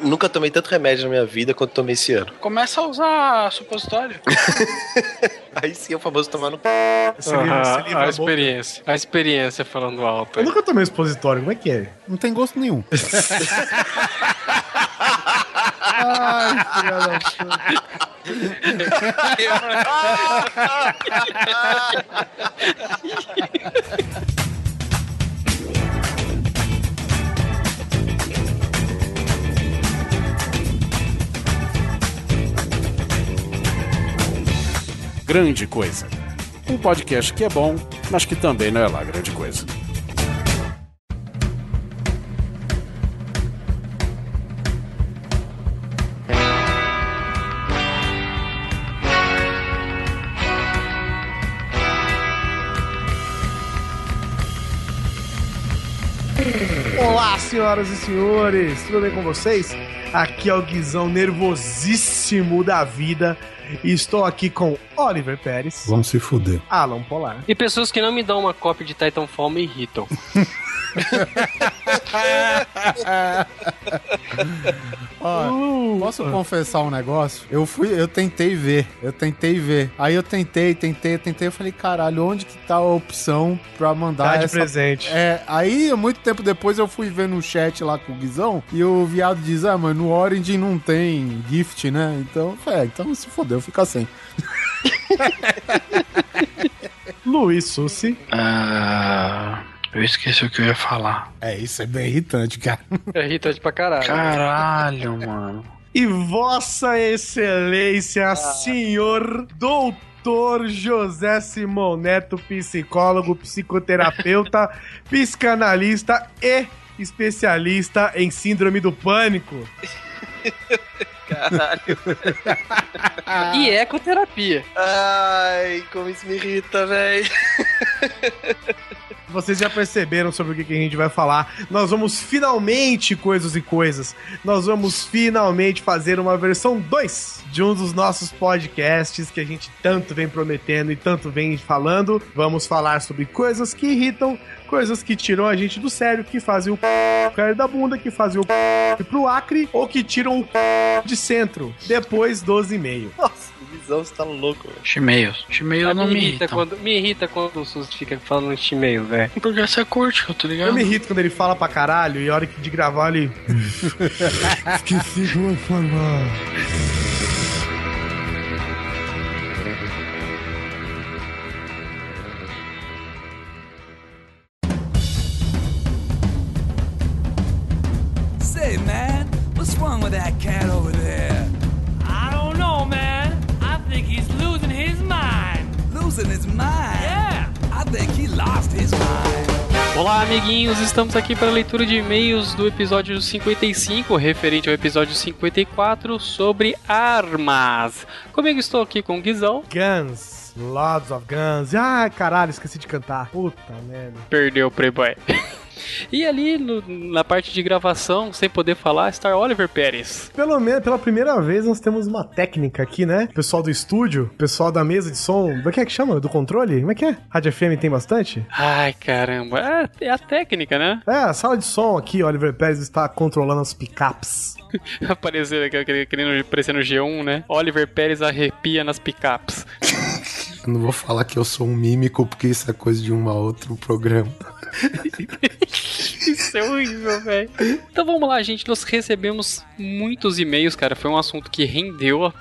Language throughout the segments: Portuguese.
nunca tomei tanto remédio na minha vida quanto tomei esse ano. Começa a usar supositório. Aí sim é o famoso tomar no. Você livra- você Ah, livra a a boca. experiência. A experiência falando alto. Eu nunca tomei expositório, como é que é? Não tem gosto nenhum. Ai, filha da puta. Grande Coisa. Um podcast que é bom, mas que também não é lá grande coisa. Olá, senhoras e senhores, tudo bem com vocês? Aqui é o Guizão nervosíssimo da vida e estou aqui com Oliver Pérez, Vamos se fuder. Alan Polar, E pessoas que não me dão uma cópia de Titanfall me irritam. Ó, posso confessar um negócio? Eu fui, eu tentei ver, eu tentei ver. Aí eu tentei, tentei, tentei, eu falei, caralho, onde que tá a opção pra mandar tá de essa presente. É, aí, muito tempo depois, eu fui ver no chat lá com o Guizão e o viado diz: Ah, mano, no Origin não tem gift, né? Então, é, então se fodeu, fica sem. Luiz Sussi, Ah, eu esqueci o que eu ia falar. É, isso é bem irritante, cara. É irritante pra caralho. Caralho, mano. e Vossa Excelência, senhor doutor José Simão Neto, psicólogo, psicoterapeuta, psicanalista e especialista em síndrome do pânico. Caralho. E ecoterapia. Ai, como isso me irrita, velho. Vocês já perceberam sobre o que que a gente vai falar. Nós vamos finalmente, coisas e coisas, nós vamos finalmente fazer uma versão 2 de um dos nossos podcasts que a gente tanto vem prometendo e tanto vem falando. Vamos falar sobre coisas que irritam, coisas que tiram a gente do sério, que fazem o cair da bunda, que fazem o ir pro Acre ou que tiram o de centro depois dos e-mails. Nossa, o Visão, você tá louco, velho. Chimeils. Chimeils não me, irrita quando, me irrita quando o SUS fica falando em e-mail, velho. Porque você curte, eu tô ligado? Eu me irrito quando ele fala pra caralho e a hora que de gravar ele. Esqueci como falar. Say, man, what's wrong with that cat over there? Losing his mind? Yeah. I think he lost his mind. Olá, amiguinhos, estamos aqui para a leitura de e-mails do episódio 55, referente ao episódio 54 sobre armas. Comigo estou aqui com o Guizão, Guns. Lots of Guns. Ai, caralho, esqueci de cantar. Puta merda. perdeu o Playboy. E ali no- na parte de gravação, sem poder falar, está Oliver Pérez. Pelo menos, pela primeira vez, nós temos uma técnica aqui, né? Pessoal do estúdio, pessoal da mesa de som. Do que é que chama? Do controle? Como é que é? Rádio FM tem bastante? Ai, caramba, é, é a técnica, né? É, a sala de som aqui, Oliver Pérez está controlando as picapes. Aparecendo aqui, aquele- querendo aparecer no G1, né? Oliver Pérez arrepia nas picapes. Eu não vou falar que eu sou um mímico, porque isso é coisa de um a outro programa. Isso é horrível, velho. Então vamos lá, gente. Nós recebemos muitos e-mails, cara. Foi um assunto que rendeu.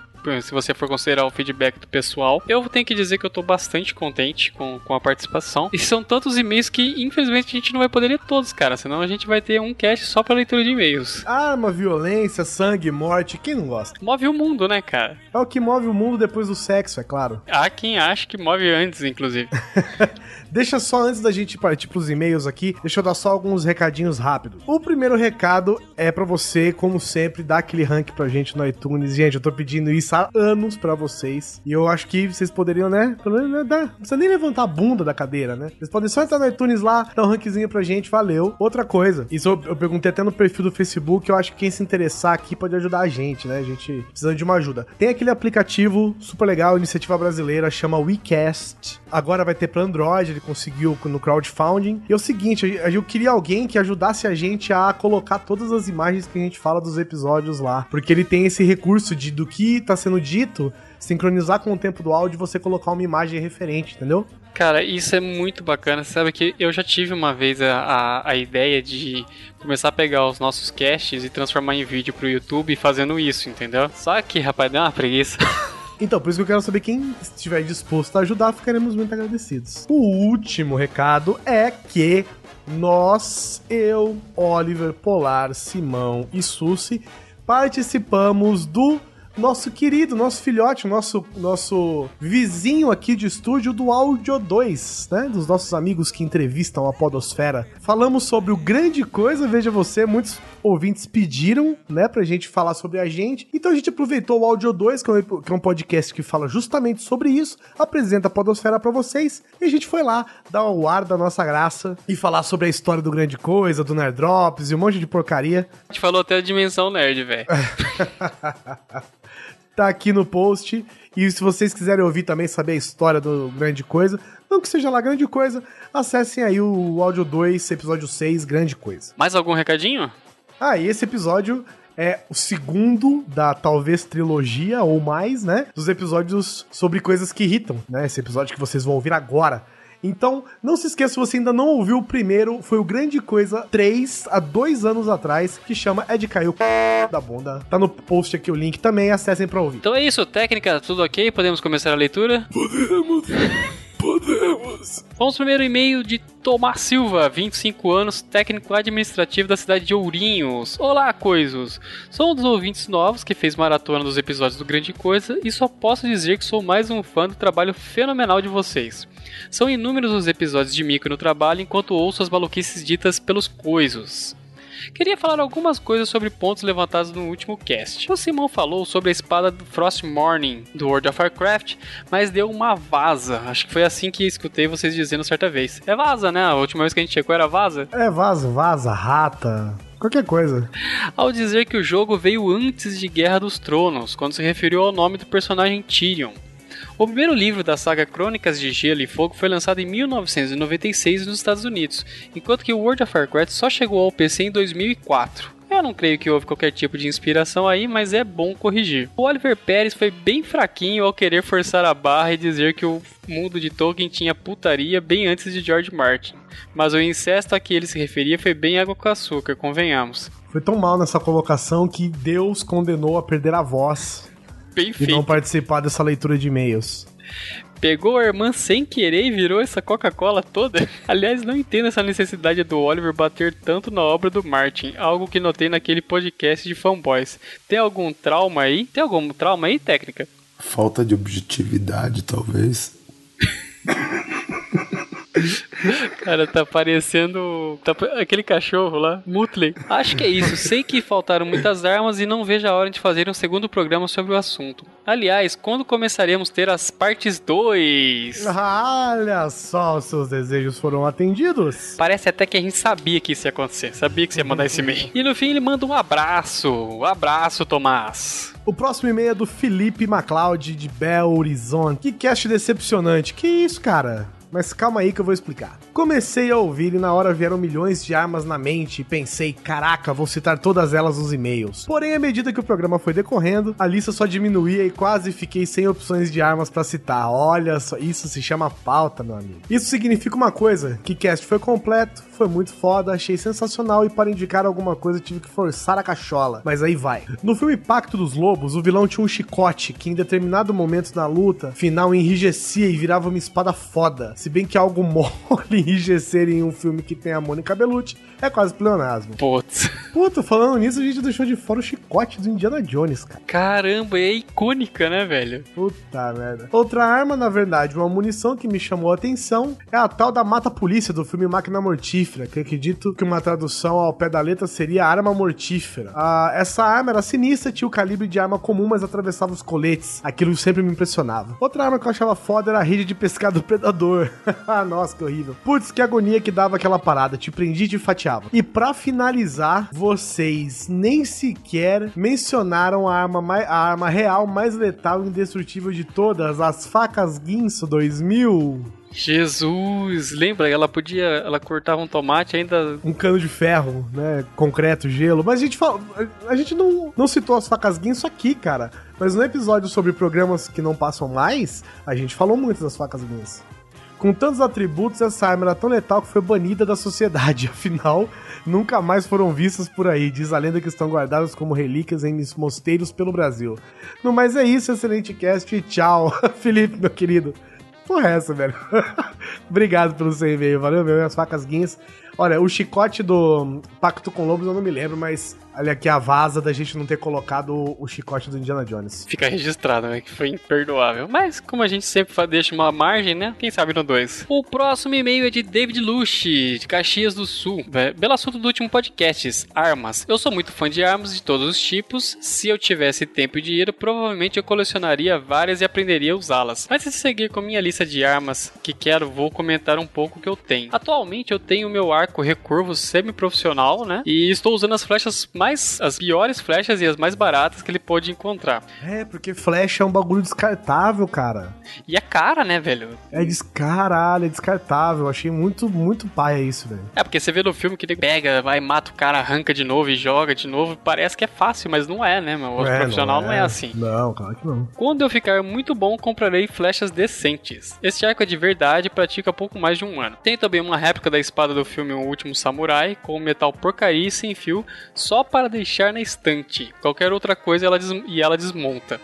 Se você for considerar o feedback do pessoal, eu tenho que dizer que eu tô bastante contente com, com a participação. E são tantos e-mails que, infelizmente, a gente não vai poder ler todos, cara. Senão a gente vai ter um cast só pra leitura de e-mails. Arma, violência, sangue, morte, quem não gosta? Move o mundo, né, cara? É o que move o mundo depois do sexo, é claro. Há quem acha que move antes, inclusive. Deixa só antes da gente partir pros e-mails aqui, deixa eu dar só alguns recadinhos rápidos. O primeiro recado é pra você, como sempre, dar aquele rank pra gente no iTunes. Gente, eu tô pedindo isso passar anos pra vocês. E eu acho que vocês poderiam, né? Né, não precisa nem levantar a bunda da cadeira, né? Vocês podem só entrar no iTunes lá, dar um rankzinho pra gente, valeu. Outra coisa, isso eu, eu perguntei até no perfil do Facebook, eu acho que quem se interessar aqui pode ajudar a gente, né? A gente precisando de uma ajuda. Tem aquele aplicativo super legal, iniciativa brasileira, chama WeCast. Agora vai ter pra Android, ele conseguiu no crowdfunding. E é o seguinte, eu, queria alguém que ajudasse a gente a colocar todas as imagens que a gente fala dos episódios lá. Porque ele tem esse recurso de do que tá sendo dito, sincronizar com o tempo do áudio e você colocar uma imagem referente, entendeu? Cara, isso é muito bacana. Você sabe que eu já tive uma vez a, a, a, ideia de começar a pegar os nossos casts e transformar em vídeo pro YouTube fazendo isso, entendeu? Só que, rapaz, deu uma preguiça. Então, por isso que eu quero saber quem estiver disposto a ajudar, ficaremos muito agradecidos. O último recado é que nós, eu, Oliver, Polar, Simão e Susi, participamos do nosso querido, nosso filhote, nosso, nosso vizinho aqui de estúdio do Audio 2, né? Dos nossos amigos que entrevistam a Podosfera. Falamos sobre o grande coisa, veja você, muitos ouvintes pediram, né, pra gente falar sobre a gente. Então a gente aproveitou o Audio 2, que é um, que é um podcast que fala justamente sobre isso, apresenta a Podosfera para vocês, e a gente foi lá dar o ar da nossa graça e falar sobre a história do grande coisa, do Nerd Drops e um monte de porcaria. A gente falou até a dimensão nerd, velho. tá aqui no post. E se vocês quiserem ouvir também, saber a história do Grande Coisa, não que seja lá grande coisa, acessem aí o áudio 2, episódio 6, Grande Coisa. Mais algum recadinho? Ah, e esse episódio é o segundo da talvez trilogia ou mais, né? Dos episódios sobre coisas que irritam, né? Esse episódio que vocês vão ouvir agora. Então, não se esqueça, se você ainda não ouviu o primeiro, foi o Grande Coisa 3, há dois anos atrás, que chama É de Cair o da Bunda. Tá no post aqui o link também, acessem pra ouvir. Então é isso, técnica, tudo ok? Podemos começar a leitura? Podemos! Vamos ao primeiro e-mail de Tomás Silva, 25 anos, técnico administrativo da cidade de Ourinhos. Olá, coisos! Sou um dos ouvintes novos que fez maratona dos episódios do Grande Coisa e só posso dizer que sou mais um fã do trabalho fenomenal de vocês. São inúmeros os episódios de Mico no trabalho enquanto ouço as maluquices ditas pelos coisos. Queria falar algumas coisas sobre pontos levantados no último cast. O Simão falou sobre a espada do Frost Morning do World of Warcraft, mas deu uma vaza. Acho que foi assim que escutei vocês dizendo certa vez. É vaza, né? A última vez que a gente checou era vaza? É vaza, vaza, rata. Qualquer coisa. Ao dizer que o jogo veio antes de Guerra dos Tronos, quando se referiu ao nome do personagem Tyrion. O primeiro livro da saga Crônicas de Gelo e Fogo foi lançado em 1996 nos Estados Unidos, enquanto que World of Warcraft só chegou ao PC em 2004. Eu não creio que houve qualquer tipo de inspiração aí, mas é bom corrigir. O Oliver Pérez foi bem fraquinho ao querer forçar a barra e dizer que o mundo de Tolkien tinha putaria bem antes de George Martin. Mas o incesto a que ele se referia foi bem água com açúcar, convenhamos. Foi tão mal nessa colocação que Deus condenou a perder a voz Bem e feito. não participar dessa leitura de e-mails. Pegou a irmã sem querer e virou essa Coca-Cola toda? Aliás, não entendo essa necessidade do Oliver bater tanto na obra do Martin, algo que notei naquele podcast de fanboys. Tem algum trauma aí? Tem algum trauma aí, técnica? Falta de objetividade, talvez. Cara, tá parecendo tá aquele cachorro lá, Mutley. Acho que é isso. Sei que faltaram muitas armas e não vejo a hora de fazer um segundo programa sobre o assunto. Aliás, quando começaremos a ter as partes 2? Olha só, os seus desejos foram atendidos. Parece até que a gente sabia que isso ia acontecer. Sabia que você ia mandar esse e-mail. E no fim ele manda um abraço. Um abraço, Tomás. O próximo e-mail é do Felipe MacLeod de Belo Horizonte. Que cast decepcionante. Que isso, cara? Mas calma aí que eu vou explicar. Comecei a ouvir e na hora vieram milhões de armas na mente e pensei, caraca, vou citar todas elas nos e-mails. Porém, à medida que o programa foi decorrendo, a lista só diminuía e quase fiquei sem opções de armas pra citar. Olha só, isso se chama pauta, meu amigo. Isso significa uma coisa, que cast foi completo, foi muito foda, achei sensacional e para indicar alguma coisa tive que forçar a cachola. Mas aí vai. No filme Pacto dos Lobos, o vilão tinha um chicote que em determinado momento na luta final enrijecia e virava uma espada foda. Se bem que algo mole enrijecer em um filme que tem a Mônica Bellucci é quase pleonasmo. Putz. Puta, falando nisso, a gente deixou de fora o chicote do Indiana Jones, cara. Caramba, é icônica, né, velho? Puta merda. Outra arma, na verdade, uma munição que me chamou a atenção é a tal da mata-polícia do filme Máquina Mortífera, que acredito que uma tradução ao pé da letra seria arma mortífera. Ah, essa arma era sinistra, tinha o calibre de arma comum, mas atravessava os coletes. Aquilo sempre me impressionava. Outra arma que eu achava foda era a rede de pescar do predador. Ah, Nossa, que horrível. Putz, que agonia que dava aquela parada. Te prendia e te fatiava. E pra finalizar, vocês nem sequer mencionaram a arma, mai- a arma real mais letal e indestrutível de todas, as facas Guinso 2000. Jesus, lembra? Ela podia. Ela cortava um tomate ainda. um cano de ferro, né? Concreto, gelo. Mas a gente fala, a gente não, não citou as facas Guinso aqui, cara. Mas no episódio sobre programas que não passam mais, a gente falou muito das facas Guinso. Com tantos atributos, essa arma era tão letal que foi banida da sociedade. Afinal, nunca mais foram vistas por aí. Diz a lenda que estão guardadas como relíquias em mosteiros pelo Brasil. No mais é isso, excelente cast e tchau. Felipe, meu querido. Porra, é essa, velho? Obrigado pelo seu e-mail, valeu, meu. E as facas guinhas. Olha, o chicote do Pacto com Lobos eu não me lembro, mas olha aqui a vaza da gente não ter colocado o, o chicote do Indiana Jones. Fica registrado, né? Que foi imperdoável. Mas, como a gente sempre deixa uma margem, né? Quem sabe no 2. O próximo e-mail é de David Luche, de Caxias do Sul. Belo assunto do último podcast: armas. Eu sou muito fã de armas de todos os tipos. Se eu tivesse tempo e dinheiro, provavelmente eu colecionaria várias e aprenderia a usá-las. Mas se seguir com minha lista de armas que quero, vou comentar um pouco o que eu tenho. Atualmente eu tenho o meu arco recurvo semi-profissional, né? E estou usando as flechas mais. as piores flechas e as mais baratas que ele pôde encontrar. É, porque flecha é um bagulho descartável, cara. E a cara, né, velho? É descaralho, é descartável. Achei muito, muito paia isso, velho. É, porque você vê no filme que ele pega, vai, mata o cara, arranca de novo e joga de novo. Parece que é fácil, mas não é, né, meu? O É, profissional não é. assim. Não, claro que não. Quando eu ficar muito bom, comprarei flechas decentes. Este arco é de verdade e pratica há pouco mais de um ano. Tem também uma réplica da espada do filme O Último Samurai, com metal porcaria e sem fio, só para deixar na estante. Qualquer outra coisa ela e ela desmonta.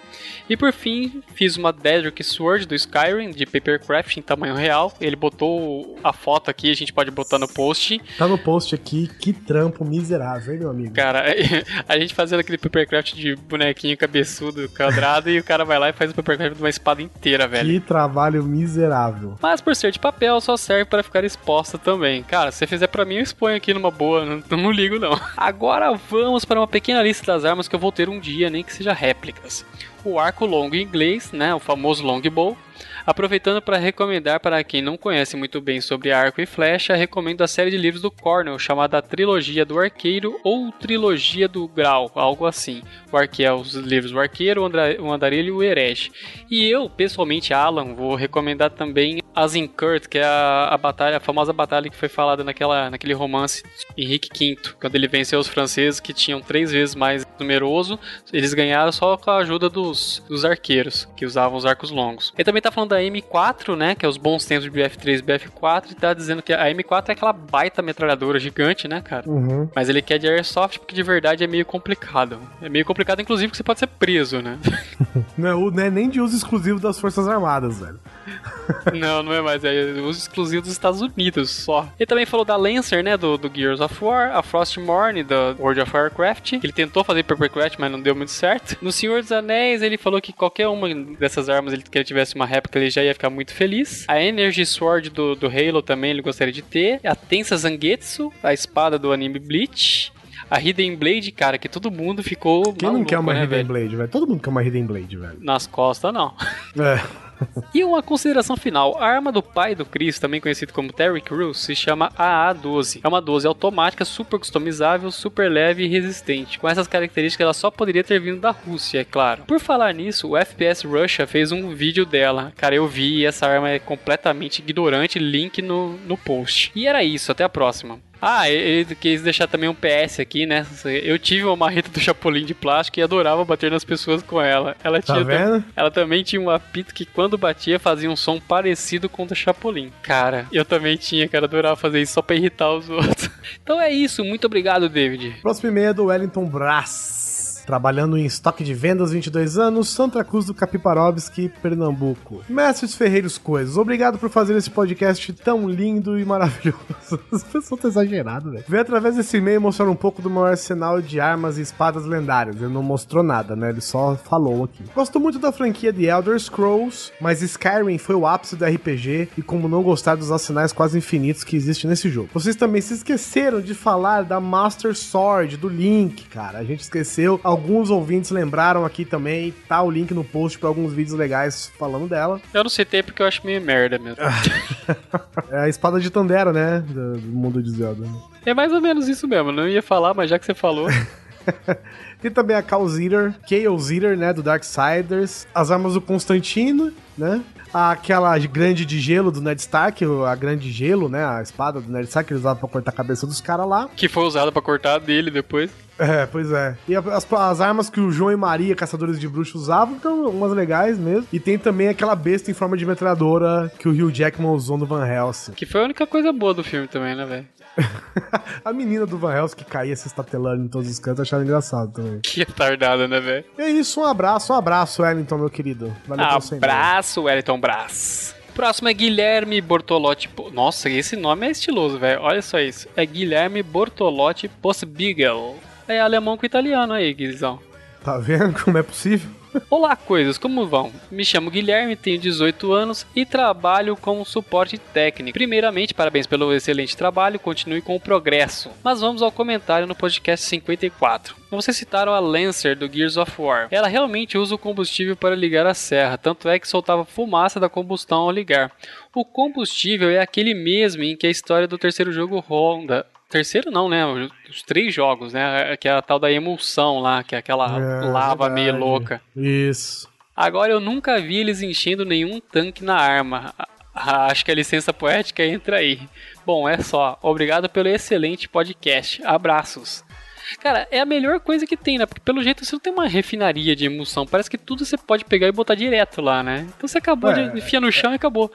E por fim, fiz uma Daedric Sword do Skyrim, de Papercraft em tamanho real. Ele botou a foto aqui, a gente pode botar no post. Tá no post aqui, que trampo miserável, hein, meu amigo? Cara, a gente fazendo aquele papercraft de bonequinho cabeçudo, quadrado, e o cara vai lá e faz o papercraft de uma espada inteira, velho. Que trabalho miserável. Mas por ser de papel, só serve para ficar exposta também. Cara, se você fizer pra mim, eu exponho aqui numa boa, não, não ligo não. Agora vamos para uma pequena lista das armas que eu vou ter um dia, nem que seja réplicas. O arco longo em inglês, né, o famoso longbow. Aproveitando para recomendar para quem não conhece muito bem sobre arco e flecha, recomendo a série de livros do Cornell chamada Trilogia do Arqueiro ou Trilogia do Grau, algo assim. O arque é os livros O Arqueiro, o Andarilho e o Herege. E eu, pessoalmente, Alan, vou recomendar também Azincourt, que é a, a batalha, a famosa batalha que foi falada naquela, naquele romance Henrique V, quando ele venceu os franceses que tinham três vezes mais numeroso, eles ganharam só com a ajuda dos, dos arqueiros, que usavam os arcos longos. Ele também tá falando da M4, né, que é os bons tempos de BF3 e BF4, e tá dizendo que a M4 é aquela baita metralhadora gigante, né, cara? Uhum. Mas ele quer de Airsoft porque de verdade é meio complicado. É meio complicado, inclusive, porque você pode ser preso, né? Não é, não é nem de uso exclusivo das Forças Armadas, velho. Não, não é mais. É uso exclusivo dos Estados Unidos só. Ele também falou da Lancer, né? Do, do Gears of War, a Frostmourne, da World of Warcraft. Ele tentou fazer Papercraft, mas não deu muito certo. No Senhor dos Anéis, ele falou que qualquer uma dessas armas ele, que ele tivesse uma réplica, ele já ia ficar muito feliz. A Energy Sword do, do Halo também ele gostaria de ter. A Tensa Zangetsu, a espada do anime Bleach. A Hidden Blade, cara, que todo mundo ficou. Quem não maluco, quer uma né, Hidden velho? Blade, velho? Todo mundo quer uma Hidden Blade, velho. Nas costas, não. É. E uma consideração final: a arma do pai do Chris, também conhecido como Terry Crews, se chama AA-12. É uma 12 automática, super customizável, super leve e resistente. Com essas características, ela só poderia ter vindo da Rússia, é claro. Por falar nisso, o FPS Russia fez um vídeo dela. Cara, eu vi e essa arma é completamente ignorante. Link no, no post. E era isso, até a próxima. Ah, ele quis deixar também um PS aqui, né? Eu tive uma marreta do Chapolin de plástico e adorava bater nas pessoas com ela. Ela Tá tinha vendo? ela também tinha um apito que quando batia fazia um som parecido com o do Chapolin. Cara, eu também tinha, cara, adorava fazer isso só pra irritar os outros. Então é isso, muito obrigado, David. Próximo e-mail é do Wellington Brás. Trabalhando em estoque de vendas 22 anos, Santa Cruz do Capiparovski, Pernambuco. Mestres Ferreiros Coisas, obrigado por fazer esse podcast tão lindo e maravilhoso. As pessoas estão exageradas, velho. Vem através desse e-mail mostrar um pouco do meu arsenal de armas e espadas lendárias. Ele não mostrou nada, né? Ele só falou aqui. Gosto muito da franquia de Elder Scrolls, mas Skyrim foi o ápice do RPG e como não gostar dos arsenais quase infinitos que existem nesse jogo. Vocês também se esqueceram de falar da Master Sword, do Link, cara. A gente esqueceu. Alguns ouvintes lembraram aqui também. Tá o link no post para alguns vídeos legais falando dela. Eu não citei porque eu acho meio merda mesmo. É a espada de Tandera, né? Do, do mundo de Zelda. é mais ou menos isso mesmo. Não ia falar, mas já que você falou. Tem também a Chaos Eater, Chaos Eater, né, do Darksiders, as armas do Constantino, né? Aquela grande de gelo do Ned Stark, a grande gelo, né, a espada do Ned Stark que ele usava pra cortar a cabeça dos caras lá. que foi usada pra cortar dele depois. É, pois é. E as, as armas que o João e Maria, caçadores de bruxos, usavam, então umas legais mesmo. E tem também aquela besta em forma de metralhadora que o Hugh Jackman usou no Van Helsing. Que foi a única coisa boa do filme também, né, velho? a menina do Van Helsing que caía se estatelando em todos os cantos, achava engraçado também. Que retardada, né, velho? É isso, um abraço, um abraço, Wellington, meu querido. Valeu. Abraço, Wellington Brás. Próximo é Guilherme Bortolotti. Nossa, esse nome é estiloso, velho. Olha só isso. É Guilherme Bortolotti Postbigel. É alemão com italiano aí, Guizão. Tá vendo como é possível? Olá, coisas, como vão? Me chamo Guilherme, tenho 18 anos e trabalho como suporte técnico. Primeiramente, parabéns pelo excelente trabalho, continue com o progresso. Mas vamos ao comentário no podcast 54. Vocês citaram a Lancer do Gears of War. Ela realmente usa o combustível para ligar a serra, tanto é que soltava fumaça da combustão ao ligar. O combustível é aquele mesmo em que a história do terceiro jogo ronda. Terceiro não, né? Os três jogos, né? Que é a tal da emulsão lá, que é aquela É, lava meio verdade. louca. Isso. Agora eu nunca vi eles enchendo nenhum tanque na arma. Ah, Acho que a licença poética entra aí. Bom, é só. Obrigado pelo excelente podcast. Abraços. Cara, é a melhor coisa que tem, né? Porque pelo jeito você não tem uma refinaria de emulsão. Parece que tudo você pode pegar e botar direto lá, né? Então você acabou É, de enfiar no chão e acabou.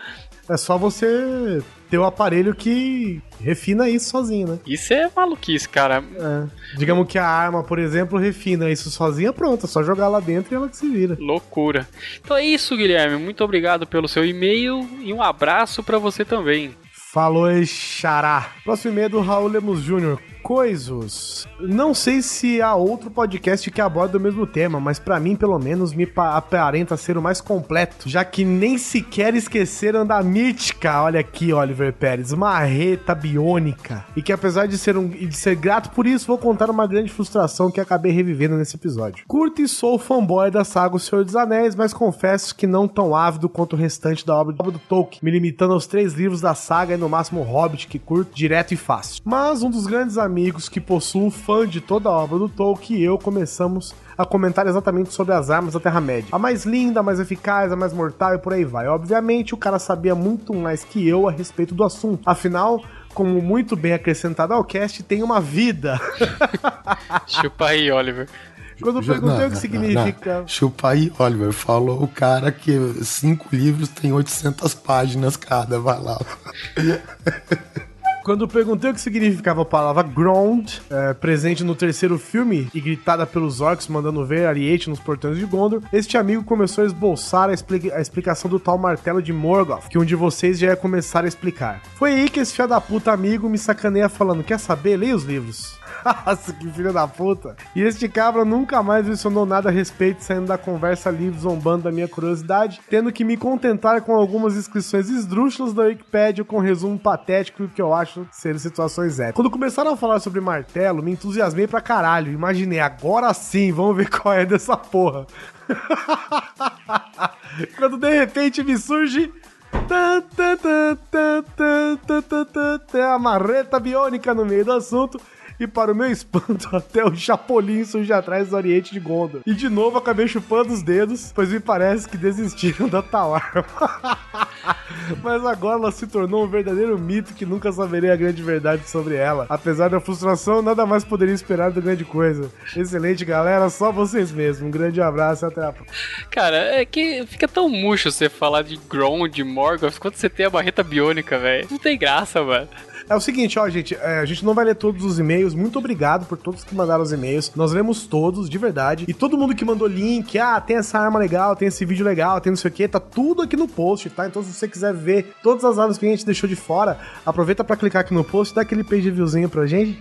É só você ter o aparelho que refina isso sozinho, né? Isso é maluquice, cara. É. Digamos que a arma, por exemplo, refina isso sozinha, pronto. É só jogar lá dentro e ela que se vira. Loucura. Então é isso, Guilherme. Muito obrigado pelo seu e-mail e um abraço pra você também. Falou, Xará. Próximo e-mail é do Raul Lemos Jr. Coisos. Não sei se há outro podcast que aborda o mesmo tema, mas pra mim, pelo menos, me pa- aparenta ser o mais completo, já que nem sequer esqueceram da mítica, olha aqui, Oliver Pérez, marreta biônica. E que apesar de ser, um, de ser grato por isso, vou contar uma grande frustração que acabei revivendo nesse episódio. Curto e sou fanboy da saga O Senhor dos Anéis, mas confesso que não tão ávido quanto o restante da obra do Tolkien, me limitando aos três livros da saga e no máximo o Hobbit, que curto direto e fácil. Mas um dos grandes amigos que possuo fã de toda a obra do Tolkien e eu começamos a comentar exatamente sobre as armas da Terra-média. A mais linda, a mais eficaz, a mais mortal e por aí vai. Obviamente, o cara sabia muito mais que eu a respeito do assunto. Afinal, como muito bem acrescentado ao cast, tem uma vida. Chupa aí, Oliver. Quando eu perguntei não, o que não, significa. não. Chupa aí, Oliver. Falou o cara que cinco livros tem 800 páginas cada. Vai lá. Quando eu perguntei o que significava a palavra Ground, é, presente no terceiro filme e gritada pelos orcs mandando ver Ariete nos portões de Gondor, este amigo começou a esboçar a, a explicação do tal martelo de Morgoth, que um de vocês já ia começar a explicar. Foi aí que esse filho da puta amigo me sacaneia falando: Quer saber? Leia os livros. Nossa, que filho da puta. E este cabra nunca mais mencionou nada a respeito, saindo da conversa livre, zombando da minha curiosidade, tendo que me contentar com algumas inscrições esdrúxulas da Wikipedia com resumo patético que eu acho ser situações épicas. Quando começaram a falar sobre martelo, me entusiasmei pra caralho. Imaginei, agora sim, vamos ver qual é dessa porra. Quando de repente me surge a marreta biônica no meio do assunto e para o meu espanto, até o Chapolin surge atrás do Oriente de Gondor. E de novo acabei chupando os dedos, pois me parece que desistiram da tal arma. Mas agora ela se tornou um verdadeiro mito que nunca saberei a grande verdade sobre ela. Apesar da frustração, nada mais poderia esperar da grande coisa. Excelente, galera, só vocês mesmos. Um grande abraço e até a próxima. Cara, é que fica tão murcho você falar de Gron, de Morgoth, quando você tem a barreta biônica, velho. Não tem graça, mano. É o seguinte, ó, gente, é, a gente não vai ler todos os e-mails. Muito obrigado por todos que mandaram os e-mails. Nós lemos todos, de verdade. E todo mundo que mandou link, ah, tem essa arma legal, tem esse vídeo legal, tem não sei o que, tá tudo aqui no post, tá? Então se você quiser ver todas as armas que a gente deixou de fora, aproveita pra clicar aqui no post, dá aquele page viewzinho pra gente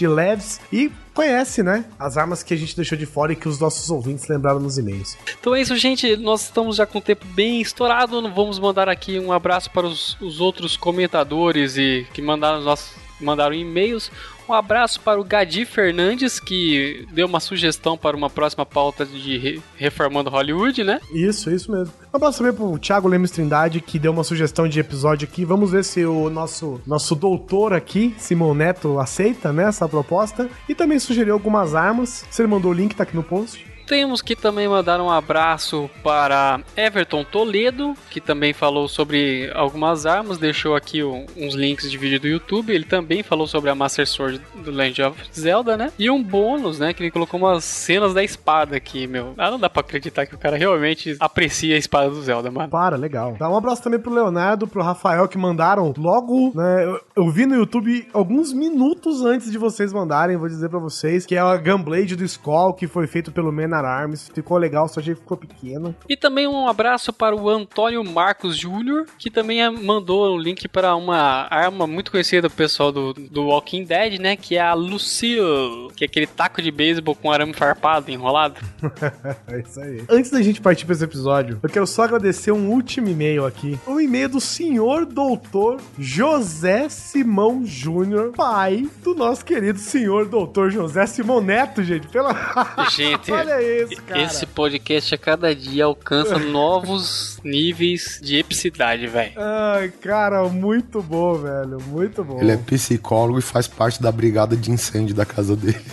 de leves e conhece, né? As armas que a gente deixou de fora e que os nossos ouvintes lembraram nos e-mails. Então é isso, gente. Nós estamos já com o tempo bem estourado. Vamos mandar aqui um abraço para os, os outros comentadores e que mandaram os nossos mandaram e-mails. Um abraço para o Gadi Fernandes, que deu uma sugestão para uma próxima pauta de re- Reformando Hollywood, né? Isso, isso mesmo. Um abraço também pro Thiago Lemes Trindade, que deu uma sugestão de episódio aqui. Vamos ver se o nosso, nosso doutor aqui, Simão Neto, aceita, né, essa proposta. E também sugeriu algumas armas. Ele mandou o link, tá aqui no post. Temos que também mandar um abraço para Everton Toledo, que também falou sobre algumas armas, deixou aqui uns links de vídeo do YouTube. Ele também falou sobre a Master Sword do Legend of Zelda, né? E um bônus, né? Que ele colocou umas cenas da espada aqui, meu. Ah, não dá pra acreditar que o cara realmente aprecia a espada do Zelda, mano. Para, legal. Dá um abraço também pro Leonardo, pro Rafael, que mandaram logo, né? Eu, eu vi no YouTube alguns minutos antes de vocês mandarem, vou dizer pra vocês, que é a Gunblade do Skull, que foi feito pelo Menar Arms. Ficou legal, só que ficou pequeno. E também um abraço para o Antônio Marcos Júnior, que também eh, mandou um link para uma arma muito conhecida do pessoal do, do Walking Dead, né? Que é a Lucille, que é aquele taco de beisebol com arame farpado, enrolado. É isso aí. Antes da gente partir pra esse episódio, eu quero só agradecer um último e-mail aqui. Um e-mail do senhor doutor José Simão Júnior, pai do nosso querido senhor doutor José Simão Neto, gente. Pela... Gente, Olha isso, cara. esse podcast a cada dia alcança novos níveis de epicidade, velho. Ai, cara, muito bom, velho. Muito bom. Ele é psicólogo e faz parte da brigada de incêndio da casa dele.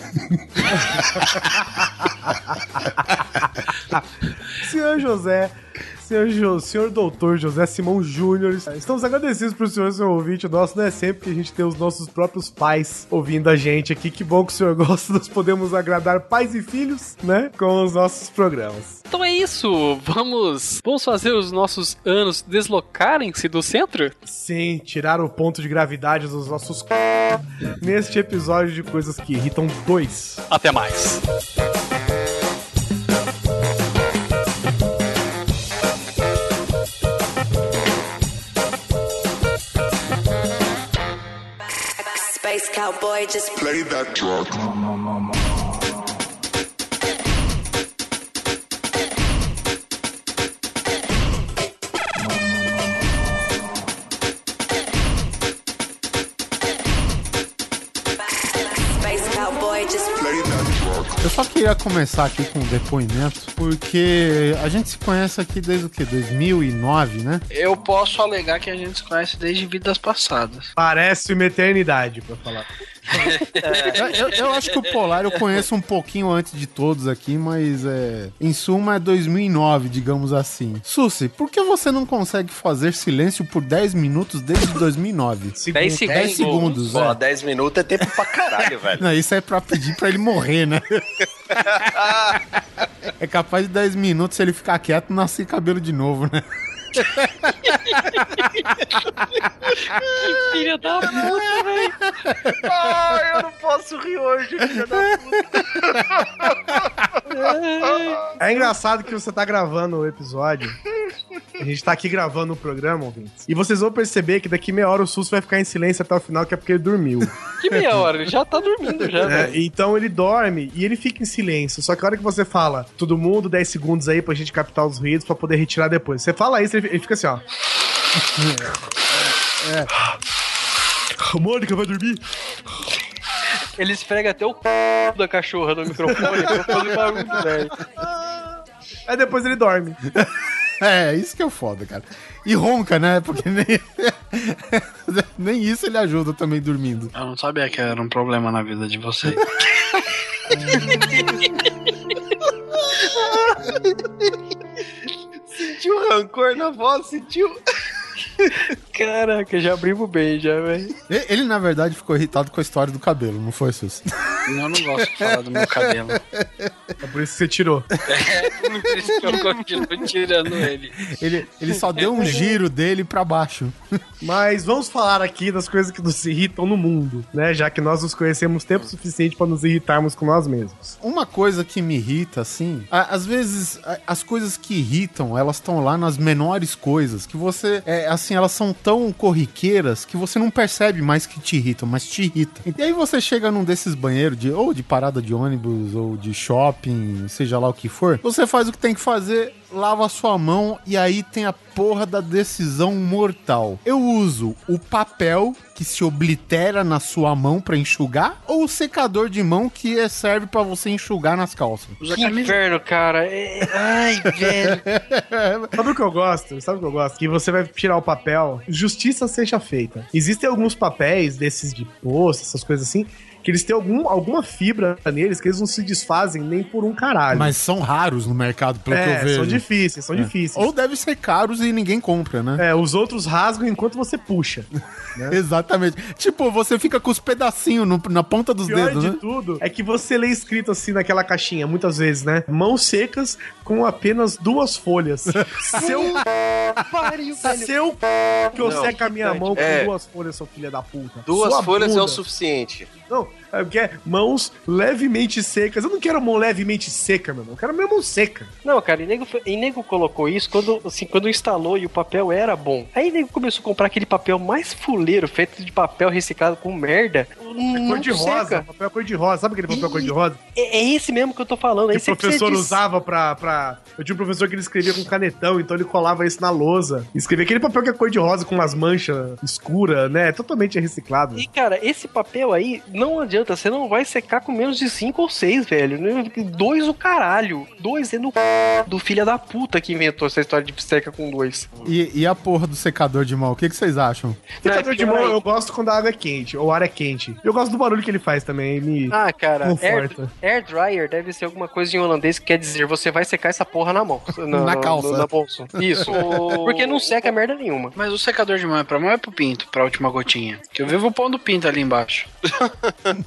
Senhor José, senhor, senhor doutor José Simão Júnior, estamos agradecidos pro senhor, seu ouvinte nosso. Não é sempre que a gente tem os nossos próprios pais ouvindo a gente aqui. Que bom que o senhor gosta. Nós podemos agradar pais e filhos, né? Com os nossos programas. Então é isso, vamos, vamos fazer os nossos anos deslocarem-se do centro? Sim, tirar o ponto de gravidade dos nossos c... neste episódio de coisas que irritam dois. Até mais. now, boy. Just play that track. Eu só queria começar aqui com um depoimento, porque a gente se conhece aqui desde o que? 2009, né? Eu posso alegar que a gente se conhece desde vidas passadas. Parece uma eternidade, pra falar. Eu, eu- eu acho que o Polar eu conheço um pouquinho antes de todos aqui, mas é, em suma é 2009, digamos assim. Susi, por que você não consegue fazer silêncio por 10 minutos desde 2009? 10 segundos. 10 segundos, Pô, é. 10 minutos é tempo pra caralho, velho. Não, isso é pra pedir pra ele morrer, né? É capaz de 10 minutos, se ele ficar quieto, nascer cabelo de novo, né? Filha da puta, velho. Ai, eu não posso rir hoje, filha da É engraçado que você tá gravando o episódio. A gente tá aqui gravando o programa, ouvintes. E vocês vão perceber que daqui meia hora o Sus vai ficar em silêncio até o final, que é porque ele dormiu. Que meia hora, ele já tá dormindo já, É, então ele dorme e ele fica em silêncio. Só que a hora que você fala, todo mundo, 10 segundos aí pra gente captar os ruídos pra poder retirar depois. Você fala isso, ele ele fica assim, ó. É. Mônica vai dormir? Ele esfrega até o c... da cachorra no microfone pra fazer barulho, velho. Aí depois ele dorme. É, isso que é o foda, cara. E ronca, né? Porque nem, nem isso ele ajuda também dormindo. Eu não sabia que era um problema na vida de vocês. rancor na voz, sentiu. Caraca, já abrimos bem, já, velho. Ele, na verdade, ficou irritado com a história do cabelo, não foi, Sus? Eu não gosto de falar do meu cabelo. É por isso que você tirou. Por isso que eu continuo tirando ele. Ele, ele só deu um giro dele pra baixo. Mas vamos falar aqui das coisas que nos irritam no mundo, né? Já que nós nos conhecemos tempo suficiente pra nos irritarmos com nós mesmos. Uma coisa que me irrita, assim, a- às vezes a- as coisas que irritam, elas estão lá nas menores coisas, que você, é, assim, elas são tão corriqueiras que você não percebe mais que te irritam, mas te irritam. E aí você chega num desses banheiros, de, ou de parada de ônibus, ou de shopping, seja lá o que for, você faz o que tem que fazer, lava a sua mão e aí tem a porra da decisão mortal. Eu uso o papel que se oblitera na sua mão pra enxugar ou o secador de mão que é- serve pra você enxugar nas calças? Usa Que camisa. inferno, cara. É- Ai, velho. Sabe o que eu gosto? Sabe o que eu gosto? Que você vai tirar o papel, justiça seja feita. Existem alguns papéis desses de posto, essas coisas assim, que eles têm algum, alguma fibra neles que eles não se desfazem nem por um caralho. Mas são raros no mercado, pelo que eu é, vejo. são difíceis, são É. difíceis. Ou deve ser caros e ninguém compra, né? É, os outros rasgam enquanto você puxa. Exatamente. Tipo, você fica com os pedacinhos no- na ponta dos O pior dedos, de né? tudo é que você lê escrito assim naquela caixinha, muitas vezes, né? Mãos secas com apenas duas folhas. Seu Pariu. Seu que eu seca a minha mão com É. duas folhas, seu filho da puta. Duas Sua folhas é o suficiente. Não, é porque é mãos levemente secas. Eu não quero mão levemente seca, meu irmão. Eu quero minha mão seca. Não, cara, e nego, e nego colocou isso quando, assim, quando instalou e o papel era bom. Aí nego começou a comprar aquele papel mais fuleiro, feito de papel reciclado com merda. Não cor de rosa. seca. Papel cor de rosa. Sabe aquele papel cor de rosa? É, é esse mesmo que eu tô falando. Que o professor usava pra, pra. Eu tinha um professor que ele escrevia com canetão, então ele colava isso na lousa. Escrevia aquele papel que é cor de rosa com umas manchas escuras, né? Totalmente reciclado. E, cara, esse papel aí, não adianta, você não vai secar com menos de 5 ou 6, velho. Dois o caralho. Dois é no c... do filho da puta que inventou essa história de seca com dois. E, e a porra do secador de mão, o que, que vocês acham? Secador de Não, mão pior eu gosto quando a água é quente, ou a ar é quente. Eu gosto do barulho que ele faz também, me Ah, cara, air, conforta. air dryer deve ser alguma coisa em holandês que quer dizer você vai secar essa porra na mão. Na calça. Na bolsa. Isso. Porque não seca merda nenhuma. Mas o secador de mão é pra mão ou é pro pinto, pra última gotinha? Que eu vivo pondo pinto ali embaixo.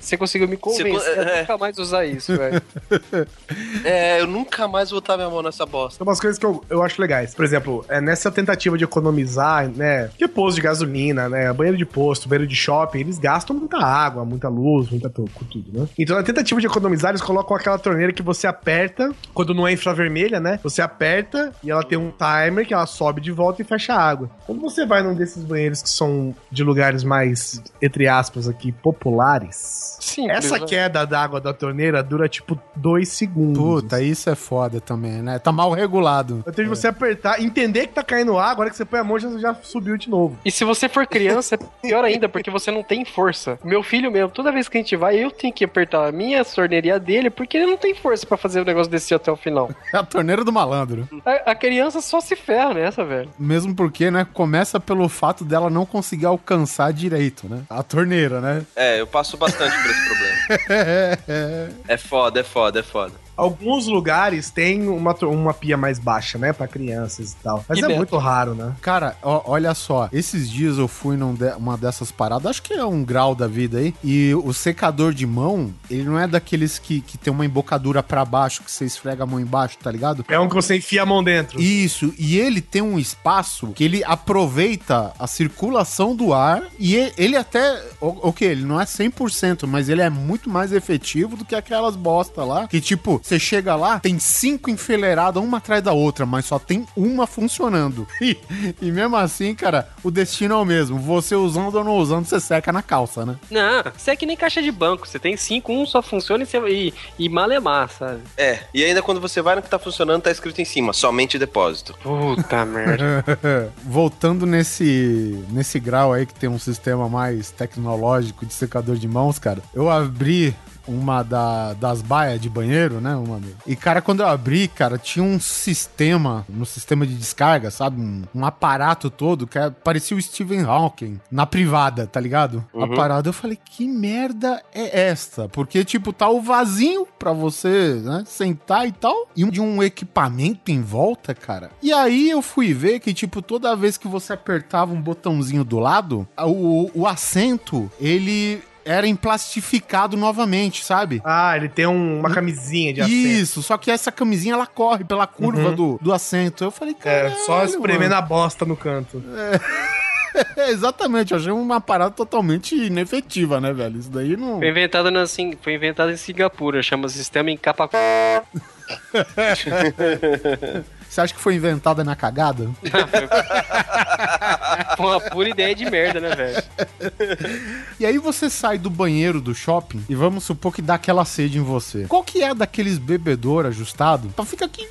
Você conseguiu me convencer Você- a é. nunca mais usar isso, velho. É, eu nunca mais vou botar minha mão nessa bosta. Tem umas coisas que eu, eu acho legais. Por exemplo, é nessa tentativa de economizar, né? Que posto de gasolina, né? Banheiro de posto, banheiro de shopping, eles gastam muita água, muita luz, muita tudo, né? Então, na tentativa de economizar, eles colocam aquela torneira que você aperta, quando não é infravermelha, né? Você aperta e ela tem um timer que ela sobe de volta e fecha a água. Quando você vai num desses banheiros que são de lugares mais, entre aspas, aqui, populares. Sim, Essa queda da água da torneira dura tipo dois segundos. Puta, isso é foda também, né? Tá mal regulado. Eu tenho de você apertar, entender que tá caindo água, agora que você põe a mão já, já subiu de novo. E se você for criança, é pior ainda, porque você não tem força. Meu filho mesmo, toda vez que a gente vai, eu tenho que apertar a minha torneirinha dele, porque ele não tem força pra fazer o negócio descer até o final. É a torneira do malandro. A, a criança só se ferra nessa, velho. Mesmo porque, né, começa pelo fato dela não conseguir alcançar direito, né? A torneira, né? É, eu passo bastante por esse problema. É foda, é foda, é foda. Alguns lugares tem uma, uma pia mais baixa, né, pra crianças e tal. Mas E é dentro? muito raro, né? Cara, ó, olha só, esses dias eu fui numa uma dessas paradas, acho que é um grau da vida aí, e o secador de mão, ele não é daqueles que, que tem uma embocadura pra baixo, que você esfrega a mão embaixo, tá ligado? É um que você enfia a mão dentro. Isso, e ele tem um espaço que ele aproveita a circulação do ar e e- ele até, o- ok, ele não é 100%, mas ele é muito mais efetivo do que aquelas bosta lá, que tipo, você chega lá, tem cinco enfileiradas uma atrás da outra, mas só tem uma funcionando. E, e mesmo assim, cara, o destino é o mesmo, você usando ou não usando, você seca na calça, né? Não, você é que nem caixa de banco. Você tem cinco, um só funciona e, você, e, e malemar, sabe? É, e ainda quando você vai no que tá funcionando, tá escrito em cima, somente depósito. Puta merda. Voltando nesse, nesse grau aí que tem um sistema mais tecnológico de secador de mãos, cara, eu abri uma da, das baias de banheiro, né? Uma E, cara, quando eu abri, cara, tinha um sistema, no sistema de descarga, sabe? Um, um aparato todo que é- parecia o Stephen Hawking na privada, tá ligado? A parada, eu falei, que merda é esta? Porque, tipo, tá o vasinho pra você, né, sentar e tal, e um- de um equipamento em volta, cara. E aí eu fui ver que, tipo, toda vez que você apertava um botãozinho do lado, o, o assento, ele era emplastificado novamente, sabe? Ah, ele tem um- uma camisinha de assento. Isso, só que essa camisinha ela corre pela curva Uhum. do, do assento. Eu falei, É, cara. só espremendo a bosta no canto. É, exatamente, eu achei uma parada totalmente inefetiva, né, velho? Isso daí não. Foi inventada na, foi inventada em Singapura, chama sistema em capa. Você acha que foi inventada na cagada? Foi uma pura ideia de merda, né, velho? E aí você sai do banheiro do shopping e vamos supor que dá aquela sede em você. Qual que é daqueles bebedor ajustado pra ficar aqui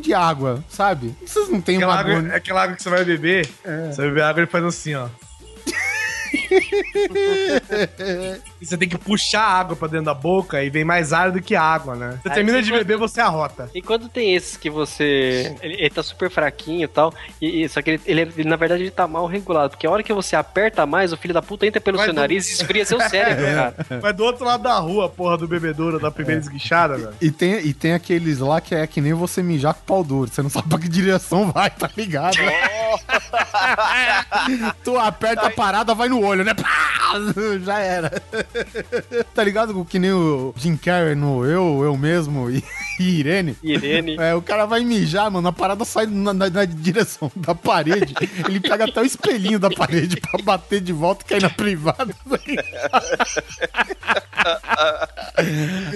de água, sabe? Vocês não tem Aquela uma água, agonia. aquela água que você vai beber, você vai beber água e faz assim, ó. e você tem que puxar a água pra dentro da boca e vem mais ar do que água, né? Você Aí termina de beber, você arrota. E quando tem esses que você. Ele, ele tá super fraquinho e tal. E, e- só que ele, ele, ele, na verdade, ele tá mal regulado. Porque a hora que você aperta mais, o filho da puta entra pelo Vai seu do- nariz e esfria seu cérebro, cara. Mas do outro lado da rua, porra do bebedouro da primeira esguichada, velho. E tem, e tem aqueles lá que é que nem você mijar com pau duro. Você não sabe pra que direção vai, tá ligado? tu aperta a parada, vai no olho, né? Já era. Tá ligado? Que nem o Jim Carrey no Eu, Eu Mesmo e, e Irene. Irene. É, o cara vai mijar, mano, a parada sai na, na- na direção da parede. Ele pega até o espelhinho da parede pra bater de volta e cair na privada.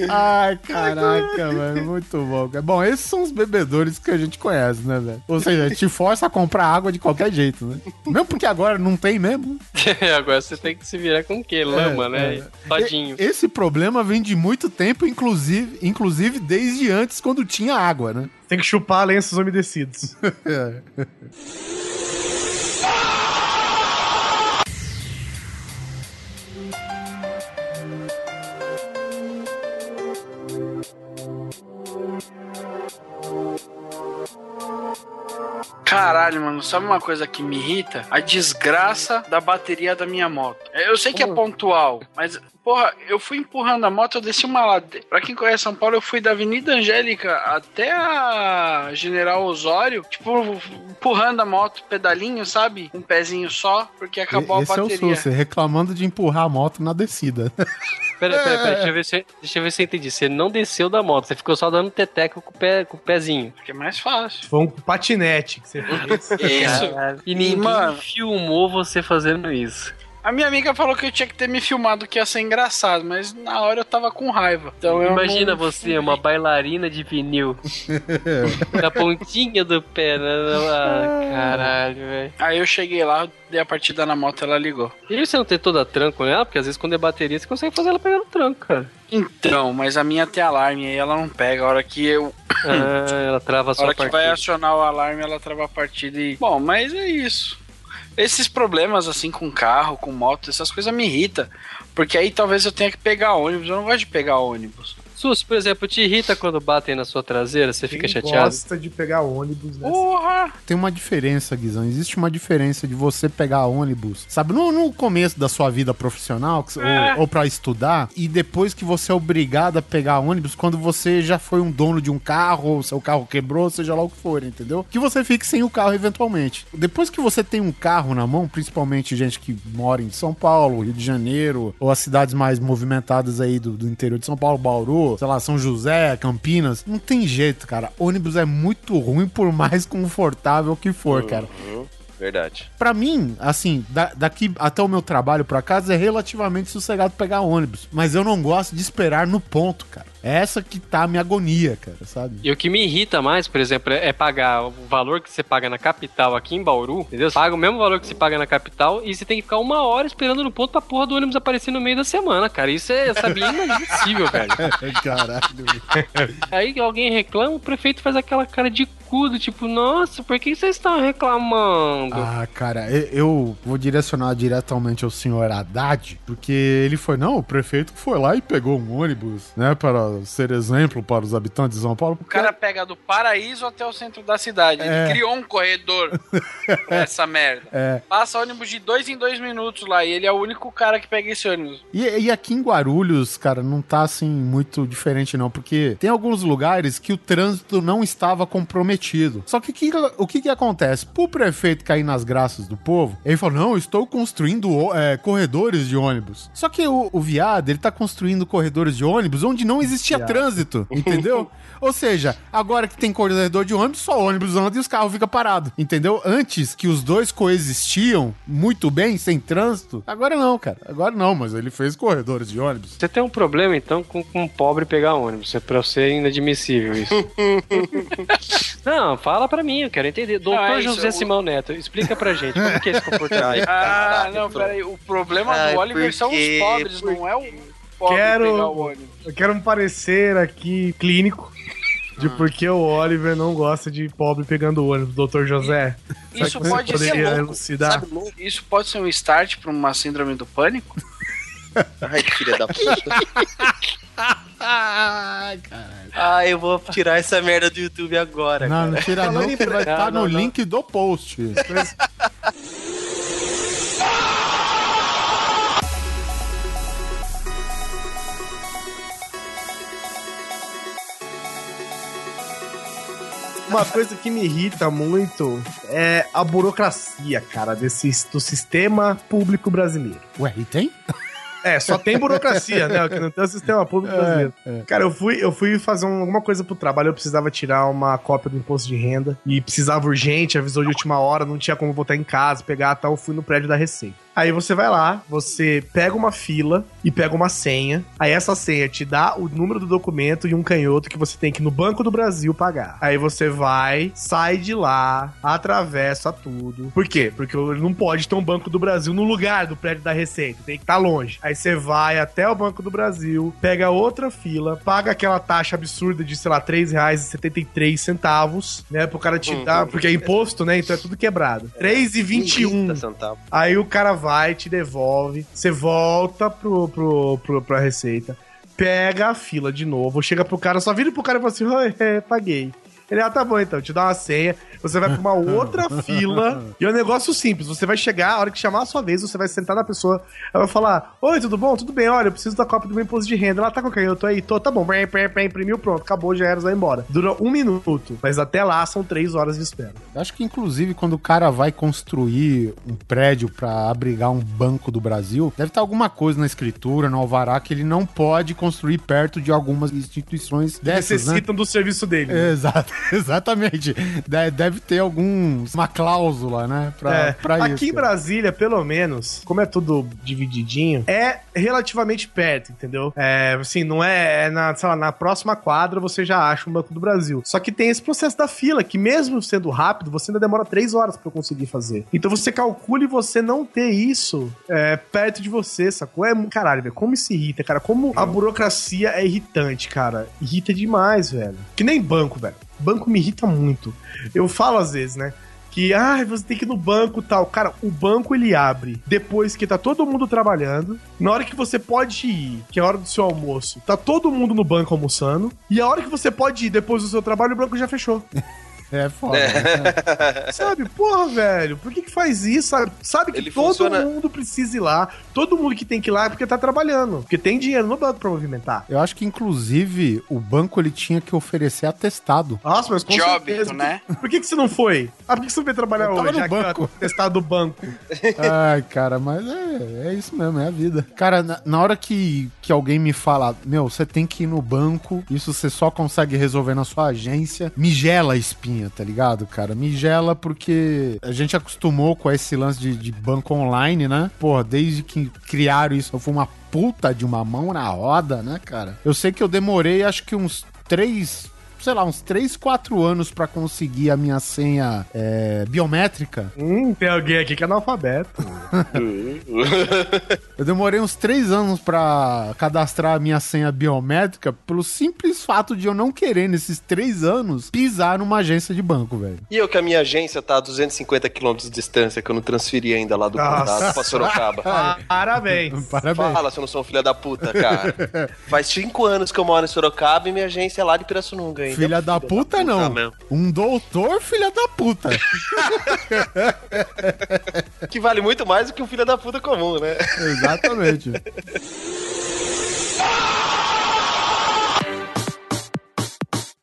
Ai, caraca, velho. Muito bom. Bom, esses são os bebedores que a gente conhece, né, velho? Ou seja, te força a comprar água de qualquer jeito, né? Mesmo porque agora não tem mesmo. Agora você tem que se virar com o quê? Lama, É, né? Todinho. Esse problema vem de muito tempo, inclusive, inclusive desde antes, quando tinha água, né? Tem que chupar lenços umedecidos. É. Caralho, mano, sabe uma coisa que me irrita? A desgraça da bateria da minha moto. Eu sei que é pontual, mas, porra, eu fui empurrando a moto, eu desci uma ladeira. Pra quem conhece São Paulo, eu fui da Avenida Angélica até a General Osório, tipo, empurrando a moto, pedalinho, sabe? Um pezinho só, porque acabou Esse a é o bateria. Susi, reclamando de empurrar a moto na descida. Pera, pera, pera, deixa eu, ver se, deixa eu ver se eu entendi. Você não desceu da moto, você ficou só dando teteco com o, pé, com o pezinho. Porque é mais fácil. Foi um patinete que você fez. Isso. E ninguém Mano. filmou você fazendo isso. A minha amiga falou que eu tinha que ter me filmado que ia ser engraçado, mas na hora eu tava com raiva. Então Imagina não- você, uma bailarina de vinil. na pontinha do pé, né? Ah, caralho, velho. Aí eu cheguei lá, dei a partida na moto, ela ligou. E você não ter toda tranco nela? Porque às vezes quando é bateria, você consegue fazer ela pegar no tranco, cara. Então, mas a minha tem alarme, aí ela não pega. A hora que eu. Ah, ela trava a A sua hora que vai partida. acionar o alarme, ela trava a partida e. Bom, mas é isso. Esses problemas assim com carro, com moto, essas coisas me irritam. Porque aí talvez eu tenha que pegar ônibus. Eu não gosto de pegar ônibus. Sus, por exemplo, te irrita quando batem na sua traseira? Você fica Quem chateado? gosta de pegar ônibus, né? Porra! Tem uma diferença, Guizão. Existe uma diferença de você pegar ônibus, sabe, no, no começo da sua vida profissional, É. ou, ou para estudar, e depois que você é obrigado a pegar ônibus quando você já foi um dono de um carro, ou seu carro quebrou, seja lá o que for, entendeu? Que você fique sem o carro eventualmente. Depois que você tem um carro na mão, principalmente gente que mora em São Paulo, Rio de Janeiro, ou as cidades mais movimentadas aí do, do interior de São Paulo, Bauru, sei lá, São José, Campinas, não tem jeito, cara. Ônibus é muito ruim por mais confortável que for, cara. Uhum, verdade. Pra mim, assim, da- daqui até o meu trabalho pra casa é relativamente sossegado pegar ônibus. Mas eu não gosto de esperar no ponto, cara. Essa que tá a minha agonia, cara, sabe? E o que me irrita mais, por exemplo, é pagar o valor que você paga na capital aqui em Bauru, entendeu? Você paga o mesmo valor que você paga na capital e você tem que ficar uma hora esperando no ponto pra porra do ônibus aparecer no meio da semana, cara. Isso é, sabe, inadmissível, velho. Caralho. Aí alguém reclama, o prefeito faz aquela cara de cu do tipo, nossa, por que vocês estão reclamando? Ah, cara, eu, eu vou direcionar diretamente ao senhor Haddad, porque ele foi, não, o prefeito foi lá e pegou um ônibus, né, para ser exemplo para os habitantes de São Paulo. O cara pega do paraíso até o centro da cidade. Ele É. criou um corredor essa merda. É. Passa ônibus de dois em dois minutos lá e ele é o único cara que pega esse ônibus. E, e aqui em Guarulhos, cara, não tá assim muito diferente, não, porque tem alguns lugares que o trânsito não estava comprometido. Só que, que- o que que acontece? Pro prefeito cair nas graças do povo, ele falou: não, estou construindo é, corredores de ônibus. Só que o, o viado, ele tá construindo corredores de ônibus onde não existia trânsito, entendeu? Ou seja, agora que tem corredor de ônibus, só ônibus anda e os carros ficam parados, entendeu? Antes que os dois coexistiam muito bem, sem trânsito, agora não, cara. Agora não, mas ele fez corredores de ônibus. Você tem um problema, então, com, com um pobre pegar ônibus. É pra você inadmissível isso. Não, fala pra mim, eu quero entender. Doutor Não, é isso, José o- Simão Neto, explica pra gente como que é esse comportamento. Ah, não, peraí. O problema Ai, do Oliver são os pobres, não é o pobre Quero- pegar o ônibus. Eu quero um parecer aqui clínico de Ah. por que o Oliver não gosta de pobre pegando ônibus, doutor José. Isso pode ser louco, elucidar? Sabe louco? Isso pode ser um start pra uma síndrome do pânico? Ai, filha da puta. Ah, eu vou tirar essa merda do YouTube agora. Não, cara. não tira não, que vai estar no não, não. link do post. Uma coisa que me irrita muito é a burocracia, cara, desse, do sistema público brasileiro. Ué, e tem? É, só tem burocracia, né? Que não tem o sistema público brasileiro. é. Cara, eu fui, eu fui fazer um- alguma coisa pro trabalho, eu precisava tirar uma cópia do imposto de renda e precisava urgente, avisou de última hora, não tinha como voltar em casa, pegar tal, eu fui no prédio da Receita. Aí você vai lá, você pega uma fila e pega uma senha. Aí essa senha te dá o número do documento e um canhoto que você tem que ir no Banco do Brasil pagar. Aí você vai, sai de lá, atravessa tudo. Por quê? Porque não pode ter um Banco do Brasil no lugar do prédio da Receita. Tem que estar longe. Aí você vai até o Banco do Brasil, pega outra fila, paga aquela taxa absurda de, sei lá, R$ 3,73 né? Pro cara te dar. Porque é imposto, né? Então é tudo quebrado. R$ 3,21. 30 centavos. Aí o cara vai, te devolve, você volta pro, pro, pro, pra receita, pega a fila de novo, chega pro cara, só vira pro cara e fala assim: "Oi, é, paguei. Ele, ah, tá bom então, te dá uma senha, você vai pra uma outra fila, e é um negócio simples, você vai chegar, a hora que chamar a sua vez, você vai sentar na pessoa, ela vai falar, oi, tudo bom? Tudo bem, olha, eu preciso da cópia do meu imposto de renda, ela tá com quem? Eu tô aí, tô, tá bom, pé, pé, pé, imprimiu, pronto, acabou, já era, vai embora. Dura um minuto, mas até lá são três horas de espera. Eu acho que, inclusive, quando o cara vai construir um prédio pra abrigar um banco do Brasil, deve estar alguma coisa na escritura, no alvará, que ele não pode construir perto de algumas instituições dessas, né? Necessitam do serviço dele. né? Exato, exatamente. De- Deve ter alguns, uma cláusula, né? Pra, É, pra aqui em isso. Brasília, pelo menos, como é tudo divididinho, é relativamente perto, entendeu? É, assim, não é, é na, sei lá, na próxima quadra você já acha um Banco do Brasil. Só que tem esse processo da fila, que mesmo sendo rápido, você ainda demora três horas pra conseguir fazer. Então você calcule você não ter isso é, perto de você, sacou? É, caralho, velho, como isso irrita, cara. Como a burocracia é irritante, cara. Irrita demais, velho. Que nem banco, velho. Banco me irrita muito. Eu falo às vezes, né? que ah, você tem que ir no banco tal. Cara, o banco ele abre depois que tá todo mundo trabalhando. Na hora que você pode ir, que é a hora do seu almoço, tá todo mundo no banco almoçando. E a hora que você pode ir depois do seu trabalho, o banco já fechou. É foda. né? Sabe, porra, velho, por que que faz isso? Sabe, sabe que Ele todo funciona- mundo precisa ir lá, todo mundo que tem que ir lá é porque tá trabalhando, porque tem dinheiro no banco pra movimentar. Eu acho que, inclusive, o banco ele tinha que oferecer atestado. Nossa, mas com Job, certeza. né? Por que que você não foi? Ah, por que você não veio trabalhar Eu hoje? no que banco. tá testado do banco. Ai, cara, mas é, é isso mesmo, é a vida. Cara, na, na hora que, que alguém me fala, meu, você tem que ir no banco, isso você só consegue resolver na sua agência, me gela a espinha, tá ligado, cara? Me gela porque a gente acostumou com esse lance de, de banco online, né? Porra, desde que criaram isso, foi uma puta de uma mão na roda, né, cara? Eu sei que eu demorei acho que uns três sei lá, uns 3, 4 anos pra conseguir a minha senha é, biométrica. Hum, tem alguém aqui que é analfabeto. Eu demorei uns 3 anos pra cadastrar a minha senha biométrica pelo simples fato de eu não querer, nesses 3 anos, pisar numa agência de banco, velho. E eu que a minha agência tá a 250 km de distância, que eu não transferi ainda lá do condado pra Sorocaba. Ah, Parabéns. Parabéns. Fala se eu não sou um filho da puta, cara. Faz cinco anos que eu moro em Sorocaba e minha agência é lá de Pirassununga ainda. Filha da puta, não. mesmo. Um doutor, filha da puta. Que vale muito mais do que um filho da puta comum, né? Exatamente.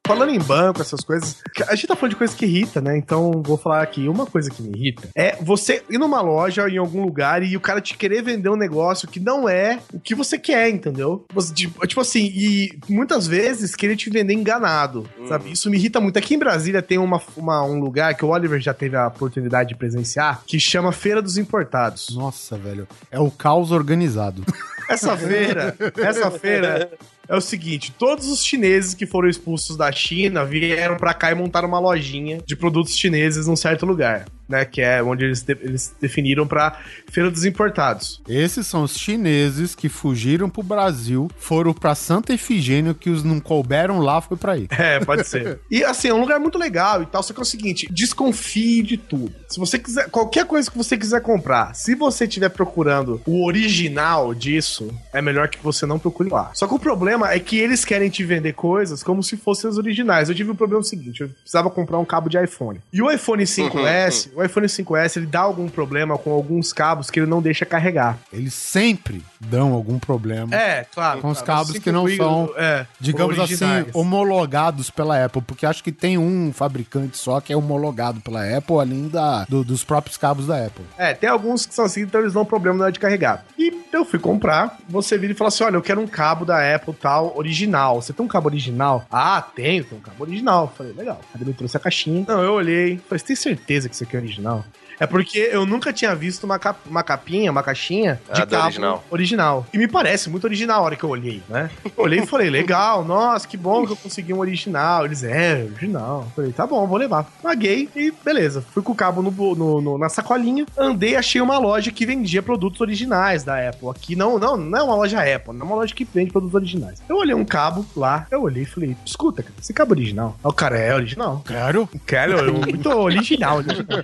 Falando em banco, essas coisas, a gente tá falando de coisa que irrita, né? Então, vou falar aqui, uma coisa que me irrita é você ir numa loja em algum lugar e o cara te querer vender um negócio que não é o que você quer, entendeu? Tipo, tipo assim, e muitas vezes querer te vender enganado, sabe? Isso me irrita muito. Aqui em Brasília tem uma, uma- um lugar que o Oliver já teve a oportunidade de presenciar, que chama Feira dos Importados. Nossa, velho. É o caos organizado. Essa feira, essa feira é o seguinte: todos os chineses que foram expulsos da China vieram pra cá e montaram uma lojinha de produtos chineses num certo lugar, né? Que é onde eles, de- eles definiram pra Feira dos Importados. Esses são os chineses que fugiram pro Brasil, foram pra Santa Efigênia, que os não couberam lá, foi pra aí. É, pode ser. E assim, é um lugar muito legal e tal, só que é o seguinte, desconfie de tudo. Se você quiser, qualquer coisa que você quiser comprar, se você estiver procurando o original disso, é melhor que você não procure lá. Só que o problema é que eles querem te vender coisas como se fossem as originais. Eu tive um problema seguinte, eu precisava comprar um cabo de iPhone. E o iPhone 5S, o iPhone 5S, ele dá algum problema com alguns cabos que ele não deixa carregar. Eles sempre dão algum problema. É, claro. Com os claro, cabos que não são, é, digamos assim, homologados pela Apple, porque acho que tem um fabricante só que é homologado pela Apple, além da, do- dos próprios cabos da Apple. É, tem alguns que são assim, então eles dão problema na hora de carregar. E eu fui comprar, você vira e fala assim: olha, eu quero um cabo da Apple tal, original. Você tem um cabo original? Ah, tenho, tem um cabo original. Falei, legal. Aí ele me trouxe a caixinha. Não, eu olhei. Falei, você tem certeza que aqui é original? É porque eu nunca tinha visto uma, cap- uma capinha, uma caixinha de Ah, do cabo original. original. E me parece muito original a hora que eu olhei, né? Olhei e falei, legal, nossa, que bom que eu consegui um original. Eles, é, original. Falei, tá bom, vou levar. Paguei e beleza. Fui com o cabo no, no- no- na sacolinha, andei, achei uma loja que vendia produtos originais da Apple. Aqui não, não, não é uma loja Apple, não é uma loja que vende produtos originais. Eu olhei um cabo lá, eu olhei e falei, escuta, cara, esse cabo é original. O cara é original. Claro. Quero, eu- muito original. original.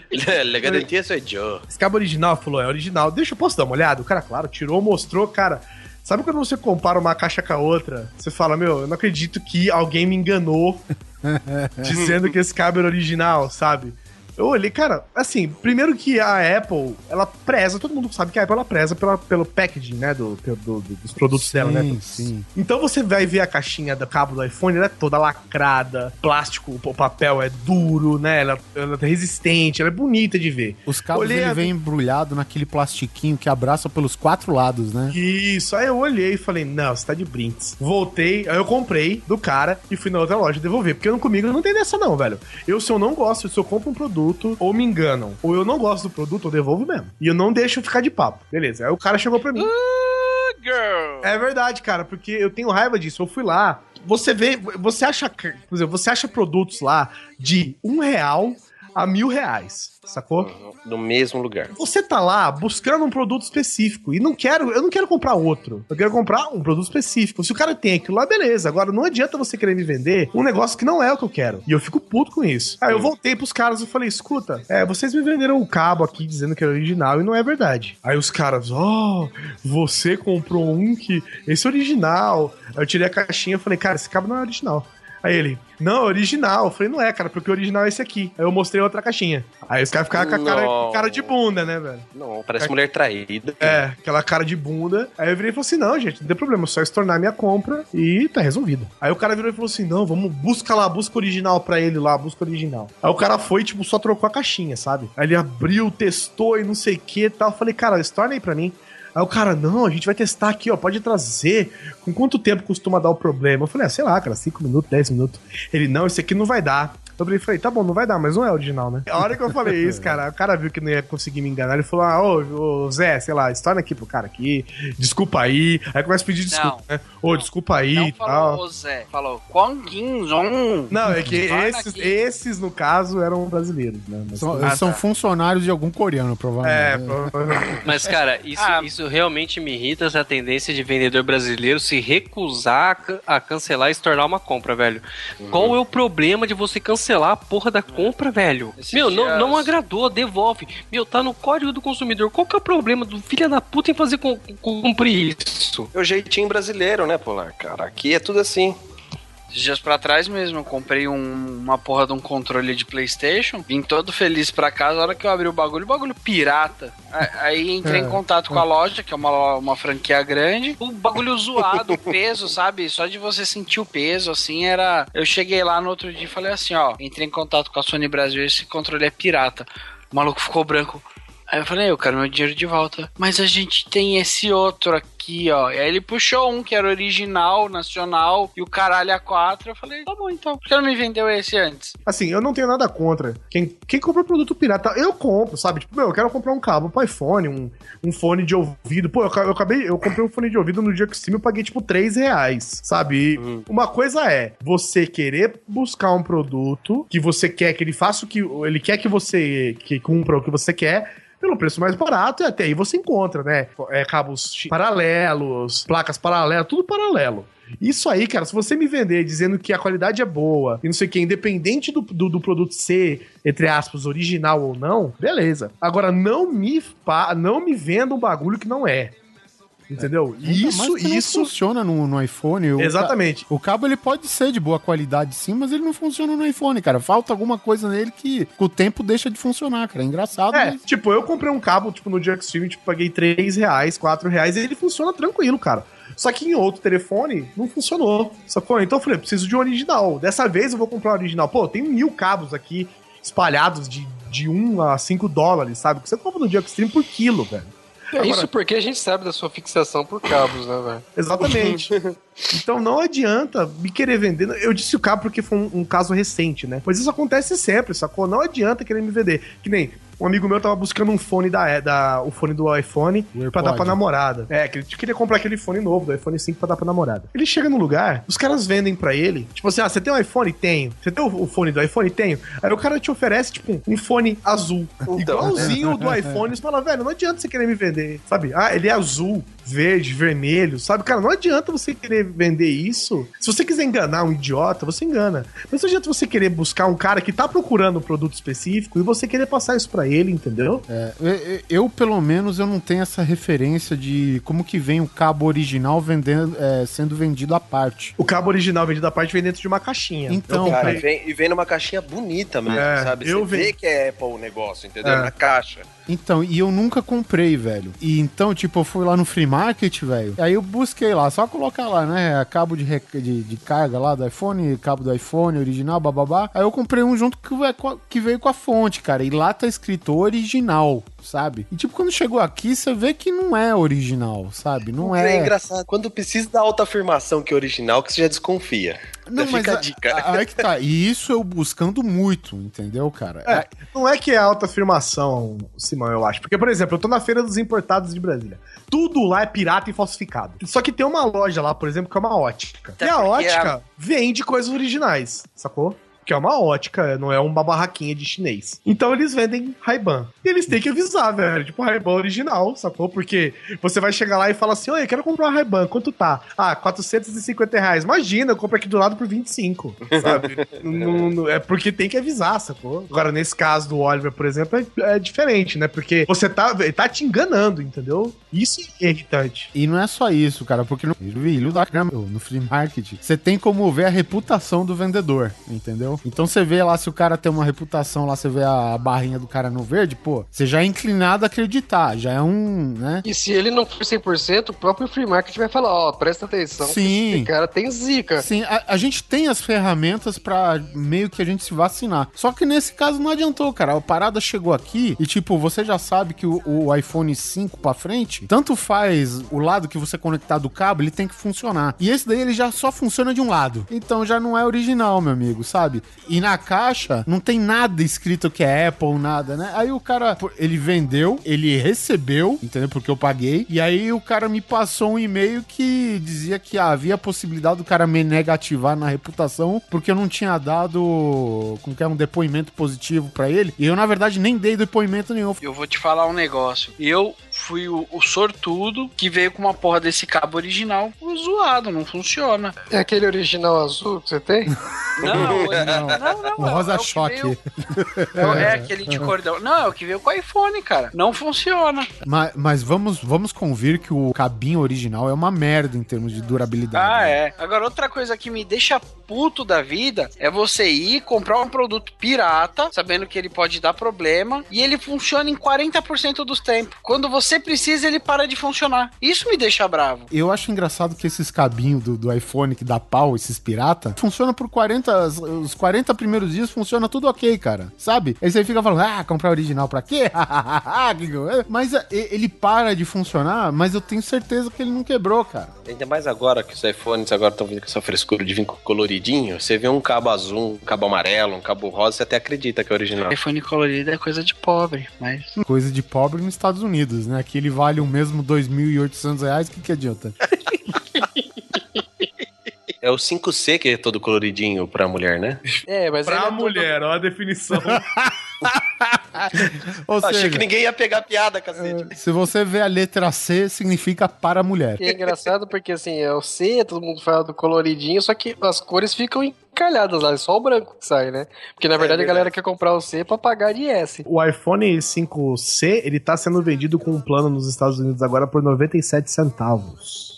Legadentia sou Joe. Esse cabo original falou, é original. Deixa eu posso dar uma olhada? O cara, claro, tirou, mostrou, cara. Sabe quando você compara uma caixa com a outra? Você fala, meu, eu não acredito que alguém me enganou dizendo que esse cabo era original, sabe? Eu olhei, cara, assim, primeiro que a Apple, ela preza, todo mundo sabe que a Apple ela preza pela, pelo packaging, né, do, do- do- dos produtos dela, né? Sim, sim. Então você vai ver a caixinha do cabo do iPhone, ela é toda lacrada, plástico, o papel é duro, né? Ela, ela é resistente, ela é bonita de ver. Os cabos Olhei ele a- vem embrulhado naquele plastiquinho que abraça pelos quatro lados, né? Isso, aí eu olhei e falei, não, você tá de brinks. Voltei, aí eu comprei do cara e fui na outra loja devolver, porque eu, comigo não tem dessa não, velho. Eu, se eu não gosto, se eu compro um produto, ou me enganam, ou eu não gosto do produto, eu devolvo mesmo. E eu não deixo ficar de papo. Beleza, aí o cara chegou pra mim. Girl. É verdade, cara, porque eu tenho raiva disso. Eu fui lá, você vê, você acha, por exemplo, você acha produtos lá de um real a mil reais, sacou? No mesmo lugar. Você tá lá buscando um produto específico e não quero, eu não quero comprar outro. Eu quero comprar um produto específico. Se o cara tem aquilo lá, beleza. Agora não adianta você querer me vender um negócio que não é o que eu quero. E eu fico puto com isso. Aí eu voltei pros caras e falei: escuta, é, vocês me venderam o cabo aqui dizendo que era original e não é verdade. Aí os caras, ó, você comprou um que. Esse é original. Aí eu tirei a caixinha e falei, cara, esse cabo não é original. Aí ele, não, é original. Eu falei, não é, cara, porque o original é esse aqui. Aí eu mostrei outra caixinha. Aí os caras ficaram com a cara, Não. cara de bunda, né, velho? Não, parece mulher traída. É, aquela cara de bunda. Aí eu virei e falei assim: não, gente, não tem problema, é só estornar minha compra e tá resolvido. Aí o cara virou e falou assim: não, vamos, busca lá, busca original pra ele lá, busca original. Aí o cara foi, tipo, só trocou a caixinha, sabe? Aí ele abriu, testou e não sei o que e tal. Eu falei, cara, estorna aí pra mim. Aí o cara, não, a gente vai testar aqui, ó, pode trazer. Com quanto tempo costuma dar o problema? Eu falei, ah, sei lá, cara, 5 minutos, 10 minutos. Ele, não, esse aqui não vai dar. Eu falei, falei, tá bom, não vai dar, mas não é original, né? A hora que eu falei isso, cara, o cara viu que não ia conseguir me enganar. Ele falou, ah, ô, ô Zé, sei lá, estorna aqui pro cara aqui, desculpa aí. Aí começa a pedir desculpa, né? Ô, desculpa aí Não e falou tal. Zé, falou Kwang Yin Zong. Não, é que esses, aqui. esses, no caso, eram brasileiros, né? Mas- São, Ah, eles são tá. funcionários de algum coreano, É, provavelmente. provavelmente. Mas, cara, isso, Ah. isso realmente me irrita essa tendência de vendedor brasileiro se recusar a can- a cancelar e se tornar uma compra, velho. Qual é o problema de você cancelar a porra da compra, velho? Esses Meu, não, dias- não agradou, devolve. Meu, tá no código do consumidor. Qual que é o problema do filho da puta em fazer com, com- cumprir isso? É o jeitinho brasileiro, né, Polar? Cara, aqui é tudo assim. Esses dias pra trás mesmo, eu comprei um- uma porra de um controle de Playstation, vim todo feliz pra casa, a hora que eu abri o bagulho, o bagulho pirata. Aí entrei em É. contato com a loja, que é uma, uma franquia grande, o bagulho zoado, o peso, sabe? Só de você sentir o peso, assim, era... Eu cheguei lá no outro dia e falei assim, ó, entrei em contato com a Sony Brasil, esse controle é pirata. O maluco ficou branco. Aí eu falei, eu quero meu dinheiro de volta. Mas a gente tem esse outro aqui, ó. E aí ele puxou um que era original, nacional, e o caralho a quatro. Eu falei, tá bom então. Por que não me vendeu esse antes? Assim, eu não tenho nada contra. Quem, quem compra produto pirata, eu compro, sabe? Tipo, meu, eu quero comprar um cabo pro iPhone, um, um fone de ouvido. Pô, eu, eu acabei, eu comprei um fone de ouvido no dia que eu paguei, tipo, 3 reais, sabe? E Uma coisa é você querer buscar um produto que você quer que ele faça o que. Ele quer que você que cumpra o que você quer. Pelo preço mais barato, e até aí você encontra, né? É, cabos paralelos, placas paralelas, tudo paralelo. Isso aí, cara, se você me vender dizendo que a qualidade é boa e não sei o que, independente do, do, do produto ser, entre aspas, original ou não, beleza. Agora, não me, não me venda um bagulho que não é. Entendeu? Ainda mais Isso, isso. funciona no, no iPhone. O ca- Exatamente. O cabo ele pode ser de boa qualidade sim, mas ele não funciona no iPhone, cara. Falta alguma coisa nele que com o tempo deixa de funcionar, cara. É engraçado. É, mas- tipo, eu comprei um cabo, tipo, no Jackstream, tipo, paguei 3 reais, 4 reais, e ele funciona tranquilo, cara. Só que em outro telefone não funcionou, sacou? Então eu falei, preciso de um original. Dessa vez eu vou comprar um original. Pô, tem mil cabos aqui espalhados de, de 1 a 5 dólares, sabe? Que você compra no Jackstream por quilo, velho. É Isso porque a gente sabe da sua fixação por cabos, né, velho? Exatamente. então não adianta me querer vender. Eu disse o cabo porque foi um, um caso recente, né? Mas isso acontece sempre, sacou? Não adianta querer me vender. Que nem um amigo meu tava buscando um fone da, da o fone do iPhone O pra dar pra namorada. É, que ele queria comprar aquele fone novo do iPhone 5 pra dar pra namorada. Ele chega no lugar, os caras vendem pra ele, tipo assim, ah, você tem um iPhone? Tenho. Você tem o, o fone do iPhone? Tenho. Aí o cara te oferece, tipo, um fone azul. Igualzinho o do iPhone. Você fala, velho, não adianta você querer me vender, sabe? Ah, ele é azul, verde, vermelho, sabe? Cara, não adianta você querer vender isso. Se você quiser enganar um idiota, você engana. Mas não adianta você querer buscar um cara que tá procurando um produto específico e você querer passar isso pra ele, entendeu? É, eu, eu, pelo menos, eu não tenho essa referência de como que vem o cabo original vendendo, é, sendo vendido à parte. O cabo original vendido à parte vem dentro de uma caixinha. Então, Eu Cara, e vem, e vem numa caixinha bonita mesmo, É, sabe? eu Você vi- vê que é Apple o negócio, entendeu? É. Na caixa. Então, e eu nunca comprei, velho. E então, tipo, eu fui lá no free market, velho. Aí eu busquei lá, só colocar lá, né? Cabo de, rec- de, de carga lá do iPhone, cabo do iPhone original, bababá. Aí eu comprei um junto que, que veio com a fonte, cara. E lá tá escrito original, sabe? E tipo, quando chegou aqui, você vê que não é original, sabe? Não É é. engraçado. Quando precisa da autoafirmação que é original, que você já desconfia. Não, Já mas fica a a- dica. a- aí que tá. E isso eu buscando muito, entendeu, cara? É, não é que é alta afirmação, Simão, eu acho. Porque, por exemplo, eu tô na Feira dos Importados de Brasília. Tudo lá é pirata e falsificado. Só que tem uma loja lá, por exemplo, que é uma ótica. Até e a porque ótica vende coisas originais, sacou? Que é uma ótica, não é uma barraquinha de chinês. Então eles vendem Ray-Ban. E eles têm que avisar, velho. Tipo, Ray-Ban original, sacou? Porque você vai chegar lá e fala assim: Oi, eu quero comprar uma Ray-Ban. Quanto tá? Ah, 450 reais. Imagina, eu compro aqui do lado por 25, sabe? Não- não- é porque tem que avisar, sacou? Agora, nesse caso do Oliver, por exemplo, é, é diferente, né? Porque você tá, tá te enganando, entendeu? Isso é irritante. E não é só isso, cara, porque no da grama, no free market, você tem como ver a reputação do vendedor, entendeu? Então você vê lá se o cara tem uma reputação, lá você vê a barrinha do cara no verde, pô, você já é inclinado a acreditar, já é um, né? E se ele não for 100%, o próprio free market vai falar, ó, presta atenção, Sim. esse cara tem zica. Sim, a, a gente tem as ferramentas pra meio que a gente se vacinar. Só que nesse caso não adiantou, cara. A parada chegou aqui e, tipo, você já sabe que o, o iPhone 5 pra frente, tanto faz o lado que você conectar do cabo, ele tem que funcionar. E esse daí ele já só funciona de um lado. Então já não é original, meu amigo, sabe? E na caixa não tem nada escrito que é Apple, nada, né? Aí o cara, ele vendeu, ele recebeu, entendeu? Porque eu paguei. E aí o cara me passou um e-mail que dizia que havia a possibilidade do cara me negativar na reputação porque eu não tinha dado como que é um depoimento positivo pra ele. E eu, na verdade, nem dei depoimento nenhum. Eu vou te falar um negócio. Eu fui o, o sortudo que veio com uma porra desse cabo original zoado, não funciona. É aquele original azul que você tem? Não, não, não, não. Rosa é o que choque. veio- É, é aquele de cordão. Não, é o que veio com o iPhone, cara. Não funciona. Mas, mas vamos, vamos convir que o cabinho original é uma merda em termos de durabilidade. Ah, é. Agora, outra coisa que me deixa puto da vida é você ir comprar um produto pirata, sabendo que ele pode dar problema, e ele funciona em 40% dos tempos. Quando você precisa, ele para de funcionar. Isso me deixa bravo. Eu acho engraçado que esses cabinhos do, do iPhone que dá pau, esses pirata, funciona por 40. Os 40 primeiros dias funciona tudo ok, cara. Sabe? Aí você fica falando, ah, comprar original pra quê? Mas é, ele para de funcionar, mas eu tenho certeza que ele não quebrou, cara. Ainda mais agora que os iPhones agora estão vindo com essa frescura de vir coloridinho. Você vê um cabo azul, um cabo amarelo, um cabo rosa, você até acredita que é original. iPhone colorido é coisa de pobre, mas. Coisa de pobre nos Estados Unidos, né? Aqui ele vale o mesmo 2.800 reais, o que, que adianta? É o 5C que é todo coloridinho pra mulher, né? É, mas é Pra todo- mulher, ó a definição. Ou Achei seja, que ninguém ia pegar piada, cacete. se você vê a letra C, significa para mulher. E é engraçado porque assim, é o C, todo mundo fala do coloridinho, só que as cores ficam encalhadas lá, é só o branco que sai, né? Porque na verdade a galera quer comprar o C pra pagar de S. o iPhone 5C, ele tá sendo vendido com um plano nos Estados Unidos agora por 97 centavos.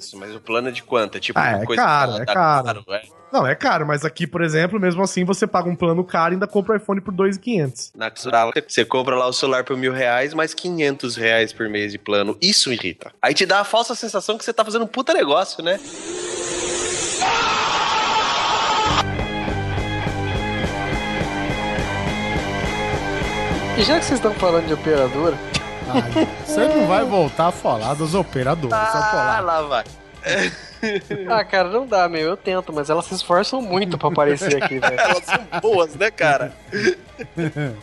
Isso, mas o plano é de quanto? É tipo Ah, uma é coisa caro, que é tá caro. é. Não, é caro, mas aqui, por exemplo, mesmo assim, você paga um plano caro e ainda compra o iPhone por 2.500. Na Xurala, você compra lá o celular por mil reais, mais 500 reais por mês de plano. Isso irrita. Aí te dá a falsa sensação que você tá fazendo um puta negócio, né? E já que vocês estão falando de operadora, Ai, você não vai voltar a falar dos operadores. Ah, lá vai. ah, cara, não dá, meu, eu tento, mas elas se esforçam muito pra aparecer aqui, velho. Elas são boas, né, cara?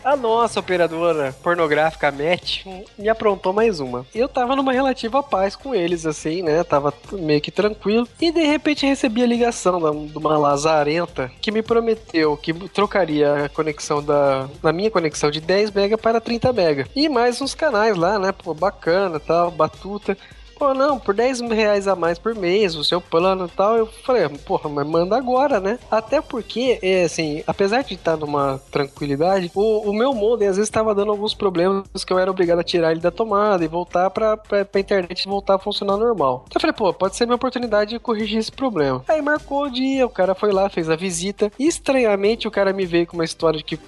A nossa operadora pornográfica Match me aprontou mais uma. Eu tava numa relativa paz com eles, assim, né? Tava meio que tranquilo. E de repente recebi a ligação de uma lazarenta que me prometeu que trocaria a conexão da. Na minha conexão de 10 mega para 30 mega. E mais uns canais lá, né? Pô, bacana tal, batuta. Pô, não, por 10 reais a mais por mês, o seu plano e tal. Eu falei, porra, mas manda agora, né? Até porque, é, assim, apesar de estar numa tranquilidade, o, o meu modem às vezes estava dando alguns problemas que eu era obrigado a tirar ele da tomada e voltar pra, pra, pra internet voltar a funcionar normal. Então eu falei, pô, pode ser minha oportunidade de corrigir esse problema. Aí marcou o dia, o cara foi lá, fez a visita. E, estranhamente, o cara me veio com uma história de que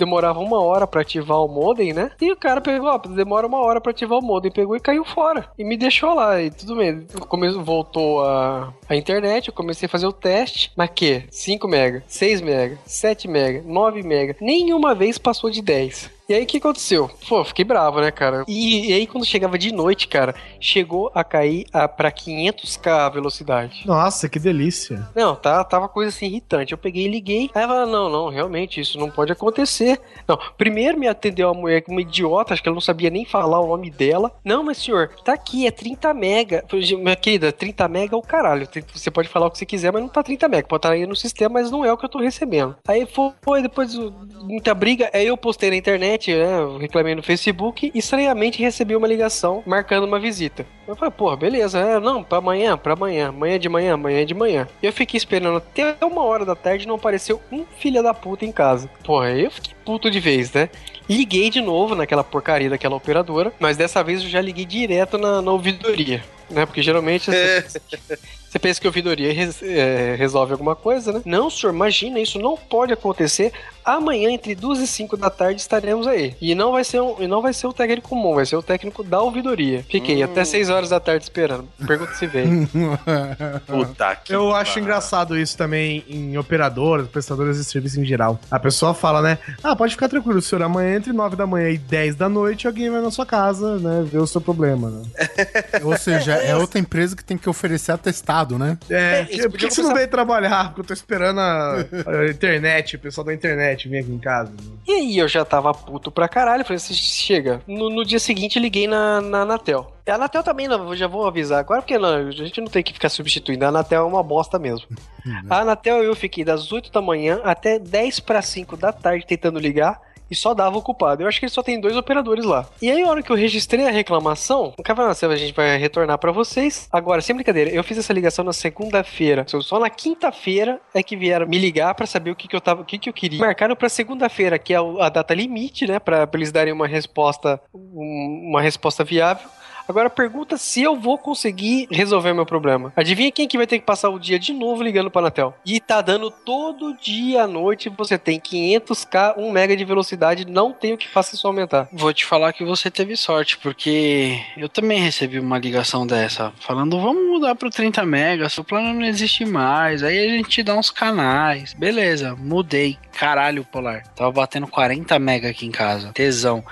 demorava uma hora pra ativar o modem, né? E o cara pegou, ó, demora uma hora pra ativar o modem, pegou e caiu fora. E me deixou lá, e tudo bem. Come- voltou a, a internet, eu comecei a fazer o teste, mas que? 5 mega, 6 mega, 7 mega, 9 mega, nenhuma vez passou de 10. E aí o que aconteceu? Pô, fiquei bravo, né, cara? E, e aí quando chegava de noite, cara, chegou a cair a, pra 500k a velocidade. Nossa, que delícia. Não, tá, tava coisa assim irritante. Eu peguei e liguei. Aí ela não, não, realmente, isso não pode acontecer. Não, primeiro me atendeu uma mulher, uma idiota, acho que ela não sabia nem falar o nome dela. Não, mas senhor, tá aqui, é 30 mega. Minha querida, 30 mega é o caralho. Você pode falar o que você quiser, mas não tá 30 mega. Pode estar aí no sistema, mas não é o que eu tô recebendo. Aí foi, foi depois muita briga. Aí eu postei na internet, né? eu Reclamei no Facebook e estranhamente recebi uma ligação marcando uma visita. Eu falei, porra, beleza, é, não, pra amanhã, pra amanhã, amanhã de manhã, amanhã de manhã. E eu fiquei esperando até uma hora da tarde e não apareceu um filho da puta em casa. Porra, aí eu fiquei puto de vez, né? Liguei de novo naquela porcaria daquela operadora, mas dessa vez eu já liguei direto na, na ouvidoria. Né? Porque geralmente você, você pensa que a ouvidoria res- é, resolve alguma coisa, né? Não, senhor, imagina, isso não pode acontecer. Amanhã, entre 2 e 5 da tarde, estaremos aí. E não vai ser, um, e não vai ser o técnico comum, vai ser o técnico da ouvidoria. Fiquei até 6 horas da tarde esperando. Pergunta se veio. Puta que Eu acho engraçado isso também em operadoras, prestadoras de serviço em geral. A pessoa fala, né? Ah, pode ficar tranquilo, senhor. Amanhã, entre 9 da manhã e 10 da noite, alguém vai na sua casa, né? Ver o seu problema, né? Ou seja, é outra empresa que tem que oferecer atestado, né? É, É, por que você não veio trabalhar? Porque eu tô esperando a, a internet, o pessoal da internet vir aqui em casa. E aí eu já tava puto pra caralho. Falei assim, chega. No, no dia seguinte liguei na, na Anatel. A Anatel também, não, já vou avisar agora, porque não, a gente não tem que ficar substituindo. A Anatel é uma bosta mesmo. A Anatel eu fiquei das 8 da manhã até 10 para 5 da tarde tentando ligar. E só dava ocupado. Eu acho que ele só tem dois operadores lá. E aí, a hora que eu registrei a reclamação, o cara "Não, a gente vai retornar pra vocês. Agora, sem brincadeira, eu fiz essa ligação na segunda-feira. Só na quinta-feira é que vieram me ligar pra saber o que, que eu tava, o que, que eu queria. Marcaram pra segunda-feira, que é o- a data limite, né? Pra eles darem uma resposta, um- uma resposta viável. Agora pergunta se eu vou conseguir resolver meu problema. Adivinha quem que vai ter que passar o dia de novo ligando para Anatel? E tá dando todo dia à noite, você tem 500k, 1 mega de velocidade, não tem o que faça isso aumentar. Vou te falar que você teve sorte, porque eu também recebi uma ligação dessa, falando, vamos mudar pro 30 mega, seu plano não existe mais, aí a gente te dá uns canais. Beleza, mudei. Caralho, Polar. Tava batendo 40 mega aqui em casa. Tesão.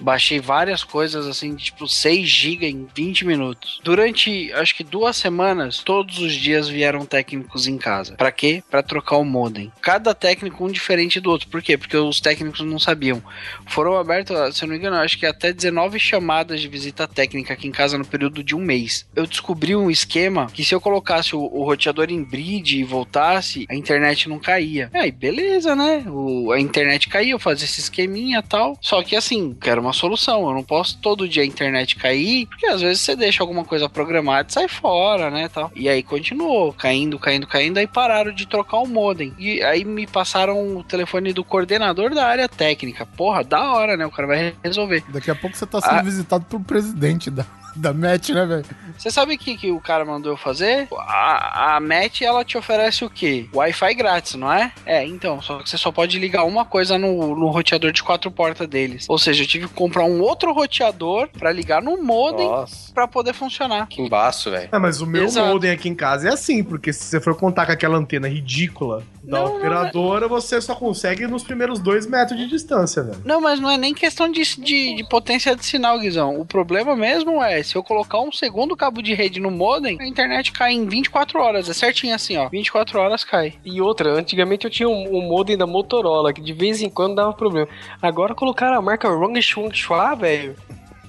Baixei várias coisas assim, tipo 6 GB em 20 minutos. Durante acho que duas semanas, todos os dias vieram técnicos em casa. Pra quê? Pra trocar o modem. Cada técnico um diferente do outro. Por quê? Porque os técnicos não sabiam. Foram abertas, se eu não me engano, acho que até 19 chamadas de visita técnica aqui em casa no período de um mês. Eu descobri um esquema que se eu colocasse o, o roteador em bridge e voltasse, a internet não caía. Aí, beleza, né? O- a internet caía, eu fazia esse esqueminha tal. Só que assim, quero uma solução. Eu não posso todo dia a internet cair, porque às vezes você deixa alguma coisa programada e sai fora, né? Tal. E aí continuou, caindo, caindo, caindo. Aí pararam de trocar o modem. E aí me passaram o telefone do coordenador da área técnica. Porra, da hora, né? O cara vai resolver. Daqui a pouco você tá sendo Ah. visitado pelo presidente da, da MET, né, velho? Você sabe o que, que o cara mandou eu fazer? A, a MET, ela te oferece o quê? Wi-Fi grátis, não é? É, então, só que você só pode ligar uma coisa no, no roteador de quatro portas deles. Ou seja, eu tive que comprar um outro roteador pra ligar no modem Nossa, pra poder funcionar. que embaço, velho. Ah, mas o meu Exato. modem aqui em casa é assim, porque se você for contar com aquela antena ridícula da Não, não, operadora, você só consegue nos primeiros dois metros de distância, velho. Não, mas não é nem questão de, de, de potência de sinal, Guizão. O problema mesmo é, se eu colocar um segundo cabo de rede no modem, a internet cai em 24 horas. É certinho assim, ó. 24 horas cai. E outra, antigamente eu tinha um, um modem da Motorola, que de vez em quando dava problema. Agora colocaram a marca Rong Shung Chua, velho.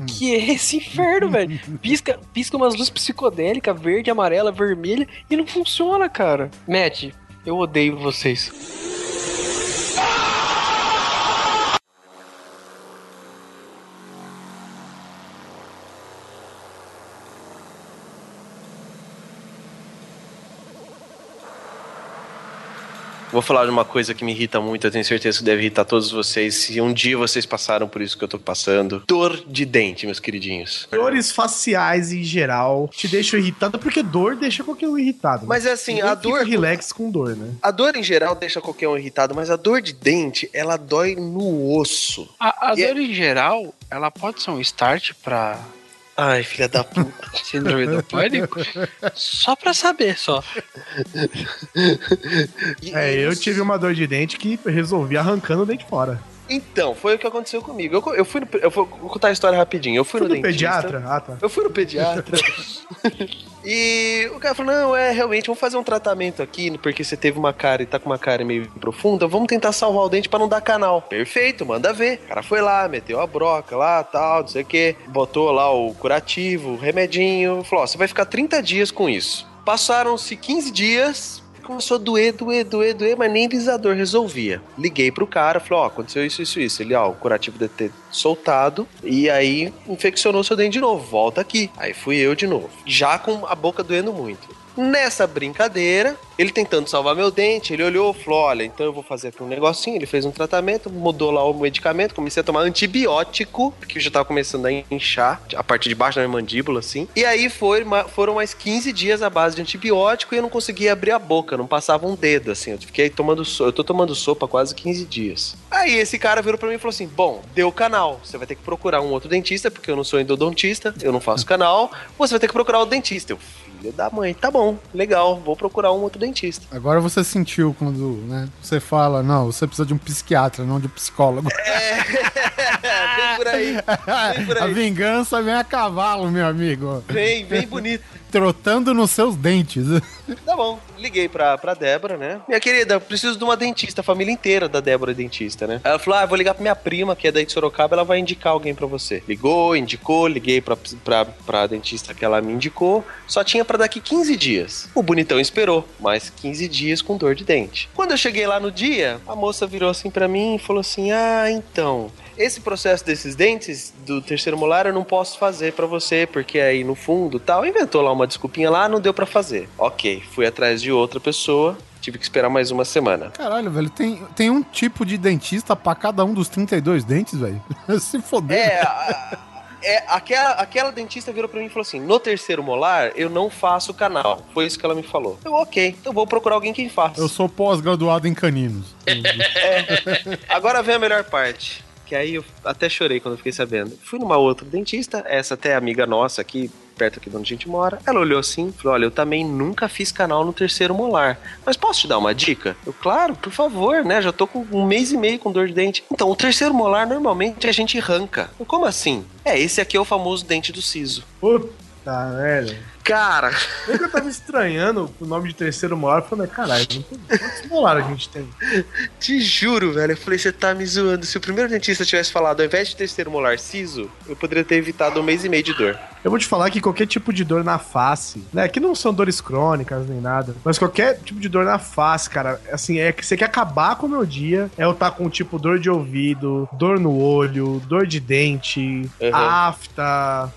Que é esse inferno, velho. Pisca, pisca umas luzes psicodélicas, verde, amarela, vermelha, e não funciona, cara. Matt, eu odeio vocês. Vou falar de uma coisa que me irrita muito, eu tenho certeza que deve irritar todos vocês. Se um dia vocês passaram por isso que eu tô passando. Dor de dente, meus queridinhos. Dores faciais em geral te deixam irritado, porque dor deixa qualquer um irritado. né? Mas é assim, Ninguém a fica dor. relax com dor, né? A dor em geral deixa qualquer um irritado, mas a dor de dente, ela dói no osso. A, a é- dor em geral, ela pode ser um start pra Ai, filha da puta. síndrome do pânico? Só pra saber, só. É, eu tive uma dor de dente que resolvi arrancando o dente fora. Então, foi o que aconteceu comigo. Eu, eu fui no, eu vou contar a história rapidinho. Eu fui Fui no, no dentista. pediatra? Ah, tá. Eu fui no pediatra. e o cara falou: não, é realmente, vamos fazer um tratamento aqui, porque você teve uma cara e tá com uma cara meio profunda. Vamos tentar salvar o dente pra não dar canal. Perfeito, manda ver. O cara foi lá, meteu a broca lá, tal, não sei o que. Botou lá o curativo, o remedinho. Falou: ó, você vai ficar 30 dias com isso. Passaram-se 15 dias. Começou a doer, doer, doer, doer, mas nem lisador resolvia. Liguei pro cara, falei, ó, aconteceu isso, isso, isso. Ele, ó, o curativo deve ter soltado e aí infeccionou seu dente de novo, volta aqui. Aí fui eu de novo, já com a boca doendo muito. Nessa brincadeira, ele tentando salvar meu dente, ele olhou e falou: Olha, então eu vou fazer aqui um negocinho. Ele fez um tratamento, mudou lá o medicamento, comecei a tomar antibiótico, porque eu já tava começando a inchar a parte de baixo da minha mandíbula, assim. E aí foi, foram mais 15 dias à base de antibiótico e eu não conseguia abrir a boca, não passava um dedo, assim. Eu fiquei tomando sopa, eu tô tomando sopa quase 15 dias. Aí esse cara virou pra mim e falou assim: Bom, deu canal, você vai ter que procurar um outro dentista, porque eu não sou endodontista, eu não faço canal, você vai ter que procurar o dentista. Eu, filho da mãe, tá bom, legal, vou procurar um outro dentista. Agora você sentiu quando, né? Você fala, não, você precisa de um psiquiatra, não de um psicólogo. Vem por aí, vem por A aí. vingança vem a cavalo, meu amigo. Vem, vem bonito. Trotando nos seus dentes. Tá bom, liguei pra, pra Débora, né? Minha querida, preciso de uma dentista, a família inteira da Débora é dentista, né? Ela falou: ah, vou ligar pra minha prima, que é daí de Sorocaba, ela vai indicar alguém pra você. Ligou, indicou, liguei pra, pra, pra dentista que ela me indicou, só tinha pra daqui 15 dias. O bonitão esperou, mais 15 dias com dor de dente. Quando eu cheguei lá no dia, a moça virou assim pra mim e falou assim: ah, então. Esse processo desses dentes do terceiro molar eu não posso fazer pra você, porque aí no fundo tal. Inventou lá uma desculpinha lá, não deu pra fazer. Ok, fui atrás de outra pessoa, tive que esperar mais uma semana. Caralho, velho, tem, tem um tipo de dentista pra cada um dos 32 dentes, velho. Se foder. É, a- é, aquela, aquela dentista virou pra mim e falou assim: no terceiro molar eu não faço canal. Foi isso que ela me falou. Eu, ok, então vou procurar alguém quem faça. Eu sou pós-graduado em caninos. Agora vem a melhor parte. Que aí eu até chorei quando eu fiquei sabendo. Fui numa outra dentista, essa até é amiga nossa aqui, perto aqui de onde a gente mora. Ela olhou assim, falou: Olha, eu também nunca fiz canal no terceiro molar. Mas posso te dar uma dica? Eu, claro, por favor, né? Já tô com um mês e meio com dor de dente. Então, o terceiro molar normalmente a gente arranca. Eu, Como assim? É, esse aqui é o famoso dente do siso. Puta merda. Cara, Eu que eu tava estranhando o nome de terceiro molar, falando, caralho, não tem- quantos molares a gente tem? te juro, velho. Eu falei, você tá me zoando. Se o primeiro dentista tivesse falado, ao invés de terceiro molar siso, eu poderia ter evitado um mês e meio de dor. Eu vou te falar que qualquer tipo de dor na face, né? Que não são dores crônicas nem nada, mas qualquer tipo de dor na face, cara, assim, é que você quer acabar com o meu dia, é eu estar com tipo dor de ouvido, dor no olho, dor de dente, Uhum. afta.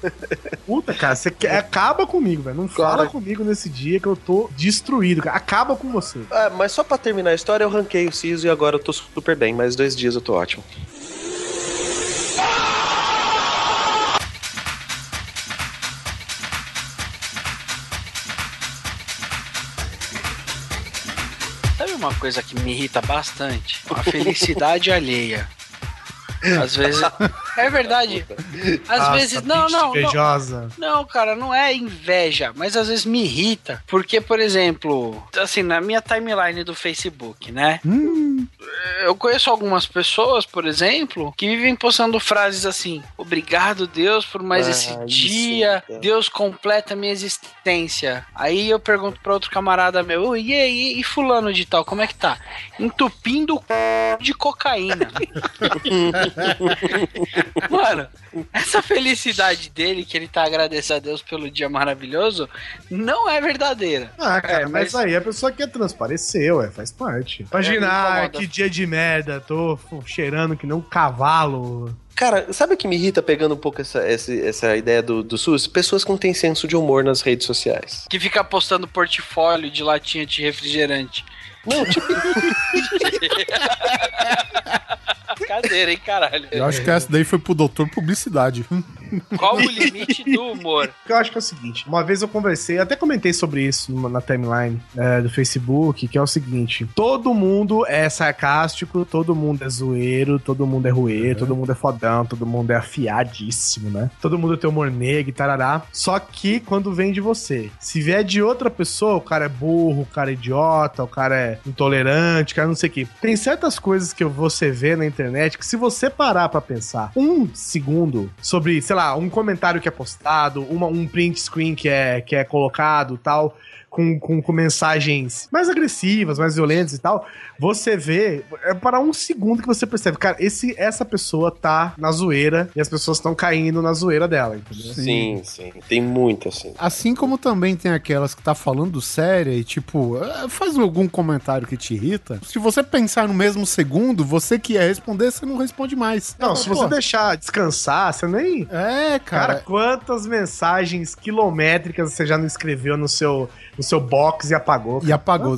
Puta, cara, você quer, acaba comigo, velho. Não fala Cara. comigo nesse dia que eu tô destruído, cara. Acaba com você. Ah, mas só pra terminar a história, eu ranquei o siso e agora eu tô super bem. Mais dois dias eu tô ótimo. Coisa que me irrita bastante? A felicidade alheia. Às vezes. É verdade. Às Nossa, vezes. Não, não, não. Invejosa. Não, cara, não é inveja, mas às vezes me irrita. Porque, por exemplo, assim, na minha timeline do Facebook, né? Eu conheço algumas pessoas, por exemplo, que vivem postando frases assim: Obrigado, Deus, por mais Ah, esse dia. é. Deus completa a minha existência. Aí eu pergunto pra outro camarada meu: "Ô, E aí, e fulano de tal, como é que tá? Entupindo o c... de cocaína. Mano, essa felicidade dele, que ele tá agradecendo a Deus pelo dia maravilhoso, não é verdadeira. Ah, cara, É, mas... mas- aí a pessoa quer transparecer, ué, faz parte. Imagina, me ah, que dia de merda, tô cheirando que nem um cavalo. Cara, sabe o que me irrita pegando um pouco essa, essa, essa ideia do, do SUS? Pessoas que não têm senso de humor nas redes sociais. Que fica postando portfólio de latinha de refrigerante. Não, tipo, Cadeira, hein, caralho. Eu acho que essa daí foi pro doutor publicidade. Qual o limite do humor? Eu acho que é o seguinte: uma vez eu conversei, até comentei sobre isso numa- na timeline é, do Facebook, que é o seguinte: todo mundo é sarcástico, todo mundo é zoeiro, todo mundo é ruê, todo mundo é fodão, todo mundo é afiadíssimo, né? Todo mundo tem humor negro e tarará. Só que quando vem de você, se vier de outra pessoa, o cara é burro, o cara é idiota, o cara é intolerante, cara não sei o quê. Tem certas coisas que você vê na internet que se você parar pra pensar um segundo sobre, sei lá, um comentário que é postado, uma, um print screen que é, que é colocado tal, com, com, com mensagens mais agressivas, mais violentas e tal, você vê, é para um segundo que você percebe, cara, esse, essa pessoa tá na zoeira e as pessoas estão caindo na zoeira dela, entendeu? sim, sim. Tem muito assim. Assim como também tem aquelas que tá falando séria e, tipo, eh, faz algum comentário que te irrita. Se você pensar no mesmo segundo, você que ia responder, você não responde mais. Não, se Pô, você deixar descansar, você nem. É, Cara, cara. quantas mensagens quilométricas você já não escreveu no seu, no seu box e apagou. E apagou.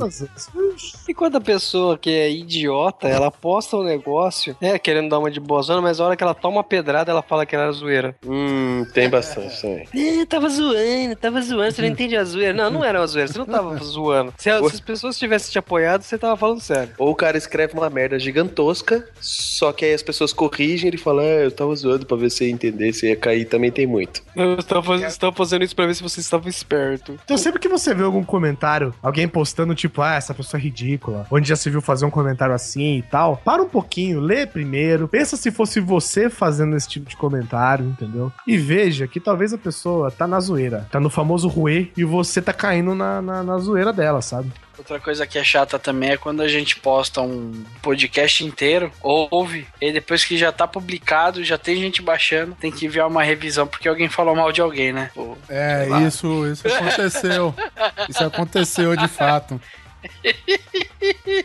E quando a pessoa que é idiota, ela posta um negócio, é, querendo dar uma de boa zona, mas a hora que ela toma uma pedrada, ela fala que era zoeira. Hum, tem bastante também. É, tava zoando, tava zoando, você não entende a zoeira. Não, não era uma zoeira, você não tava zoando. Se, se as pessoas tivessem te apoiado, você tava falando sério. Ou o cara escreve uma merda gigantosca, só que aí as pessoas corrigem e ele fala, ah, eu tava zoando pra ver se ia entender, se ia cair, também tem muito. Eu estava fazendo, estava fazendo isso pra ver se você estava esperto. Então sempre que você vê algum comentário, alguém postando tipo, ah, essa pessoa é ridícula, onde já se viu fazer um comentário assim e tal, para um pouquinho, lê primeiro, pensa se fosse você fazendo esse tipo de comentário, entendeu? E veja que talvez a pessoa tá na zoeira, tá no famoso ruê e você tá caindo na, na, na zoeira dela, sabe? Outra coisa que é chata também é quando a gente posta um podcast inteiro, ouve, e depois que já tá publicado, já tem gente baixando, tem que enviar uma revisão porque alguém falou mal de alguém, né? É, isso, isso aconteceu. Isso aconteceu de fato.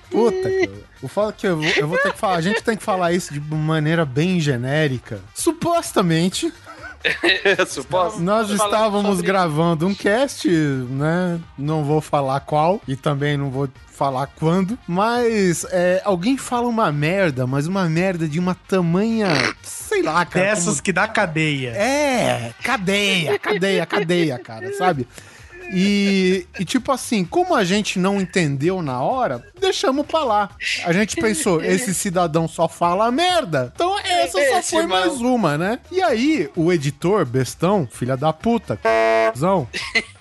Puta, cara. O fato que eu vou, eu vou ter que falar, a gente tem que falar isso de maneira bem genérica. Supostamente, Suposto? nós estávamos gravando um cast, né? Não vou falar qual e também não vou falar quando, mas é, alguém fala uma merda, mas uma merda de uma tamanha, sei lá, cara. Dessas que dá cadeia. É, cadeia, cadeia, cadeia, cara, sabe? E, e tipo assim, como a gente não entendeu na hora, deixamos pra lá. A gente pensou, esse cidadão só fala merda. Então essa só Esse, foi mano. mais uma, né? E aí, o editor, bestão, filha da puta, zão,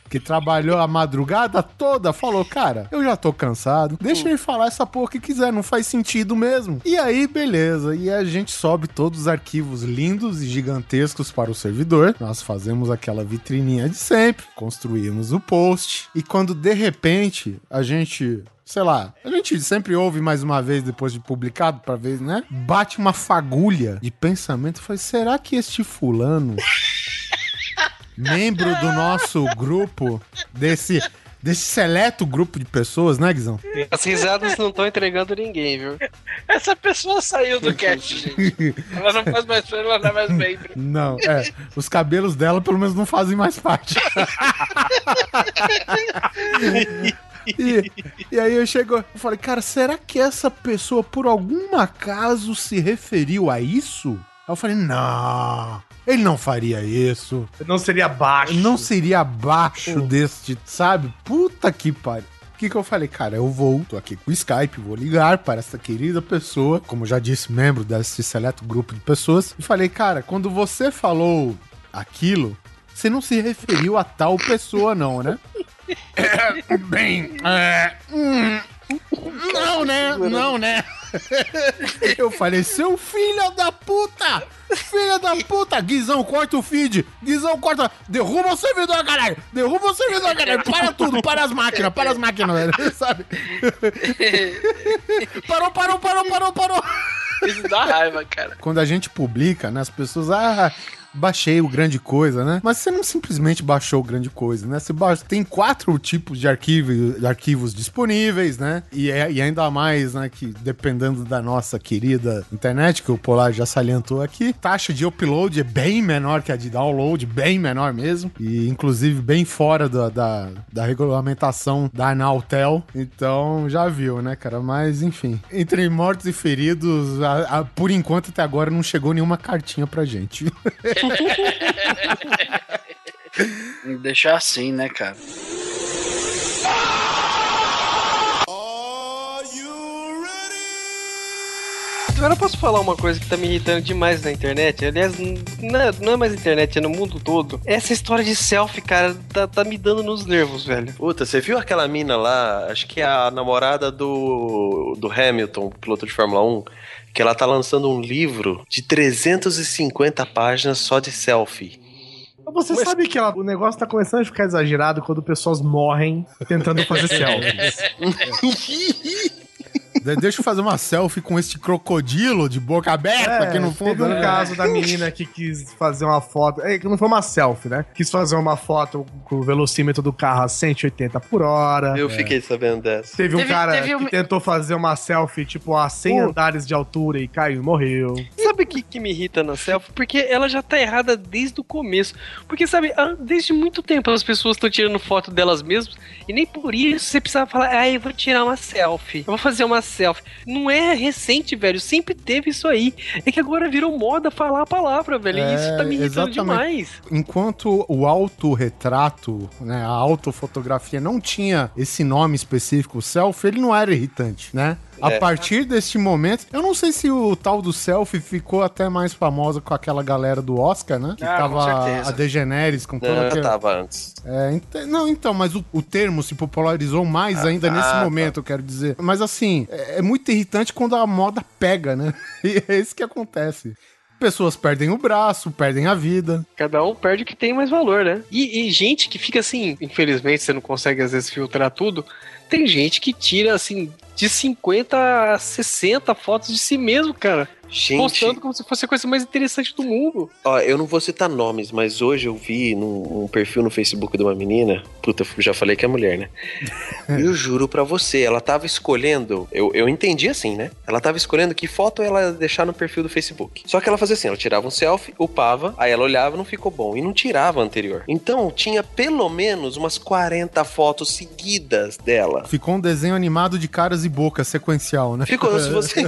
que trabalhou a madrugada toda, falou: Cara, eu já tô cansado, deixa ele falar essa porra que quiser, não faz sentido mesmo. E aí, beleza. E a gente sobe todos os arquivos lindos e gigantescos para o servidor. Nós fazemos aquela vitrininha de sempre, construímos o post. E quando de repente a gente sei lá, a gente sempre ouve mais uma vez depois de publicado pra ver, né? Bate uma fagulha de pensamento fala: será que este fulano, membro do nosso grupo, desse, desse seleto grupo de pessoas, né, Guizão? As risadas não estão entregando ninguém, viu? Essa pessoa saiu do cast, gente. Ela não faz mais ela não é mais membro. Não, é. Os cabelos dela pelo menos não fazem mais parte. E, e aí eu chego, eu falei, cara, será que essa pessoa por algum acaso se referiu a isso? Aí eu falei, não, ele não faria isso. Não seria baixo. Não seria abaixo deste, sabe? Puta que pariu. O que, que eu falei? Cara, eu vou, tô aqui com o Skype, vou ligar para essa querida pessoa, como já disse, membro desse seleto grupo de pessoas, e falei, cara, quando você falou aquilo, você não se referiu a tal pessoa, não, né? É, bem, é, hum, não, né? Não, né? Eu falei, seu filho da puta! Filha da puta! Guizão, corta o feed! Guizão, corta! Derruba o servidor, caralho! Derruba o servidor, caralho! Para tudo! Para as máquinas! Para as máquinas, velho! Sabe? Parou, parou, parou, parou, parou! Isso dá raiva, cara. Quando a gente publica, né, as pessoas, ah, baixei o grande coisa, né? Mas você não simplesmente baixou o grande coisa, né? Você baixa, tem quatro tipos de, arquivo, de arquivos disponíveis, né? E, é- e ainda mais, né, que dependendo da nossa querida internet, que o Polar já salientou aqui, taxa de upload é bem menor que a de download, bem menor mesmo. E inclusive bem fora da, da, da regulamentação da Anatel. Então já viu, né, cara? Mas enfim, entre mortos e feridos, a- a- por enquanto até agora não chegou nenhuma cartinha pra gente. Deixar assim, né, cara? Agora eu posso falar uma coisa que tá me irritando demais na internet? Aliás, é, não é mais internet, é no mundo todo. Essa história de selfie, cara, tá, tá me dando nos nervos, velho. Puta, você viu aquela mina lá? Acho que é a namorada do, do Hamilton, piloto de Fórmula 1. Que ela tá lançando um livro de 350 páginas só de selfie. Você sabe que ela- o negócio tá começando a ficar exagerado quando pessoas morrem tentando fazer selfies. De- Deixa eu fazer uma selfie com este crocodilo de boca aberta aqui no fundo. Teve um né? caso da menina que quis fazer uma foto. É, que não foi uma selfie, né? Quis fazer uma foto com o velocímetro do carro a 180 por hora. Eu fiquei sabendo dessa. Teve um Teve- cara teve que um- tentou fazer uma selfie, tipo, a 100 Pô. andares de altura e caiu e morreu. Sabe o que, que me irrita na selfie? Porque ela já tá errada desde o começo. Porque, sabe, desde muito tempo as pessoas estão tirando foto delas mesmas e nem por isso você precisava falar, ah, eu vou tirar uma selfie. Eu vou fazer uma selfie. Não é recente, velho. Sempre teve isso aí. É que agora virou moda falar a palavra, velho. e isso tá me irritando exatamente. demais. Enquanto o autorretrato, né, a autofotografia não tinha esse nome específico, o selfie, ele não era irritante, né? A É. partir deste momento, eu não sei se o tal do selfie ficou até mais famosa com aquela galera do Oscar, né? Que Ah, com tava a Degeneres com toda Não, aquela... tava antes. É, ent- não, então, mas o, o termo se popularizou mais ainda nesse ah, momento, eu quero dizer. Mas assim, é, é muito irritante quando a moda pega, né? E é isso que acontece. Pessoas perdem o braço, perdem a vida. Cada um perde o que tem mais valor, né? E, e gente que fica assim, infelizmente você não consegue às vezes filtrar tudo. Tem gente que tira assim de 50 a 60 fotos de si mesmo, cara. Gente, Postando como se fosse a coisa mais interessante do mundo. ó, eu não vou citar nomes, mas hoje eu vi num um perfil no Facebook de uma menina. Puta, eu já falei que é mulher, né? eu juro pra você, ela tava escolhendo. Eu, eu entendi assim, né? Ela tava escolhendo que foto ela ia deixar no perfil do Facebook. Só que ela fazia assim: ela tirava um selfie, upava, aí ela olhava, não ficou bom. E não tirava a anterior. Então tinha pelo menos umas 40 fotos seguidas dela. Ficou um desenho animado de caras e bocas, sequencial, né? Ficou, se você,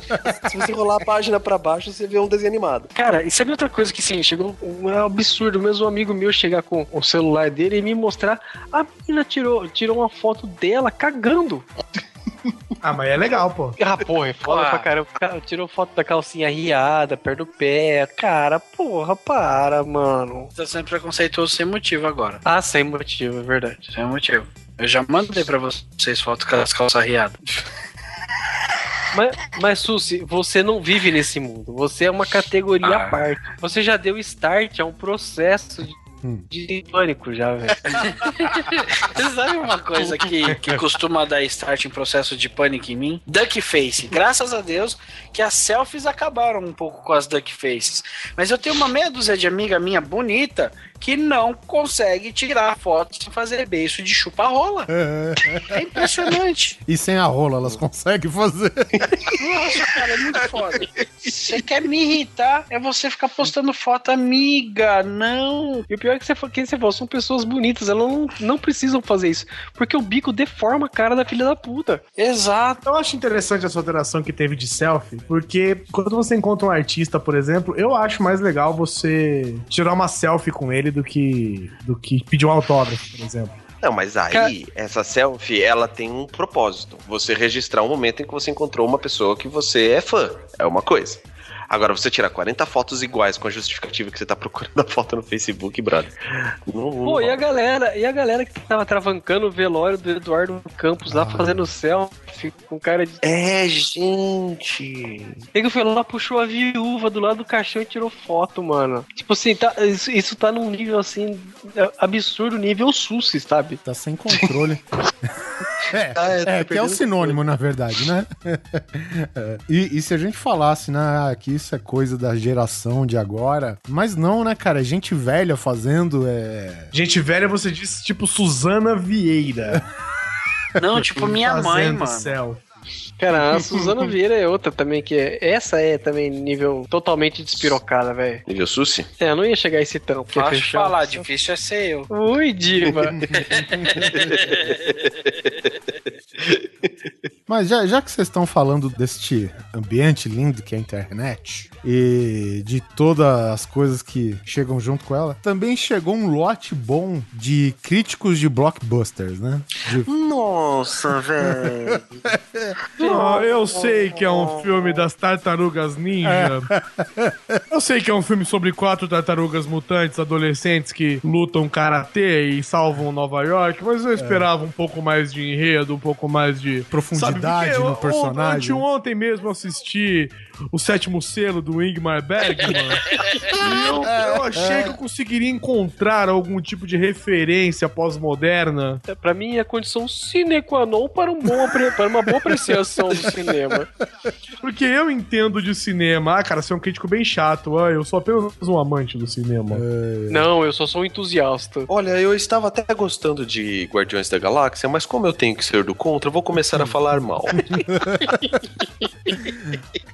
se você rolar a página pra baixo, você vê um desenho animado. Cara, e sabe outra coisa que sim, chegou um é um absurdo, mesmo um amigo meu chegar com o celular dele e me mostrar, a menina tirou, tirou uma foto dela cagando. Ah, mas é legal, pô. Ah, porra, é foda Ah. pra caramba. Cara, tirou foto da calcinha riada, perto do pé. Cara, porra, para, mano. Tá sendo preconceituoso sem motivo agora. Ah, sem motivo, é verdade. Sem motivo. Eu já mandei pra vocês fotos com as calças riadas. Mas, mas Susi, você não vive nesse mundo. Você é uma categoria Ah. à parte. Você já deu start a um processo de, Hum. de pânico já, velho. Você sabe uma coisa que, que costuma dar start em processo de pânico em mim? Duck face. Graças a Deus que as selfies acabaram um pouco com as duck faces. Mas eu tenho uma meia dúzia de amiga minha bonita que não consegue tirar foto sem fazer beijo de chupa-rola. É impressionante. E sem a rola, elas conseguem fazer. Nossa, cara, é muito foda. Você quer me irritar? É você ficar postando foto, amiga. Não. E o pior é que você, fa- que você falou, são pessoas bonitas, elas não, não precisam fazer isso. Porque o bico deforma a cara da filha da puta. Exato. Eu acho interessante essa alteração que teve de selfie, porque quando você encontra um artista, por exemplo, eu acho mais legal você tirar uma selfie com ele do que, do que pedir um autógrafo, por exemplo. Não, mas aí, essa selfie, ela tem um propósito. Você registrar um momento em que você encontrou uma pessoa que você é fã. É uma coisa. Agora, você tirar 40 fotos iguais com a justificativa que você tá procurando a foto no Facebook, brother. Não, não Pô, e a galera, e a galera que tava travancando o velório do Eduardo Campos lá fazendo selfie com cara de. É, gente. Ele foi lá, puxou a viúva do lado do caixão e tirou foto, mano. Tipo assim, tá, isso, isso tá num nível assim, absurdo, nível SUS, sabe? Tá sem controle. É, Ah, é, é, tá que é o sinônimo, na verdade, né? É. E, e se a gente falasse, né, ah, que isso é coisa da geração de agora, mas não, né, cara? Gente velha fazendo é. Gente velha, você disse tipo Suzana Vieira. Não, tipo minha mãe, fazendo mano. selfie. Cara, a Suzana Vieira é outra também, que é. Essa é também nível totalmente despirocada, velho. Nível Susi? É, eu não ia chegar a esse tão. Fácil fechar- falar, difícil é ser eu. Ui, diva. Mas já, já que vocês estão falando deste ambiente lindo que é a internet e de todas as coisas que chegam junto com ela, também chegou um lote bom de críticos de blockbusters, né? De Nossa, velho. Ah, eu sei que é um filme das tartarugas ninja. Eu sei que é um filme sobre quatro tartarugas mutantes adolescentes que lutam karatê e salvam Nova York, mas eu esperava um pouco mais de enredo, um pouco mais de Profundidade Sabe, no eu- personagem. Ontem mesmo eu assisti o sétimo selo do Ingmar Bergman. e eu, eu achei que eu conseguiria encontrar algum tipo de referência pós-moderna. É, Pra mim é a condição sine qua non para, um bom, para uma boa apreciação do cinema. Porque eu entendo de cinema. Ah, cara, você é um crítico bem chato. Ah, eu sou apenas um amante do cinema. Não, eu só sou um entusiasta. Olha, eu estava até gostando de Guardiões da Galáxia, mas como eu tenho que ser do contra, eu vou começar a falar mal.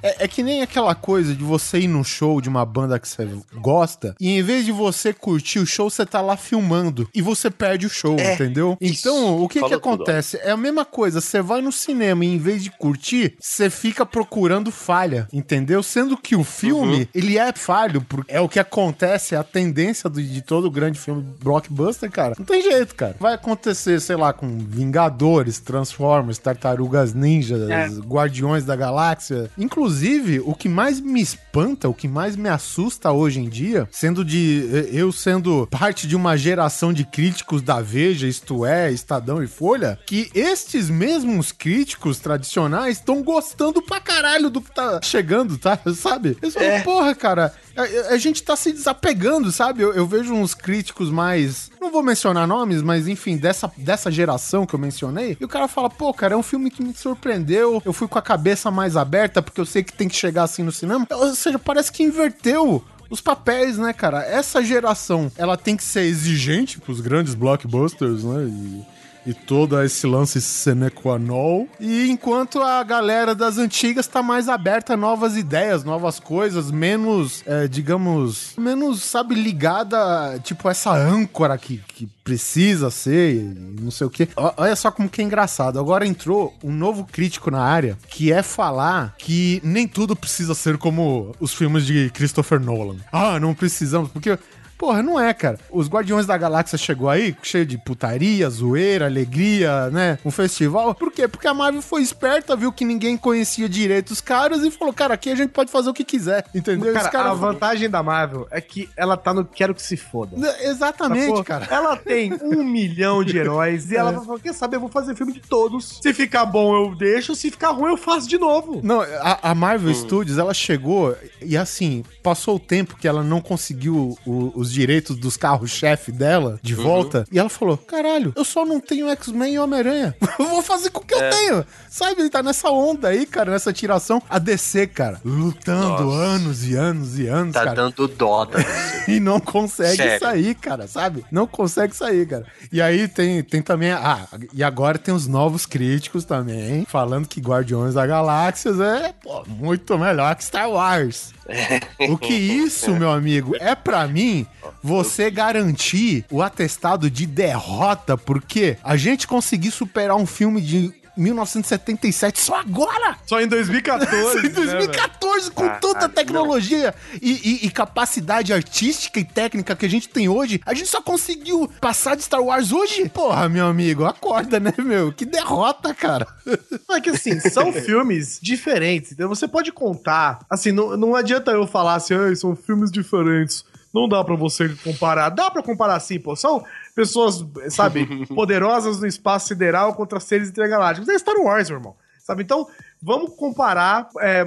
É, é que nem aquela coisa de você ir num show de uma banda que você gosta e em vez de você curtir o show, você tá lá filmando e você perde o show, É, entendeu? Então, o que que Falou tudo, acontece? É a mesma coisa, você vai no cinema e em vez de curtir, você fica procurando falha, entendeu? Sendo que o filme, Uhum. ele é falho, porque é o que acontece, é a tendência do- de todo grande filme blockbuster, cara. Não tem jeito, cara. Vai acontecer, sei lá, com Vingadores, Transformers, Tartarugas Ninja, É. Guardiões da Galáxia. Inclusive, o que mais me espanta, o que mais me assusta hoje em dia, sendo de eh, eu sendo parte de uma geração de críticos da Veja, isto é, Estadão e Folha, que estes mesmos críticos tradicionais estão gostando pra caralho do que tá chegando, tá? Sabe? Eles falam, É. porra, cara, a, gente tá se desapegando, sabe? Eu, eu vejo uns críticos mais. Não vou mencionar nomes, mas enfim, dessa, dessa geração que eu mencionei. E o cara fala, pô, cara, é um filme que me surpreendeu. Eu fui com a cabeça mais aberta, porque eu sei que tem que chegar assim no cinema. Ou seja, parece que inverteu. Os papéis, né, cara? Essa geração, ela tem que ser exigente pros grandes blockbusters, né? E e todo esse lance sine qua non. E enquanto a galera das antigas tá mais aberta a novas ideias, novas coisas, menos, é, digamos, menos, sabe, ligada, tipo, essa âncora que, que precisa ser, não sei o quê. Olha só como que é engraçado. Agora entrou um novo crítico na área, que é falar que nem tudo precisa ser como os filmes de Christopher Nolan. Ah, não precisamos, porque Porra, não é, cara. Os Guardiões da Galáxia chegou aí, cheio de putaria, zoeira, alegria, né? Um festival. Por quê? Porque a Marvel foi esperta, viu que ninguém conhecia direito os caras e falou, cara, aqui a gente pode fazer o que quiser, entendeu? Cara, Os caras- a vantagem da Marvel é que ela tá no quero que se foda. Exatamente, cara. Ela tem um milhão de heróis e ela vai falar, quer saber, eu vou fazer filme de todos. Se ficar bom, eu deixo. Se ficar ruim, eu faço de novo. Não, a, a Marvel Studios, ela chegou e assim, passou o tempo que ela não conseguiu o- os direitos dos carros-chefe dela de volta. E ela falou: caralho, eu só não tenho X-Men e Homem-Aranha. Vou fazer com o que eu tenho. Sabe, ele tá nessa onda aí, cara, nessa tiração. A DC, cara, lutando Nossa. anos e anos e anos, Tá cara. dando dó da E não consegue Sério. sair, cara, sabe? Não consegue sair, cara. E aí tem, tem também. Ah, e agora tem os novos críticos também, falando que Guardiões da Galáxias é pô, muito melhor que Star Wars. O que isso, meu amigo, é pra mim você garantir o atestado de derrota, porque a gente conseguir superar um filme de 1977 só agora! Só em 2014. Em né, 2014, com Ah, tanta ah, tecnologia e, e- e capacidade artística e técnica que a gente tem hoje, a gente só conseguiu passar de Star Wars hoje? Porra, meu amigo, acorda, né, meu? Que derrota, cara. É que assim, são filmes diferentes. Então você pode contar. Assim, não, não adianta eu falar assim, "Ai, são filmes diferentes. Não dá pra você comparar. Dá pra comparar sim, pô. São pessoas, sabe, poderosas no espaço sideral contra seres intergalácticos. É Star Wars, meu irmão. Sabe? Então, vamos comparar, é,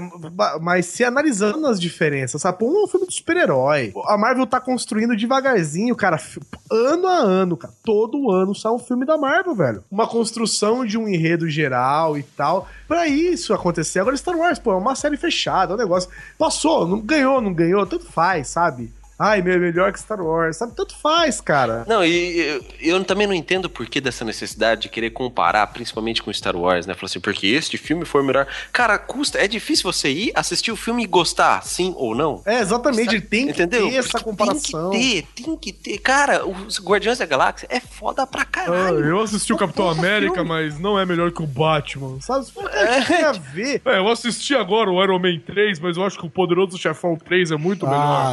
mas se analisando as diferenças, sabe? Um é um filme de super-herói. A Marvel tá construindo devagarzinho, cara, ano a ano, cara. Todo ano sai um filme da Marvel, velho. Uma construção de um enredo geral e tal. Pra isso acontecer. Agora, Star Wars, pô, é uma série fechada, é um negócio. Passou, não ganhou, não ganhou, tanto faz, sabe? Ai, meu, melhor que Star Wars, sabe? Tanto faz, cara. Não, e eu, eu também não entendo o porquê dessa necessidade de querer comparar, principalmente com Star Wars, né? Falar assim, porque este filme foi o melhor. Cara, custa, é difícil você ir, assistir o filme e gostar, sim ou não. É, exatamente, tem que Entendeu? ter essa comparação. Tem que ter, tem que ter. Cara, os Guardiões da Galáxia é foda pra Ah, caralho. eu assisti o Capitão América, filme. mas não é melhor que o Batman. Sabe? Que tem a ver? É, eu assisti agora o Iron Man 3, mas eu acho que o Poderoso Chefão 3 é muito Ah,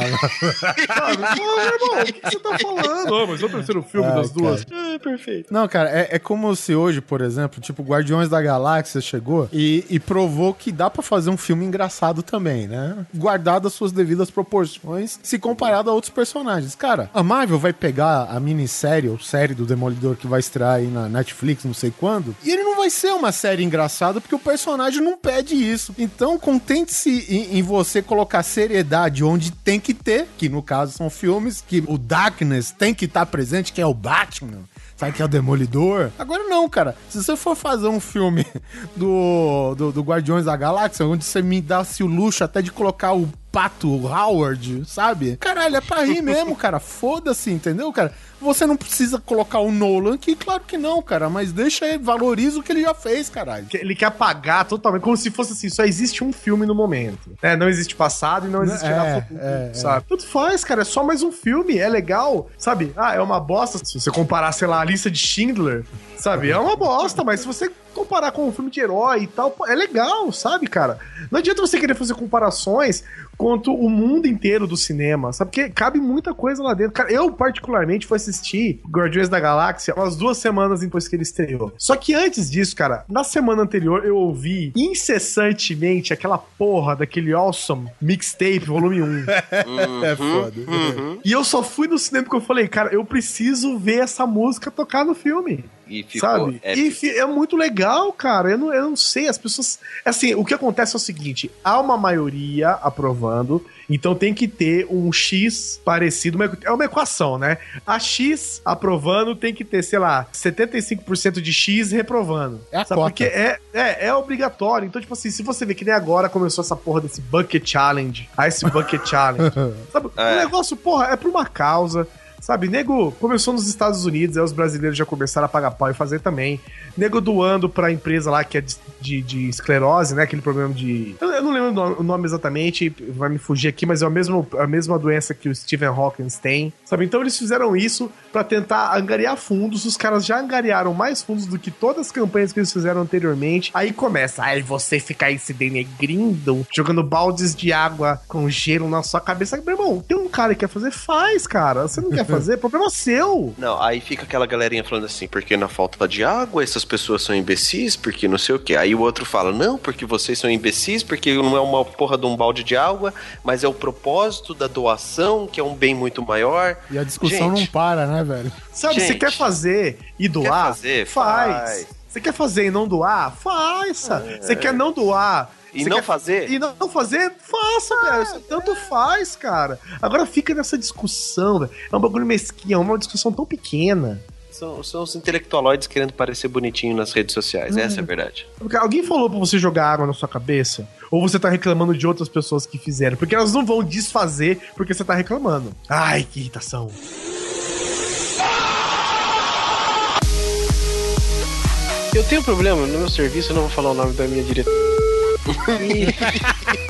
Sabe? Pô, meu irmão, o que você tá falando? Não, mas é o terceiro filme Ai, das duas. É, perfeito. Não, cara, é, é como se hoje, por exemplo, tipo, Guardiões da Galáxia chegou e, e provou que dá pra fazer um filme engraçado também, né? Guardado as suas devidas proporções, se comparado a outros personagens. Cara, a Marvel vai pegar a minissérie ou série do Demolidor que vai estrear aí na Netflix, não sei quando, e ele não vai ser uma série engraçada porque o personagem não pede isso. Então, contente-se em, em você colocar seriedade onde tem que ter, que no caso são filmes que o Darkness tem que estar presente, que é o Batman. Sabe que é o Demolidor? Agora não, cara. Se você for fazer um filme do, do, do Guardiões da Galáxia, onde você me dá-se o luxo até de colocar o Pato Howard, sabe? Caralho, é pra rir mesmo, cara. Foda-se, entendeu, cara? Você não precisa colocar o Nolan, que claro que não, cara, mas deixa ele, valoriza o que ele já fez, caralho. Ele quer apagar totalmente, como se fosse assim, só existe um filme no momento. né? Não existe passado e não existirá É, futuro, é, sabe? Tudo faz, cara, é só mais um filme, é legal, sabe? Ah, é uma bosta. Se você comparar, sei lá, a lista de Schindler, sabe? É uma bosta, mas se você comparar com um filme de herói e tal, pô, é legal, sabe, cara? Não adianta você querer fazer comparações quanto o mundo inteiro do cinema, sabe? Porque cabe muita coisa lá dentro. Cara, eu, particularmente, fui assistir Guardiões da Galáxia umas duas semanas depois que ele estreou. Só que antes disso, cara, na semana anterior eu ouvi incessantemente aquela porra daquele Awesome Mixtape Volume 1. É foda. E eu só fui no cinema porque eu falei, cara, eu preciso ver essa música tocar no filme. E ficou Sabe? épico. E é muito legal, cara. Eu não, eu não sei, as pessoas. Assim, o que acontece é o seguinte: há uma maioria aprovando, então tem que ter um X parecido. é uma equação, né? A X aprovando tem que ter, sei lá, 75% de X reprovando. É a Sabe? cota. Porque é, é, é obrigatório. Então, tipo assim, se você vê que nem agora começou essa porra desse Bucket Challenge, Ice Bucket Challenge. Sabe? É. O negócio, porra, é por uma causa. Sabe, nego começou nos Estados Unidos, aí os brasileiros já começaram a pagar pau e fazer também. Nego doando pra empresa lá que é de, de, esclerose, né? Aquele problema de. Eu, eu não lembro o nome, o nome exatamente, vai me fugir aqui, mas é a mesma, a mesma doença que o Stephen Hawking tem. Sabe? Então eles fizeram isso pra tentar angariar fundos. Os caras já angariaram mais fundos do que todas as campanhas que eles fizeram anteriormente. Aí começa, aí você fica aí se denegrindo, jogando baldes de água com gelo na sua cabeça. Meu irmão, tem um cara que quer fazer, faz, cara. Você não quer fazer, problema seu. Não, aí fica aquela galerinha falando assim, porque na falta de água essas pessoas são imbecis, porque não sei o que. Aí o outro fala, não, porque vocês são imbecis, porque não é uma porra de um balde de água, mas é o propósito da doação, que é um bem muito maior. E a discussão Gente. não para, né, velho? Sabe, você Gente, quer fazer e doar? fazer? Faz. Faz. Você quer fazer e não doar? Faça. Você quer não doar? E Você não quer- fazer? E não fazer? Faça, velho. Isso tanto faz, cara. Agora fica nessa discussão, velho. É um bagulho mesquinho, é uma discussão tão pequena. São, são os intelectualoides querendo parecer bonitinho nas redes sociais, essa é a verdade. Porque Alguém falou pra você jogar água na sua cabeça? Ou você tá reclamando de outras pessoas que fizeram? Porque elas não vão desfazer porque você tá reclamando. Ai, que irritação. Eu tenho um problema no meu serviço, eu não vou falar o nome da minha diretora.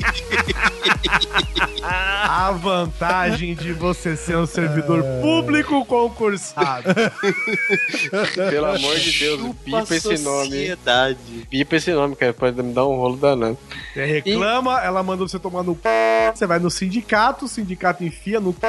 A vantagem de você ser um servidor público concursado. Pelo amor de Deus, bipa esse nome. Sociedade. Bipa esse nome, cara, pode me dar um rolo danado. Você reclama, ela manda você tomar no c... Você vai no sindicato, o sindicato enfia no c...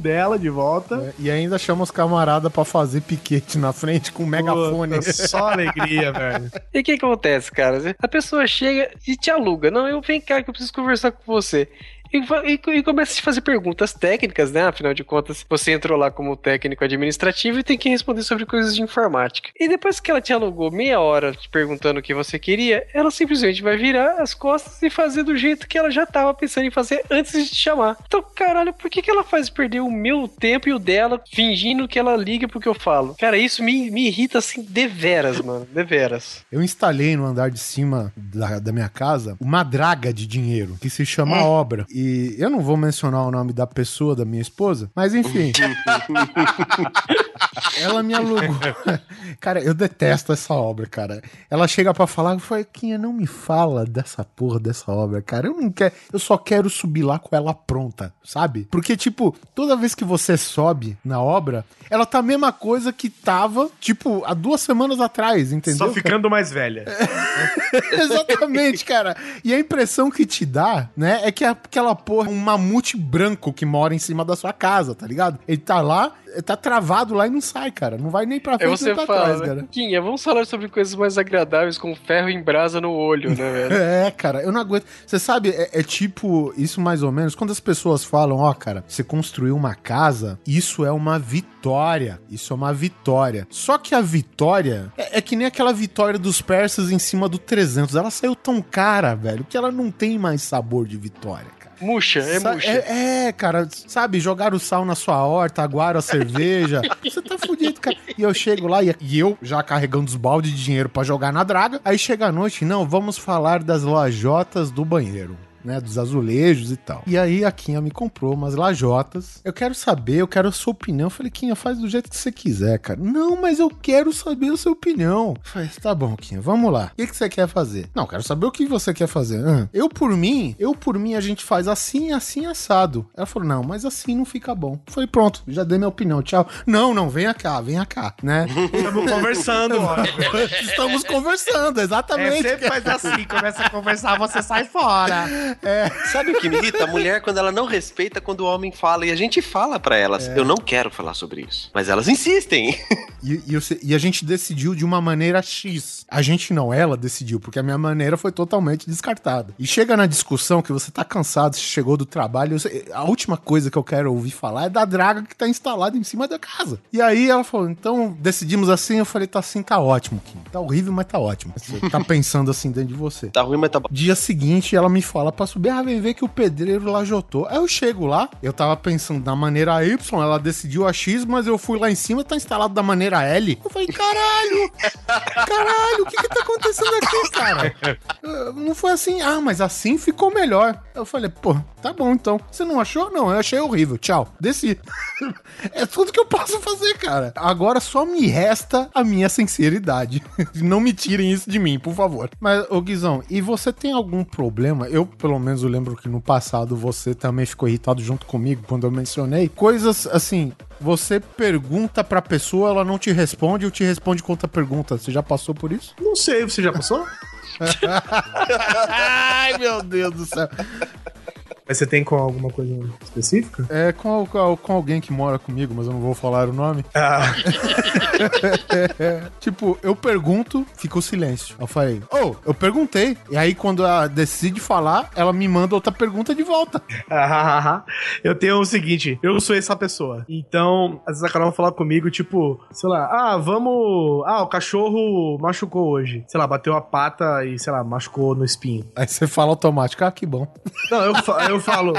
dela de volta. E ainda chama os camaradas pra fazer piquete na frente com um megafone. Puta, só alegria, velho. E o que, que acontece, cara? A pessoa chega e te aluga. Não, eu vem cá que eu preciso conversar com você. E, e, e começa a te fazer perguntas técnicas, né? Afinal de contas, você entrou lá como técnico administrativo e tem que responder sobre coisas de informática. E depois que ela te alugou meia hora te perguntando o que você queria, ela simplesmente vai virar as costas e fazer do jeito que ela já tava pensando em fazer antes de te chamar. Então, caralho, por que, que ela faz perder o meu tempo e o dela fingindo que ela liga pro que eu falo? Cara, isso me, me irrita assim deveras, mano. Deveras. Eu instalei no andar de cima da, da minha casa uma draga de dinheiro que se chama Hum. obra. E eu não vou mencionar o nome da pessoa, da minha esposa, mas enfim. Ela me alugou. Cara, eu detesto essa obra, cara. Ela chega pra falar, eu falei, Quinha, não me fala dessa porra dessa obra, cara. Eu não quero, eu só quero subir lá com ela pronta, sabe? Porque, tipo, toda vez que você sobe na obra, ela tá a mesma coisa que tava, tipo, há duas semanas atrás, entendeu? Só cara? ficando mais velha. Exatamente, cara. E a impressão que te dá, né, é que é aquela porra, um mamute branco que mora em cima da sua casa, tá ligado? Ele tá lá, tá travado lá e não sai, cara. Não vai nem pra Aí frente você nem pra fala, trás, né? cara. Quinha, vamos falar sobre coisas mais agradáveis com ferro em brasa no olho, né, velho? É, cara, eu não aguento. Você sabe, é, é tipo isso mais ou menos. Quando as pessoas falam, ó, cara, você construiu uma casa, isso é uma vitória. Isso é uma vitória. Só que a vitória é, é que nem aquela vitória dos persas em cima do 300. Ela saiu tão cara, velho, que ela não tem mais sabor de vitória. Murcha, é Sa- murcha. É, é, cara, sabe, jogaram o sal na sua horta, aguaram a cerveja. Você tá fudido, cara. E eu chego lá e, e eu já carregando os baldes de dinheiro pra jogar na draga. Aí chega a noite, não, vamos falar das lojotas do banheiro. Né? Dos azulejos e tal. E aí a Quinha me comprou umas lajotas. Eu quero saber, eu quero a sua opinião. Eu falei, Quinha, faz do jeito que você quiser, cara. Não, mas eu quero saber a sua opinião. Eu falei, tá bom, Quinha, vamos lá. O que, que você quer fazer? Não, quero saber o que você quer fazer. Ah, eu por mim, eu por mim, a gente faz assim, assim, assado. Ela falou, não, mas assim não fica bom. Eu falei, pronto, já dei minha opinião, tchau. Não, não, venha cá, venha cá, né? Estamos conversando. Estamos conversando, É, exatamente. sempre faz assim, começa a conversar, você sai fora. Sabe o que me irrita? A mulher, quando ela não respeita quando o homem fala. E a gente fala pra elas, eu não quero falar sobre isso. Mas elas insistem. E, e e a gente decidiu de uma maneira X. A gente não, ela decidiu, porque a minha maneira foi totalmente descartada. E chega na discussão que você tá cansado, você chegou do trabalho. sei- a última coisa que eu quero ouvir falar é da draga que tá instalada em cima da casa. E aí ela falou: então decidimos assim. Eu falei: tá assim, tá ótimo, Kim. Tá horrível, mas tá ótimo. Você tá pensando assim dentro de você. Tá ruim, mas tá bom. Dia seguinte, ela me fala pra subir, ah, vem ver que o pedreiro lajotou. Aí eu chego lá, eu tava pensando da maneira Y, ela decidiu a X, mas eu fui lá em cima, tá instalado da maneira L. Eu falei, caralho! Caralho, o que que tá acontecendo aqui, cara? Não foi assim, ah, mas assim ficou melhor. Eu falei, pô, tá bom então. Você não achou? Não, eu achei horrível. Tchau. Desci. é tudo que eu posso fazer, cara. Agora só me resta a minha sinceridade. não me tirem isso de mim, por favor. Mas, ô Guizão, e você tem algum problema? Eu, pelo menos, eu lembro que no passado você também ficou irritado junto comigo quando eu mencionei. Coisas assim. Você pergunta pra pessoa, ela não te responde, ou te responde com outra pergunta. Você já passou por isso? Não sei, você já passou? Ai, meu Deus do céu. Mas você tem com alguma coisa específica? É com, com, alguém que mora comigo, mas eu não vou falar o nome. Ah, tipo, eu pergunto, fica o silêncio. Eu falei, ô, eu perguntei. E aí, quando ela decide falar, ela me manda outra pergunta de volta. eu tenho o seguinte, eu sou essa pessoa. Então, às vezes a Carol vai falar comigo, tipo, sei lá, ah, vamos. Ah, o cachorro machucou hoje. Sei lá, bateu a pata e, sei lá, machucou no espinho. Aí você fala automático, ah, que bom. Não, eu, fa- eu falo.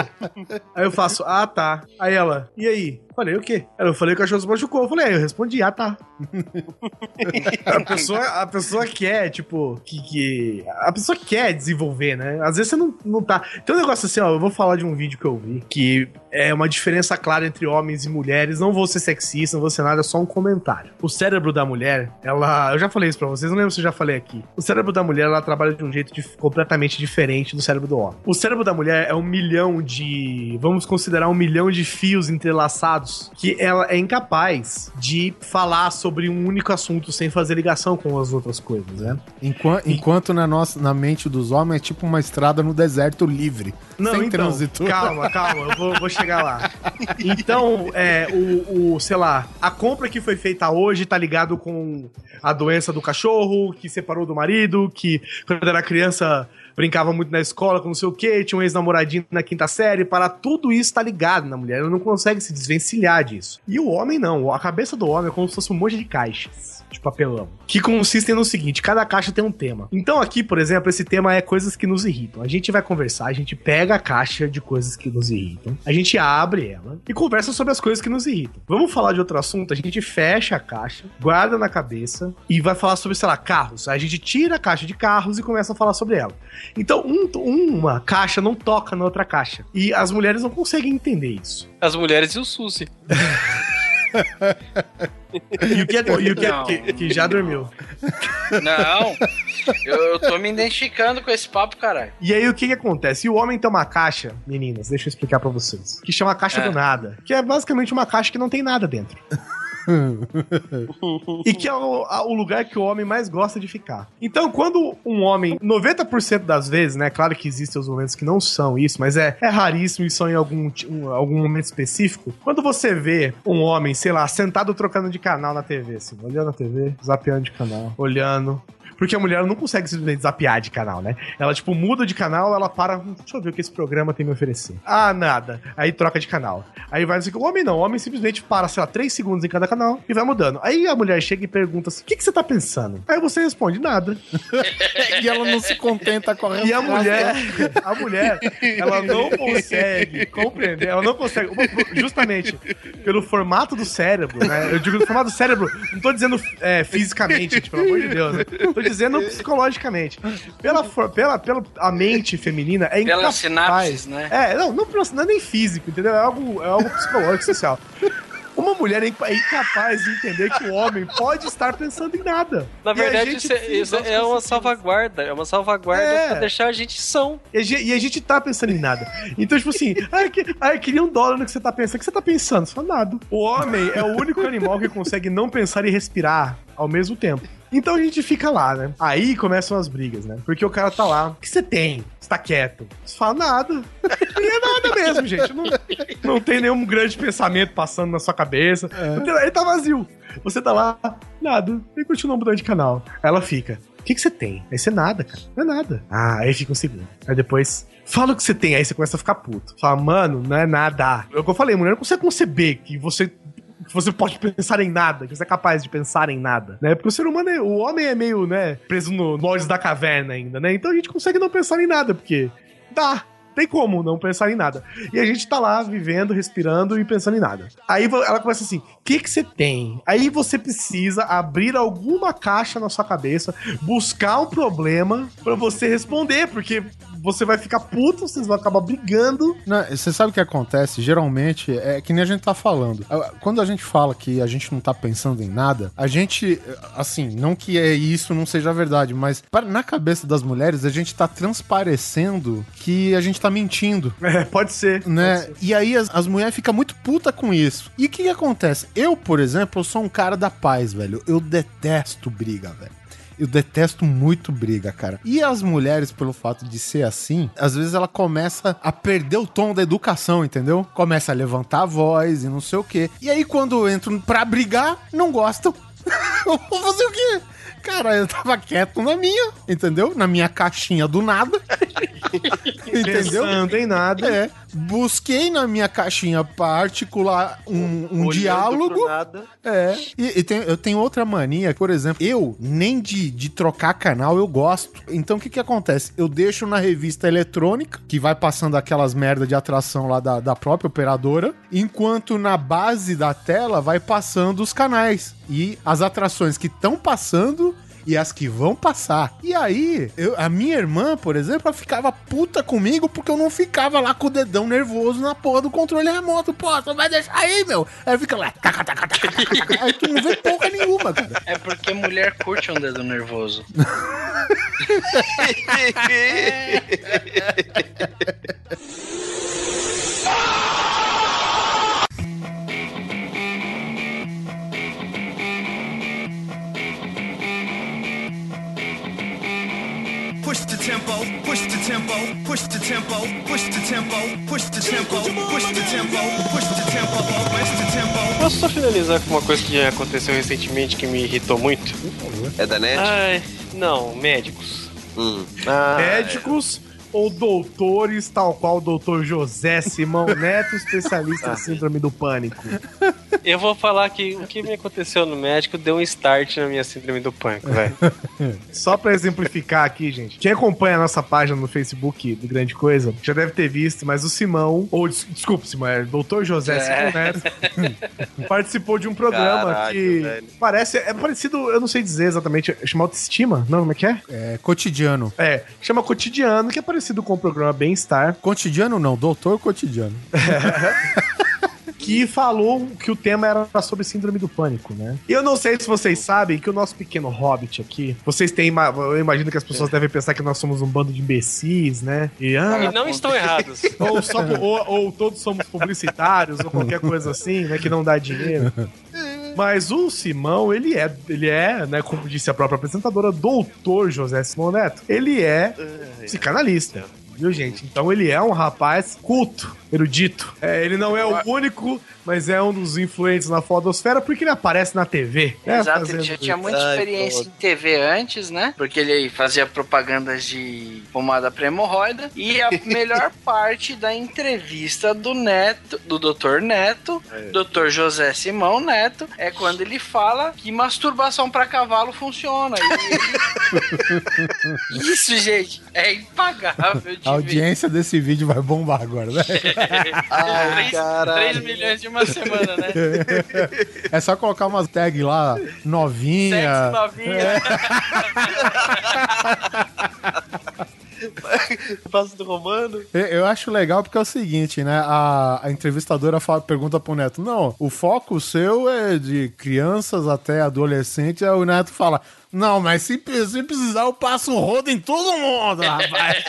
Aí eu faço, ah, tá. Aí ela, e aí? Falei, o quê? Eu falei que o cachorro se machucou. Eu falei, aí eu respondi, ah, tá. a, pessoa, a pessoa quer, tipo, que, que. A pessoa quer desenvolver, né? Às vezes você não, não tá. Tem um negócio assim, ó, eu vou falar de um vídeo que eu vi, que é uma diferença clara entre homens e mulheres. Não vou ser sexista, não vou ser nada, é só um comentário. O cérebro da mulher, ela. Eu já falei isso pra vocês, não lembro se eu já falei aqui. O cérebro da mulher, ela trabalha de um jeito dif- completamente diferente do cérebro do homem. O cérebro da mulher é um milhão de. Vamos considerar um milhão de fios entrelaçados que ela é incapaz de falar sobre um único assunto sem fazer ligação com as outras coisas, né? Enquanto, enquanto na, nossa, na mente dos homens é tipo uma estrada no deserto livre. Não, sem então, trânsito. calma, calma, eu vou, vou chegar lá. Então, é, o, o, sei lá, a compra que foi feita hoje tá ligado com a doença do cachorro, que separou do marido, que quando era criança brincava muito na escola com não sei o que, tinha um ex-namoradinho na quinta série, para tudo isso tá ligado na mulher, ela não consegue se desvencilhar disso. E o homem não, a cabeça do homem é como se fosse um monte de caixas de papelão, que consistem no seguinte, cada caixa tem um tema. Então aqui, por exemplo, esse tema é coisas que nos irritam. A gente vai conversar, a gente pega a caixa de coisas que nos irritam, a gente abre ela e conversa sobre as coisas que nos irritam. Vamos falar de outro assunto, a gente fecha a caixa, guarda na cabeça e vai falar sobre, sei lá, carros. Aí a gente tira a caixa de carros e começa a falar sobre ela. Então, um- uma caixa não toca na outra caixa. E as mulheres não conseguem entender isso. As mulheres e o Susi. E o que é, e o que, é- Não. que- que já dormiu. Não, eu, eu tô me identificando com esse papo, caralho. E aí o que que acontece? E o homem tem uma caixa, meninas, deixa eu explicar pra vocês, que chama caixa É. do nada, que é basicamente uma caixa que não tem nada dentro. e que é o, a- o lugar que o homem mais gosta de ficar. Então, quando um homem, 90% das vezes, né? Claro que existem os momentos que não são isso, mas é, é raríssimo e são em algum, um- algum momento específico. Quando você vê um homem, sei lá, sentado trocando de canal na TV, assim, olhando a TV, zapeando de canal, olhando. Porque a mulher não consegue simplesmente zapear de canal, né? Ela, tipo, muda de canal, ela para. "Hum, Deixa eu ver o que esse programa tem a me oferecer. Ah, nada. Aí troca de canal. Aí vai assim, o homem não. O homem simplesmente para, sei lá, três segundos em cada canal e vai mudando. Aí a mulher chega e pergunta assim: o que, que você tá pensando? Aí você responde, nada. e ela não se contenta com a E a resposta. mulher, a mulher, ela não consegue compreender, ela não consegue, justamente pelo formato do cérebro, né? Eu digo do formato do cérebro, não tô dizendo é, fisicamente, tipo, pelo amor de Deus, né? Tô dizendo psicologicamente. Pela, for- pela, pela a mente feminina é Pela incapaz. sinapses, né? É, não, não, não é nem físico, entendeu? É algo, é algo psicológico, social. Uma mulher é é incapaz de entender que o homem pode estar pensando em nada. Na E verdade, isso, é, isso é uma conseguimos. salvaguarda. É uma salvaguarda É. pra deixar a gente são. E a, gente, e a gente tá pensando em nada. Então, tipo assim, ai, que, ai, queria um dólar no que você tá pensando. O que você tá pensando? Fala nada. O homem é o único animal que consegue não pensar e respirar ao mesmo tempo. Então a gente fica lá, né? Aí começam as brigas, né? Porque o cara tá lá. O que você tem? Você tá quieto. Você fala nada. E é nada mesmo, gente. Não, não tem nenhum grande pensamento passando na sua cabeça. Ele tá vazio. Você tá lá, nada. E continua mudando de canal. Ela fica. O que, que você tem? Aí você nada, cara. Não é nada. Ah, aí fica um segundo. Aí depois. Fala o que você tem, aí você começa a ficar puto. Fala, mano, não é nada. É o que eu falei, mulher não consegue conceber que você. Que você pode pensar em nada, que você é capaz de pensar em nada, né? Porque o ser humano, é, o homem é meio, né, preso no moldes da caverna ainda, né? Então a gente consegue não pensar em nada, porque dá, tem como não pensar em nada. E a gente tá lá vivendo, respirando e pensando em nada. Aí ela começa assim: o que que você tem? Aí você precisa abrir alguma caixa na sua cabeça, buscar um problema pra você responder, porque você vai ficar puto, vocês vão acabar brigando. Não, Você sabe o que acontece? Geralmente é que nem a gente tá falando. Ah, Quando a gente fala que a gente não tá pensando em nada, a gente, assim, não que é isso não seja verdade, mas na cabeça das mulheres a gente tá transparecendo que a gente tá mentindo. É, pode ser. Né? E aí as, as mulheres ficam muito puta com isso. E o que, que acontece? Eu, por exemplo, eu sou um cara da paz, velho. Eu detesto briga, velho. Eu detesto muito briga, cara. E as mulheres, pelo fato de ser assim, às vezes ela começa a perder o tom da educação, entendeu? Começa a levantar a voz e não sei o quê. E aí, quando entram pra brigar, não gostam. Vou fazer o quê? Cara, eu tava quieto na minha, entendeu? Na minha caixinha do nada. entendeu? Pensando em nada. É. Busquei na minha caixinha pra articular um, um diálogo. nada. É. E, e tem- eu tenho outra mania, por exemplo, eu nem de, de trocar canal eu gosto. Então o que que acontece? Eu deixo na revista eletrônica, que vai passando aquelas merda de atração lá da, da própria operadora, enquanto na base da tela vai passando os canais. E as atrações que estão passando e as que vão passar. E aí, eu- a minha irmã, por exemplo, ela ficava puta comigo porque eu não ficava lá com o dedão nervoso na porra do controle remoto. Pô, você vai deixar aí, meu? Aí fica lá. taca, taca, taca, taca. Aí tu não vê porra nenhuma, cara. É porque mulher curte um dedo nervoso. Push tempo, push the tempo, push the tempo, push the tempo, push the tempo, push the tempo, push the tempo, push the tempo. Posso só finalizar com uma coisa que aconteceu recentemente que me irritou muito? É da net? Ai, não, médicos. Hum. Ah, Médicos ou doutores, tal qual o doutor José Simão Neto, especialista em síndrome do pânico. Eu vou falar que o que me aconteceu no médico deu um start na minha síndrome do pânico, velho. Só pra exemplificar aqui, gente. Quem acompanha a nossa página no Facebook do Grande Coisa já deve ter visto, mas o Simão, ou des- desculpa, Simão, é Dr. José É. Simão Neto, participou de um programa Caralho, que velho. parece, é parecido, eu não sei dizer exatamente, chama autoestima? Não, como é que é? É cotidiano. É, chama cotidiano, que é parecido com o programa Bem-Estar, Cotidiano não, doutor cotidiano. que falou que o tema era sobre síndrome do pânico, né? E eu não sei se vocês sabem que o nosso pequeno hobbit aqui, vocês têm, eu imagino que as pessoas devem pensar que nós somos um bando de imbecis, né? E, ah, E não estão errados. ou, só- ou- ou todos somos publicitários, ou qualquer coisa assim, né? Que não dá dinheiro. Mas o Simão, ele é, ele é, né, como disse a própria apresentadora, doutor José Simão Neto. Ele é psicanalista. Viu, gente? Então ele é um rapaz culto, erudito. É, ele não é o único, mas é um dos influentes na fodosfera porque ele aparece na TV. né, Exato, ele já tinha muita Ai, experiência pô. em TV antes, né? Porque ele fazia propagandas de pomada pra hemorroida. E a melhor parte da entrevista do Neto, do Dr. Neto, Dr. José Simão Neto, é quando ele fala que masturbação pra cavalo funciona. E ele- Isso, gente, é impagável A audiência desse vídeo vai bombar agora, né? Ai, 3 milhões de uma semana, né? É só colocar umas tags lá, novinha. Sexo novinha. Passo do Romano. Eu- Eu acho legal porque é o seguinte, né? A, a entrevistadora fala- pergunta pro Neto: Não, o foco seu é de crianças até adolescentes. Aí o Neto fala: Não, mas se, se precisar, eu passo um rodo em todo mundo, rapaz.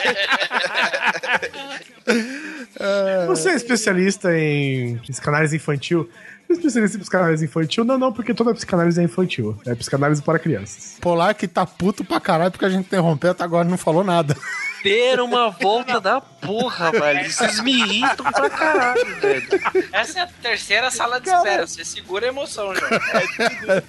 Você é especialista em psicanálise infantil? Você é especialista em psicanálise infantil? Não, não, porque toda psicanálise é infantil. É psicanálise para crianças. Polar que tá puto pra caralho porque a gente interrompeu até agora não falou nada. Ter uma volta da porra, velho. Vocês me irritam pra caralho, velho. Essa é a terceira sala de espera. Você segura a emoção, já.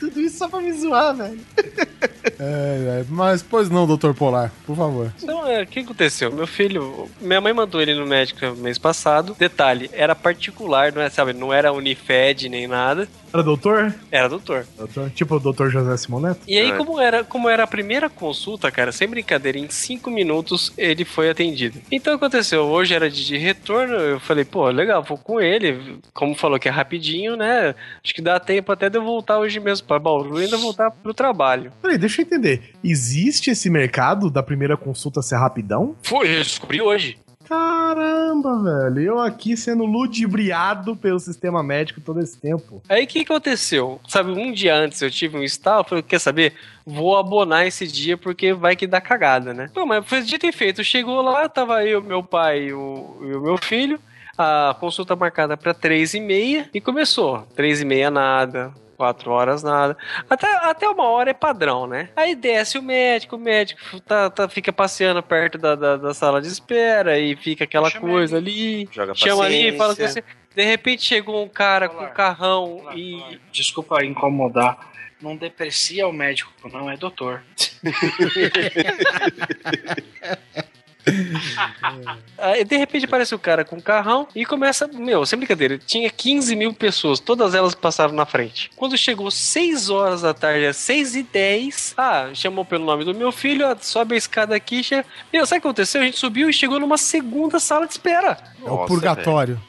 Tudo isso só pra me zoar, velho. É, é, mas, pois não, doutor Polar, por favor. Então, é, o que aconteceu? Meu filho, minha mãe mandou ele no médico mês passado. Detalhe, era particular, não é, sabe, não era Unifed nem nada. Era doutor? Era doutor. doutor? Tipo o doutor José Simoneto? E aí, como era, como era a primeira consulta, cara, sem brincadeira, em cinco minutos ele foi atendido. Então aconteceu, hoje era de, de retorno, eu falei, pô, legal, vou com ele. Como falou que é rapidinho, né? Acho que dá tempo até de eu voltar hoje mesmo pra Bauru e ainda voltar pro trabalho. Peraí, deixa eu entender. Existe esse mercado da primeira consulta ser rapidão? Foi, eu descobri hoje. Caramba, velho. Eu aqui sendo ludibriado pelo sistema médico todo esse tempo. Aí o que aconteceu? Sabe, um dia antes eu tive um estalo, falei, quer saber? Vou abonar esse dia porque vai que dá cagada, né? Pô, mas foi dito e feito. Chegou lá, tava eu, meu pai e o, e o meu filho. A consulta marcada pra três e meia e começou. Três e meia nada, quatro horas nada. Até, até uma hora é padrão, né? Aí desce o médico, o médico tá, tá- fica passeando perto da, da, da sala de espera e fica aquela coisa ali. Joga chama ali e fala com paciência. você. De repente chegou um cara com um carrão e. Desculpa incomodar. Não deprecia o médico, não, é doutor. Aí, de repente aparece o cara com um carrão e começa, meu, sem brincadeira, tinha 15 mil pessoas, todas elas passaram na frente. Quando chegou 6 horas da tarde, às 6 e 10, ah, chamou pelo nome do meu filho, ah, sobe a escada aqui, che... meu, sabe o que aconteceu? A gente subiu e chegou numa segunda sala de espera. É o purgatório.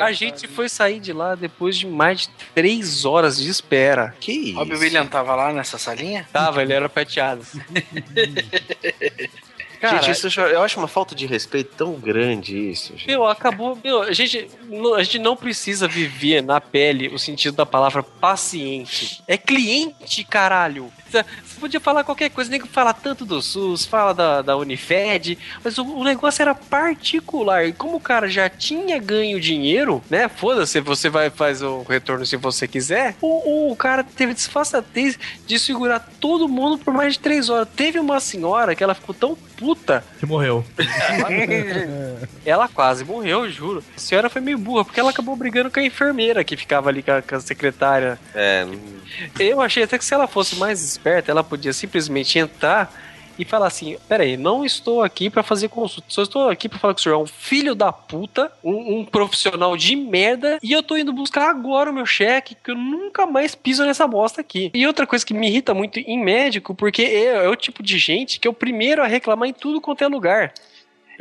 A gente foi sair de lá depois de mais de 3 horas de espera. Que isso? Robbie Williams tava lá nessa salinha? Tava, ele era peteado. Cara, gente, isso eu- acho uma falta de respeito tão grande isso. gente. Meu, acabou. Meu, a gente, não- a gente não precisa viver na pele o sentido da palavra paciente. É cliente, caralho. Você podia falar qualquer coisa, nem que fala tanto do SUS, fala da, da Unifed, mas o, o negócio era particular. E como o cara já tinha ganho dinheiro, né? Foda-se, você vai faz o retorno se você quiser. O, o, cara teve disfarçatez de segurar todo mundo por mais de três horas. Teve uma senhora que ela ficou tão puta Que morreu. ela quase morreu, eu juro. A senhora foi meio burra, porque ela acabou brigando com a enfermeira que ficava ali com a, com a secretária. É, Eu achei até que se ela fosse mais esperta, ela podia simplesmente entrar e falar assim: peraí, não estou aqui pra fazer consulta, só estou aqui pra falar que o senhor é um filho da puta, um, um profissional de merda, e eu tô indo buscar agora o meu cheque, que eu nunca mais piso nessa bosta aqui. E outra coisa que me irrita muito em médico, porque é, é o tipo de gente que é o primeiro a reclamar em tudo quanto é lugar.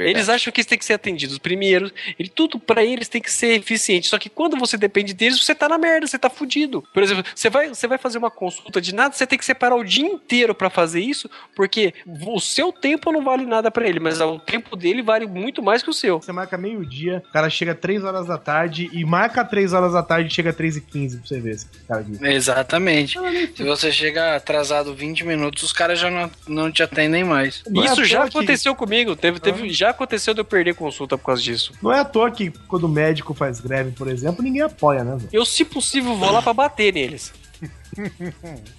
Eles acham que eles têm que ser atendidos primeiro. Ele, tudo pra eles tem que ser eficiente. Só que quando você depende deles, você tá na merda, você tá fudido. Por exemplo, você vai, você vai fazer uma consulta de nada, você tem que separar o dia inteiro pra fazer isso, porque o seu tempo não vale nada pra ele, mas o tempo dele vale muito mais que o seu. Você marca meio-dia, o cara chega 3 horas da tarde e marca 3 horas da tarde e chega 3 e 15 pra você ver esse cara diz. Exatamente. Se você chega atrasado 20 minutos, os caras já não, não te atendem mais. Não Isso já aconteceu comigo. Teve, teve, Já aconteceu de eu perder consulta por causa disso. Não é à toa que quando o médico faz greve, por exemplo, ninguém apoia, né? velho? Eu, se possível, vou lá pra bater neles.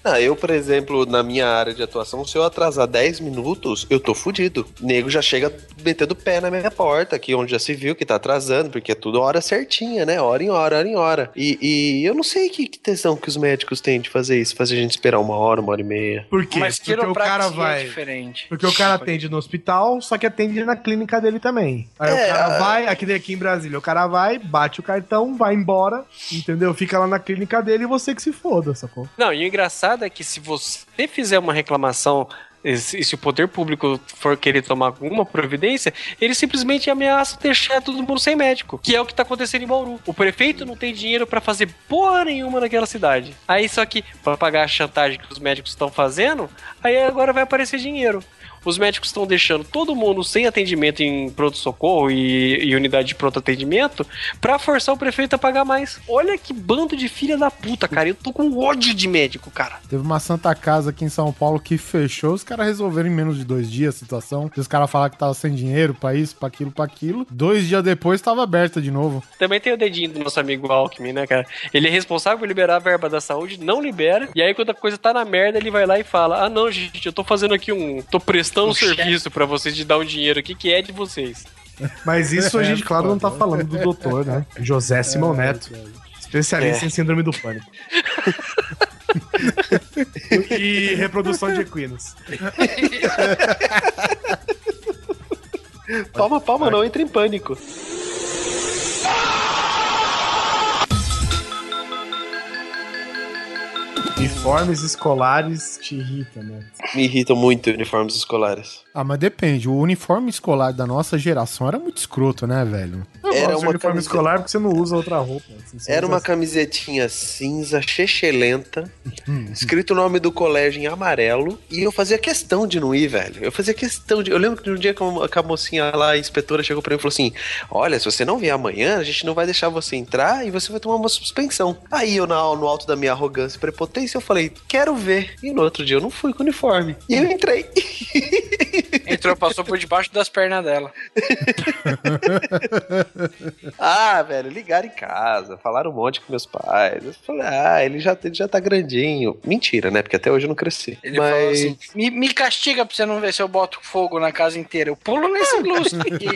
Ah, eu, por exemplo, na minha área de atuação, se eu atrasar 10 minutos, eu tô fudido. O nego já chega metendo o pé na minha porta, aqui onde já se viu que tá atrasando, porque é tudo hora certinha, né? Hora em hora, hora em hora. E, e eu não sei que, que tesão que os médicos têm de fazer isso, fazer a gente esperar uma hora, uma hora e meia. Por quê? Mas Porque o cara é vai. diferente. Porque o cara atende no hospital, só que atende na clínica dele também. Aí É, o cara a- vai, aqui aqui em Brasília, o cara vai, bate o cartão, vai embora, entendeu? Fica lá na clínica dele e você que se foda, sacou? Não, e o engraçado é que se você fizer uma reclamação E se o poder público for querer tomar alguma providência, ele simplesmente ameaça deixar todo mundo sem médico, que é o que tá acontecendo em Bauru. O prefeito não tem dinheiro pra fazer porra nenhuma naquela cidade. Aí só que pra pagar a chantagem que os médicos estão fazendo, aí agora vai aparecer dinheiro. Os médicos estão deixando todo mundo sem atendimento em pronto-socorro e, e unidade de pronto atendimento pra forçar o prefeito a pagar mais. Olha que bando de filha da puta, cara. Eu tô com ódio de médico, cara. Teve uma Santa Casa aqui em São Paulo que fechou, os caras resolveram em menos de dois dias a situação. Os caras falaram que tava sem dinheiro pra isso, pra aquilo, pra aquilo. Dois dias depois tava aberta de novo. Também tem o dedinho do nosso amigo Alckmin, né, cara? Ele é responsável por liberar a verba da saúde, não libera. E aí, quando a coisa tá na merda, ele vai lá e fala: Ah, não, gente, eu tô fazendo aqui um. tô prestando Um cheque. serviço pra vocês de dar um dinheiro aqui que é de vocês. Mas isso a gente, É, claro, não tá falando do doutor, né? José Simão Neto, especialista É. em síndrome do pânico. e reprodução de equinos. Palma, palma, não entra em pânico. Uniformes escolares te irritam, né? Me irritam muito uniformes escolares. Ah, mas depende. O uniforme escolar da nossa geração era muito escroto, né, velho? Eu Era gosto de uma uniforme camiseta- escolar porque você não usa outra roupa. assim, Era uma camisetinha cinza, chechelenta, escrito o nome do colégio em amarelo, e eu fazia questão de não ir, velho. Eu fazia questão de. Eu lembro que um dia que a mocinha lá, a inspetora, chegou pra mim e falou assim: Olha, se você não vier amanhã, a gente não vai deixar você entrar e você vai tomar uma suspensão. Aí eu, na, no alto da minha arrogância e prepotência, eu falei: Quero ver. E no outro dia eu não fui com uniforme. E eu entrei. Entrou, passou por debaixo das pernas dela. Ah, velho, ligaram em casa, falaram um monte com meus pais. Eu falei, ah, ele já, ele já tá grandinho. Mentira, né? Porque até hoje eu não cresci. Ele falou Mas assim: me, me castiga pra você não ver se eu boto fogo na casa inteira. Eu pulo nesse lustre aqui.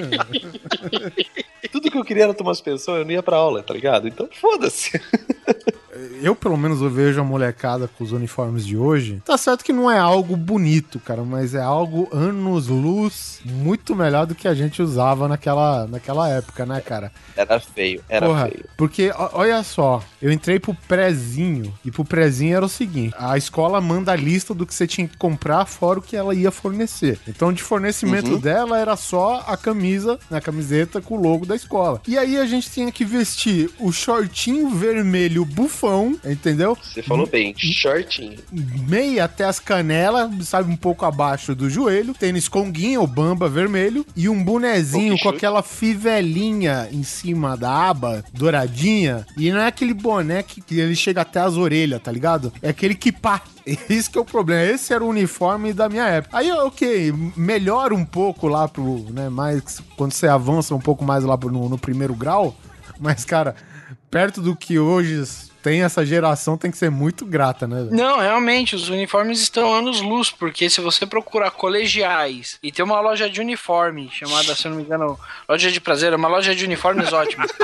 tudo que eu queria era tomar suspensão, eu não ia pra aula, tá ligado? Então foda-se. Eu, pelo menos, eu vejo a molecada com os uniformes de hoje. Tá certo que não é algo bonito, cara, mas é algo anos-luz muito melhor do que a gente usava naquela, naquela época, né, cara? Era feio, era Porra, feio. Porque, olha só, eu entrei pro prezinho, e pro prezinho era o seguinte: a escola manda a lista do que você tinha que comprar, fora o que ela ia fornecer. Então, de fornecimento Uhum. dela era só a camisa, a camiseta com o logo da escola. E aí a gente tinha que vestir o shortinho vermelho bufão, entendeu? Você falou bem, shortinho. meia até as canelas, sabe, um pouco abaixo do joelho, tênis conguinha ou bamba vermelho e um bonezinho com aquela fivelinha em cima da aba, douradinha, e não é aquele boné que, ele chega até as orelhas, tá ligado? É aquele que pá. Esse que é o problema. Esse era o uniforme da minha época. Aí, ok, melhora um pouco lá pro, né, mais quando você avança um pouco mais lá pro- no, no primeiro grau, mas, cara, perto do que hoje tem essa geração, tem que ser muito grata, né? Não, realmente, os uniformes estão anos luz, porque se você procurar colegiais e tem uma loja de uniforme chamada, se eu não me engano, Loja de Prazer, é uma loja de uniformes ótima.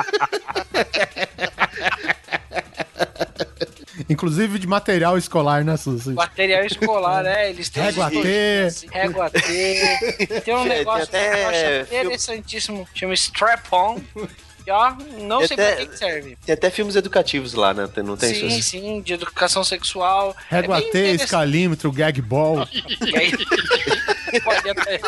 Inclusive de material escolar, né, Suzy? Material escolar, é, eles têm Régua T. coxinhas, Régua T. Tem um negócio até que eu acho interessantíssimo, chama Strap-on. E ó, não Tem sei pra até- que que serve. Tem até filmes educativos lá, né? Tem- Não tem sim, Suzy? sim, de educação sexual. Régua é T, escalímetro, gag ball. Pode até.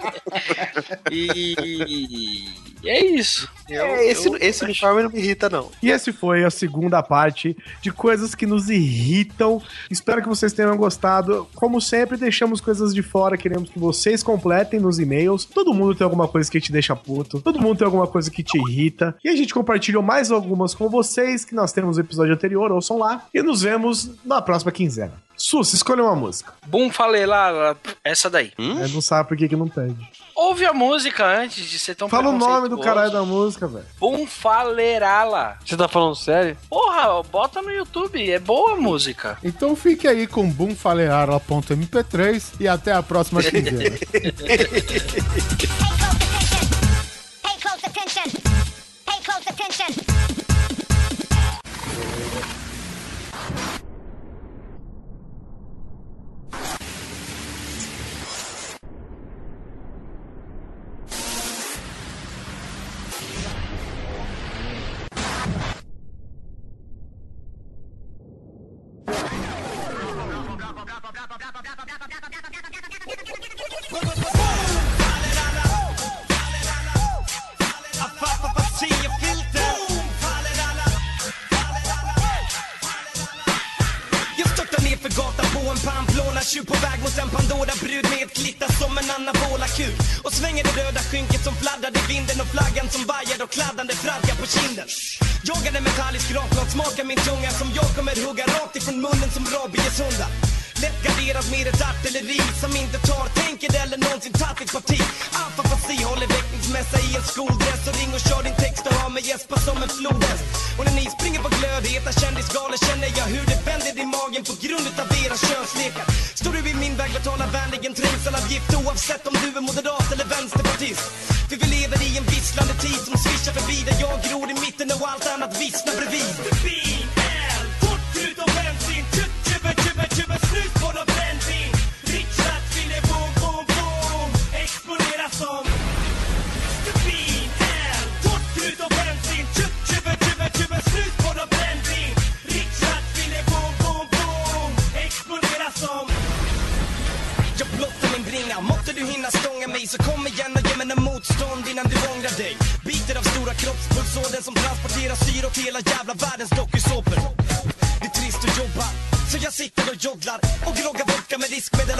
E... e é isso. Eu- É, esse, eu- esse uniforme não me irrita, não. E esse foi a segunda parte de coisas que nos irritam. Espero que vocês tenham gostado. Como sempre, deixamos coisas de fora, queremos que vocês completem nos e-mails. Todo mundo tem alguma coisa que te deixa puto, todo mundo tem alguma coisa que te irrita. E a gente compartilhou mais algumas com vocês que nós temos no episódio anterior, ouçam lá. E nos vemos na próxima quinzena. Sus, escolha uma música. Bum, falei lá, essa daí. É, não sabe por que, que não Ouve a música antes de ser tão Fala o nome do caralho da música, velho. Bum falerala. Você tá falando sério? Porra, bota no YouTube, é boa a música. Então fique aí com boomfaleara.mp3 e até a próxima quinzena. Pay close attention. Vänder på grund utav era könslekar. Står du vid min väg betalar vänligen trängselavgift oavsett om du är moderat eller vänsterpartist. För vi lever i en visslande tid som svischar förbi där jag gror i mitten och allt annat vissnar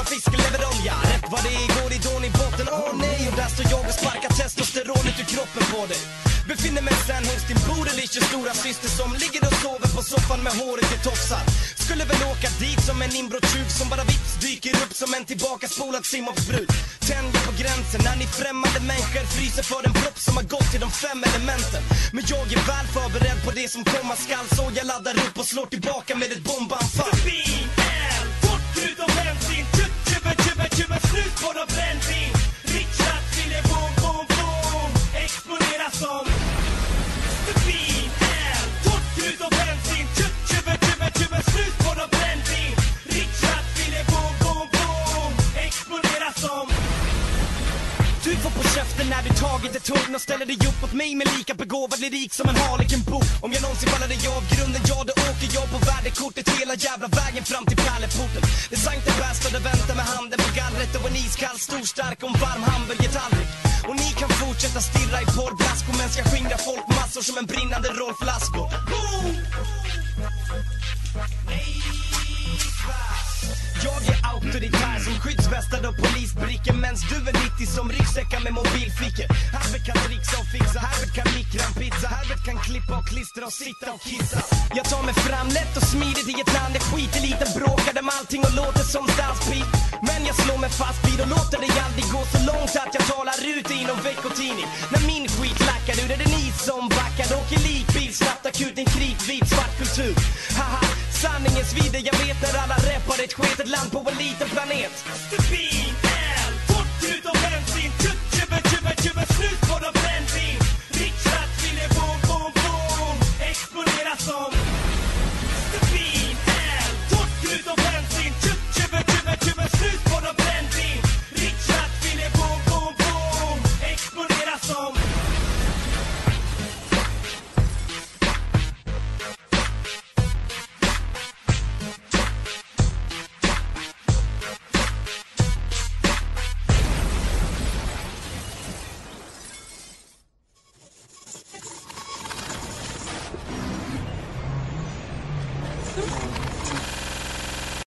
med diskmedel Rätt vad det är. Går ridån i botten, åh nej. Och där står jag och sparkar testosteronet ur kroppen på dig. Befinner mig sen hos din broderliche stora syster som ligger och sover på soffan med håret i tofsar Skulle väl åka dit som en inbrottstjuv som bara vips dyker upp som en tillbakaspolad simhoppsbrud Tänder på gränsen när ni främmande människor fryser för en propp som har gått till de fem elementen. Men jag är väl förberedd på det som komma skall. Så jag laddar upp och slår tillbaka med ett hugg dig upp mot mig med lika begåvad lyrik som en Harlequin-bok Om jag någonsin faller dig av grunden, ja då åker jag på värdekortet hela jävla vägen fram till pärleporten Det sankte det bästa, det väntar med handen på gallret och en iskall stor stark och en varm hamburgertallrik. Och ni kan fortsätta stirra i porrblaskor medan jag skingrar folkmassor som en brinnande Rolf Lassgård Boom! Jag är auktoritär som skyddsvästad och polisbrickor. Mens du är 90 som ryggsäckar med mobilfickor. Herbert kan trixa och fixa, Herbert kan mikra en pizza. Herbert kan klippa och klistra och sitta och kissa. Jag tar mig fram lätt och smidigt i ett land där skiteliten bråkar om allting och låter som stadspip Men jag slår mig fast vid och låter det aldrig gå så långt att jag talar ut i någon veckotidning. När min skit lackar ur är det ni som backar. Åker likbil snabbt akut en kritvit svart kultur Haha Sanningen svider, jag vet när alla rappar ett sketet land på en liten planet. Mr. Bean, L, fort ut och bensin, tjubb, tjubb, tjubb, tjubb, slut på dem